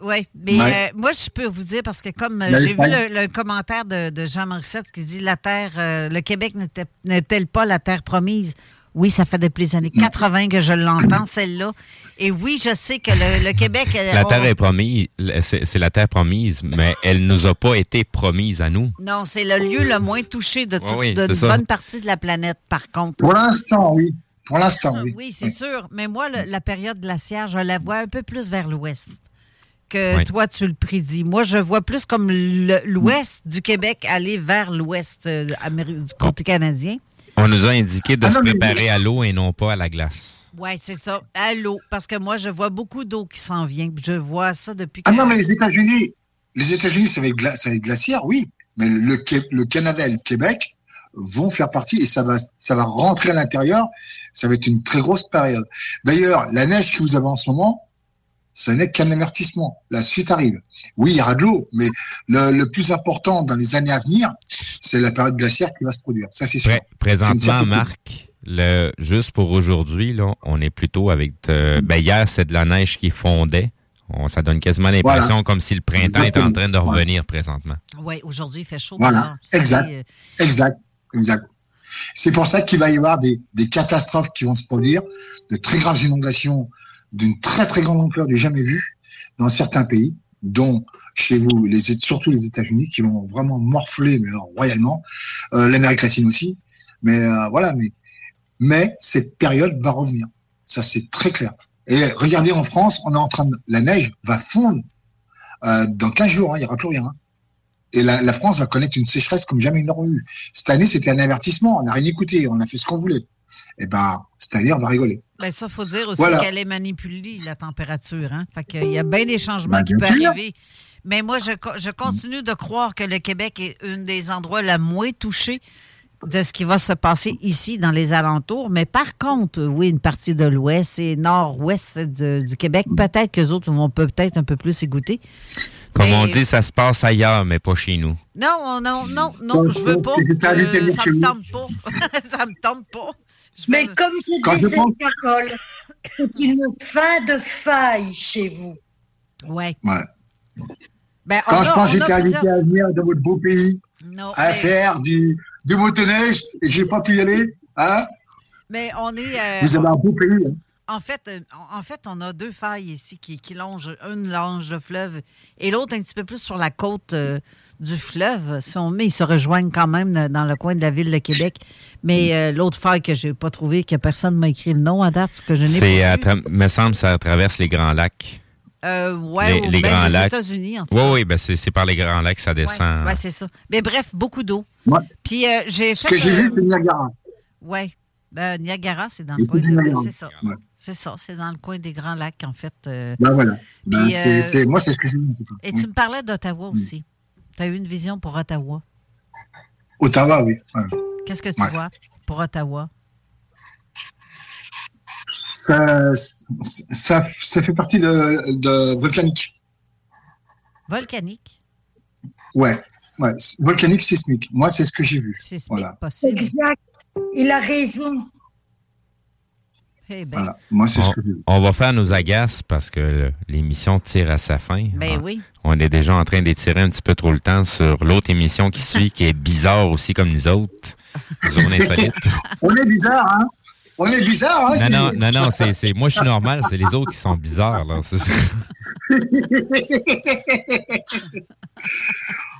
Oui, mais Ouais. euh, moi, je peux vous dire, parce que comme euh, j'ai vu le, le commentaire de, de Jean Morissette qui dit la terre, euh, le Québec n'était- n'est-elle pas la terre promise? Oui, ça fait depuis les années 80 que je l'entends, *clears throat* celle-là. Et oui, je sais que le, le Québec. euh, La on- terre est promise, c'est la terre promise, mais *laughs* elle nous a pas été promise à nous. Non, c'est le lieu le moins touché de toute oui, c'est ça. bonne partie de la planète, par contre. Pour l'instant, oui. Pour l'instant, oui. Oui, c'est sûr. Mais moi, le- la période glaciaire, je la vois un peu plus vers l'ouest que Oui. toi, tu le prédis. Moi, je vois plus comme l'ouest du Québec aller vers l'ouest euh, du côté canadien. On nous a indiqué de Ah se non, mais- préparer à l'eau et non pas à la glace. Oui, c'est ça. À l'eau. Parce que moi, je vois beaucoup d'eau qui s'en vient. Je vois ça depuis que. Ah non, mais les États-Unis, les États-Unis, ça va être, gla- ça va être glaciaire, oui. Mais le, le Canada et le Québec vont faire partie et ça va, ça va rentrer à l'intérieur. Ça va être une très grosse période. D'ailleurs, la neige que vous avez en ce moment, ce n'est qu'un avertissement. La suite arrive. Oui, il y aura de l'eau, mais le, le plus important dans les années à venir, c'est la période glaciaire qui va se produire. Ça, c'est sûr. Présentement. Marc, le, juste pour aujourd'hui, là, on est plutôt avec. de- ben hier, c'est de la neige qui fondait. On- ça donne quasiment l'impression Voilà. comme si le printemps était en train de revenir présentement. Oui, aujourd'hui, il fait chaud. Voilà, exact, est, exact, exact. C'est pour ça qu'il va y avoir des, des catastrophes qui vont se produire, de très graves inondations d'une très très grande ampleur du jamais vu dans certains pays, dont chez vous, les, surtout les États-Unis, qui vont vraiment morfler, mais alors royalement, euh, l'Amérique latine aussi. Mais euh, voilà, mais mais cette période va revenir. Ça c'est très clair. Et regardez en France, on est en train de, la neige va fondre euh, dans 15 jours, hein, il n'y aura plus rien. hein. Et la, la France va connaître une sécheresse comme jamais il n'aurait eu. Cette année, c'était un avertissement. On n'a rien écouté. On a fait ce qu'on voulait. Et ben, cette année, on va rigoler. Ben ça, faut dire aussi Voilà. qu'elle est manipulée, la température. Hein? Fait qu'il y a bien des changements Ben, qui bien peuvent arriver. Mais moi, je, je continue de croire que le Québec est un des endroits le moins touchés de ce qui va se passer ici dans les alentours. Mais par contre, oui, une partie de l'ouest et nord-ouest du Québec, peut-être que les autres vont peut-être un peu plus y goûter. Comme on dit, ça se passe ailleurs, mais pas chez nous. Non, non, non, non, je veux pas. Euh, *laughs* ça me tente pas. ça me tente pas. Mais comme je Quand disais, pense- Carole, c'est une fin de faille chez vous. Ouais. Ouais. Ben, Quand a- je pense que j'étais invité plusieurs- à venir dans votre beau pays, Non, à mais- faire du, du motoneige et j'ai pas pu y aller, hein, Mais on est. euh, vous avez un beau pays. Hein? En fait, euh, en en fait, on a deux failles ici qui, qui longent. Une longe le fleuve et l'autre un petit peu plus sur la côte euh, du fleuve. Si on met, ils se rejoignent quand même euh, dans le coin de la ville de Québec. Mais euh, l'autre faille que j'ai pas trouvé, que personne m'a écrit le nom à date, que je n'ai C'est, pas vu. tra- me semble, ça traverse les Grands Lacs. Euh, ouais, les, ou les ben, Grands les Lacs. États-Unis, en tout Oui, cas. oui, ben c'est, c'est par les Grands Lacs que ça descend. Ouais, c'est ça. Mais bref, beaucoup d'eau. Ouais. Puis euh, j'ai Ce que j'ai euh, vu, c'est Niagara. Oui. Ben, Niagara, c'est dans Et le c'est coin. C'est ça. Ouais. C'est ça. C'est dans le coin des Grands Lacs, en fait. euh. Ben voilà. Ben, Puis, c'est, euh, c'est- moi, c'est ce que j'ai vu. Et Oui. tu me parlais d'Ottawa aussi. Tu as eu une vision pour Ottawa? Ottawa, oui. Qu'est-ce que tu Ouais. vois pour Ottawa? Ça, ça, ça fait partie de, de volcanique. Volcanique? Ouais. ouais. Volcanique sismique. Moi, c'est ce que j'ai vu. Sismique, Voilà. possible. Exact. Il a raison. Eh ben, Voilà. Moi, c'est ce on, que vu. on va faire nos agaces parce que l'émission tire à sa fin. Ben Ah, oui. On est déjà en train d'étirer un petit peu trop le temps sur l'autre émission qui suit, qui est bizarre aussi comme nous autres. Zone insolite. *laughs* On est bizarre, hein? On est bizarre, hein? Non, non, non, non, c'est, c'est- moi je suis normal, c'est les autres qui sont bizarres. Là. C'est ça. *laughs*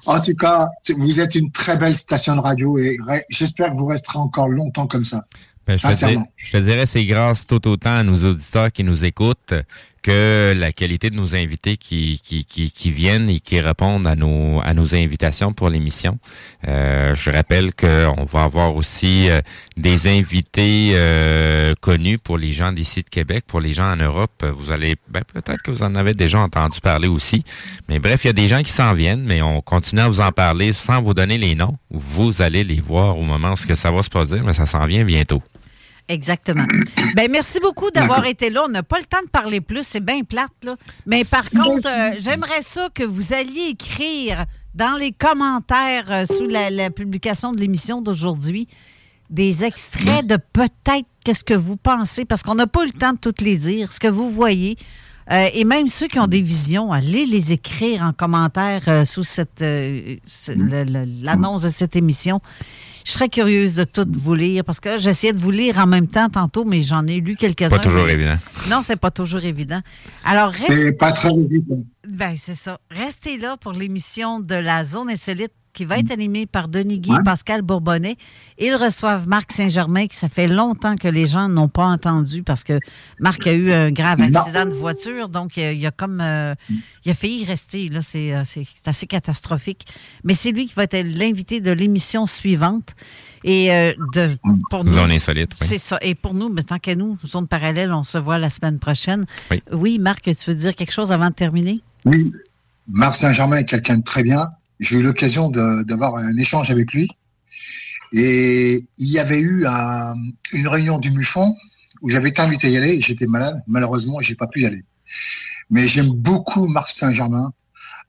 en tout cas, vous êtes une très belle station de radio et re- j'espère que vous resterez encore longtemps comme ça. Ben, je, te dis- je te dirais, c'est grâce tout autant à nos auditeurs qui nous écoutent que la qualité de nos invités qui, qui, qui, qui viennent et qui répondent à nos, à nos invitations pour l'émission. Euh, je rappelle qu'on va avoir aussi euh, des invités euh, connus pour les gens d'ici de Québec, pour les gens en Europe. Vous allez, ben, peut-être que vous en avez déjà entendu parler aussi. Mais bref, il y a des gens qui s'en viennent, mais on continue à vous en parler sans vous donner les noms. Vous allez les voir au moment où ce que ça va se produire, mais ça s'en vient bientôt. Exactement. Ben, merci beaucoup d'avoir été là. On n'a pas le temps de parler plus, c'est bien plate, là. Mais par contre, euh, j'aimerais ça que vous alliez écrire dans les commentaires euh, sous la, la publication de l'émission d'aujourd'hui des extraits de peut-être qu'est-ce que vous pensez, parce qu'on n'a pas eu le temps de toutes les dire, ce que vous voyez. Euh, et même ceux qui ont des visions, allez les écrire en commentaire sous cette l'annonce de cette émission. Je serais curieuse de toutes vous lire parce que j'essayais de vous lire en même temps tantôt, mais j'en ai lu quelques-uns. Pas toujours mais- évident. Non, c'est pas toujours évident. Alors, reste- C'est pas très évident. ben, c'est ça. Restez là pour l'émission de la Zone Insolite qui va être animée par Denis Guy Ouais. et Pascal Bourbonnais. Ils reçoivent Marc Saint-Germain, qui ça fait longtemps que les gens n'ont pas entendu parce que Marc a eu un grave Non. accident de voiture. Donc, euh, il a comme. euh, il a failli rester. Là, c'est, euh, c'est, c'est assez catastrophique. Mais c'est lui qui va être l'invité de l'émission suivante. Et euh, de, pour nous. Zone insolite, oui. C'est ça. Et pour nous, mais tant qu'à nous, zone parallèle, on se voit la semaine prochaine. Oui. Oui, Marc, tu veux dire quelque chose avant de terminer? Oui, Marc Saint-Germain est quelqu'un de très bien. J'ai eu l'occasion d'avoir un échange avec lui. Et il y avait eu un- une réunion du MUFON où j'avais été invité à y aller. J'étais malade. Malheureusement, j'ai pas pu y aller. Mais j'aime beaucoup Marc Saint-Germain.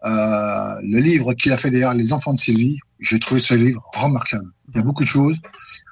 Euh, le livre qu'il a fait d'ailleurs, Les enfants de Sylvie, j'ai trouvé ce livre remarquable. Il y a beaucoup de choses.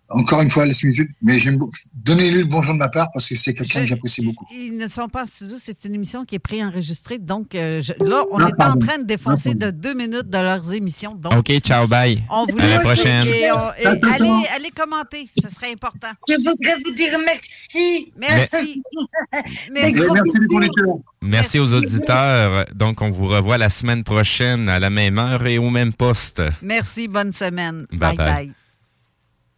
Encore une fois, la similitude, mais j'aime beaucoup. Donnez-lui le bonjour de ma part parce que c'est quelqu'un que j'apprécie beaucoup. Ils ne sont pas en studio, c'est une émission qui est préenregistrée. Donc euh, je- là, on Non, est en train de défoncer Non, de deux minutes de leurs émissions. Donc, OK, ciao, bye. on vous à la prochaine. et on- et allez, allez commenter, ce serait important. Je voudrais vous dire merci. Merci. *laughs* Merci les auditeurs. Merci aux auditeurs. Donc, on vous revoit la semaine prochaine à la même heure et au même poste. Merci, bonne semaine. Bye bye. bye. bye.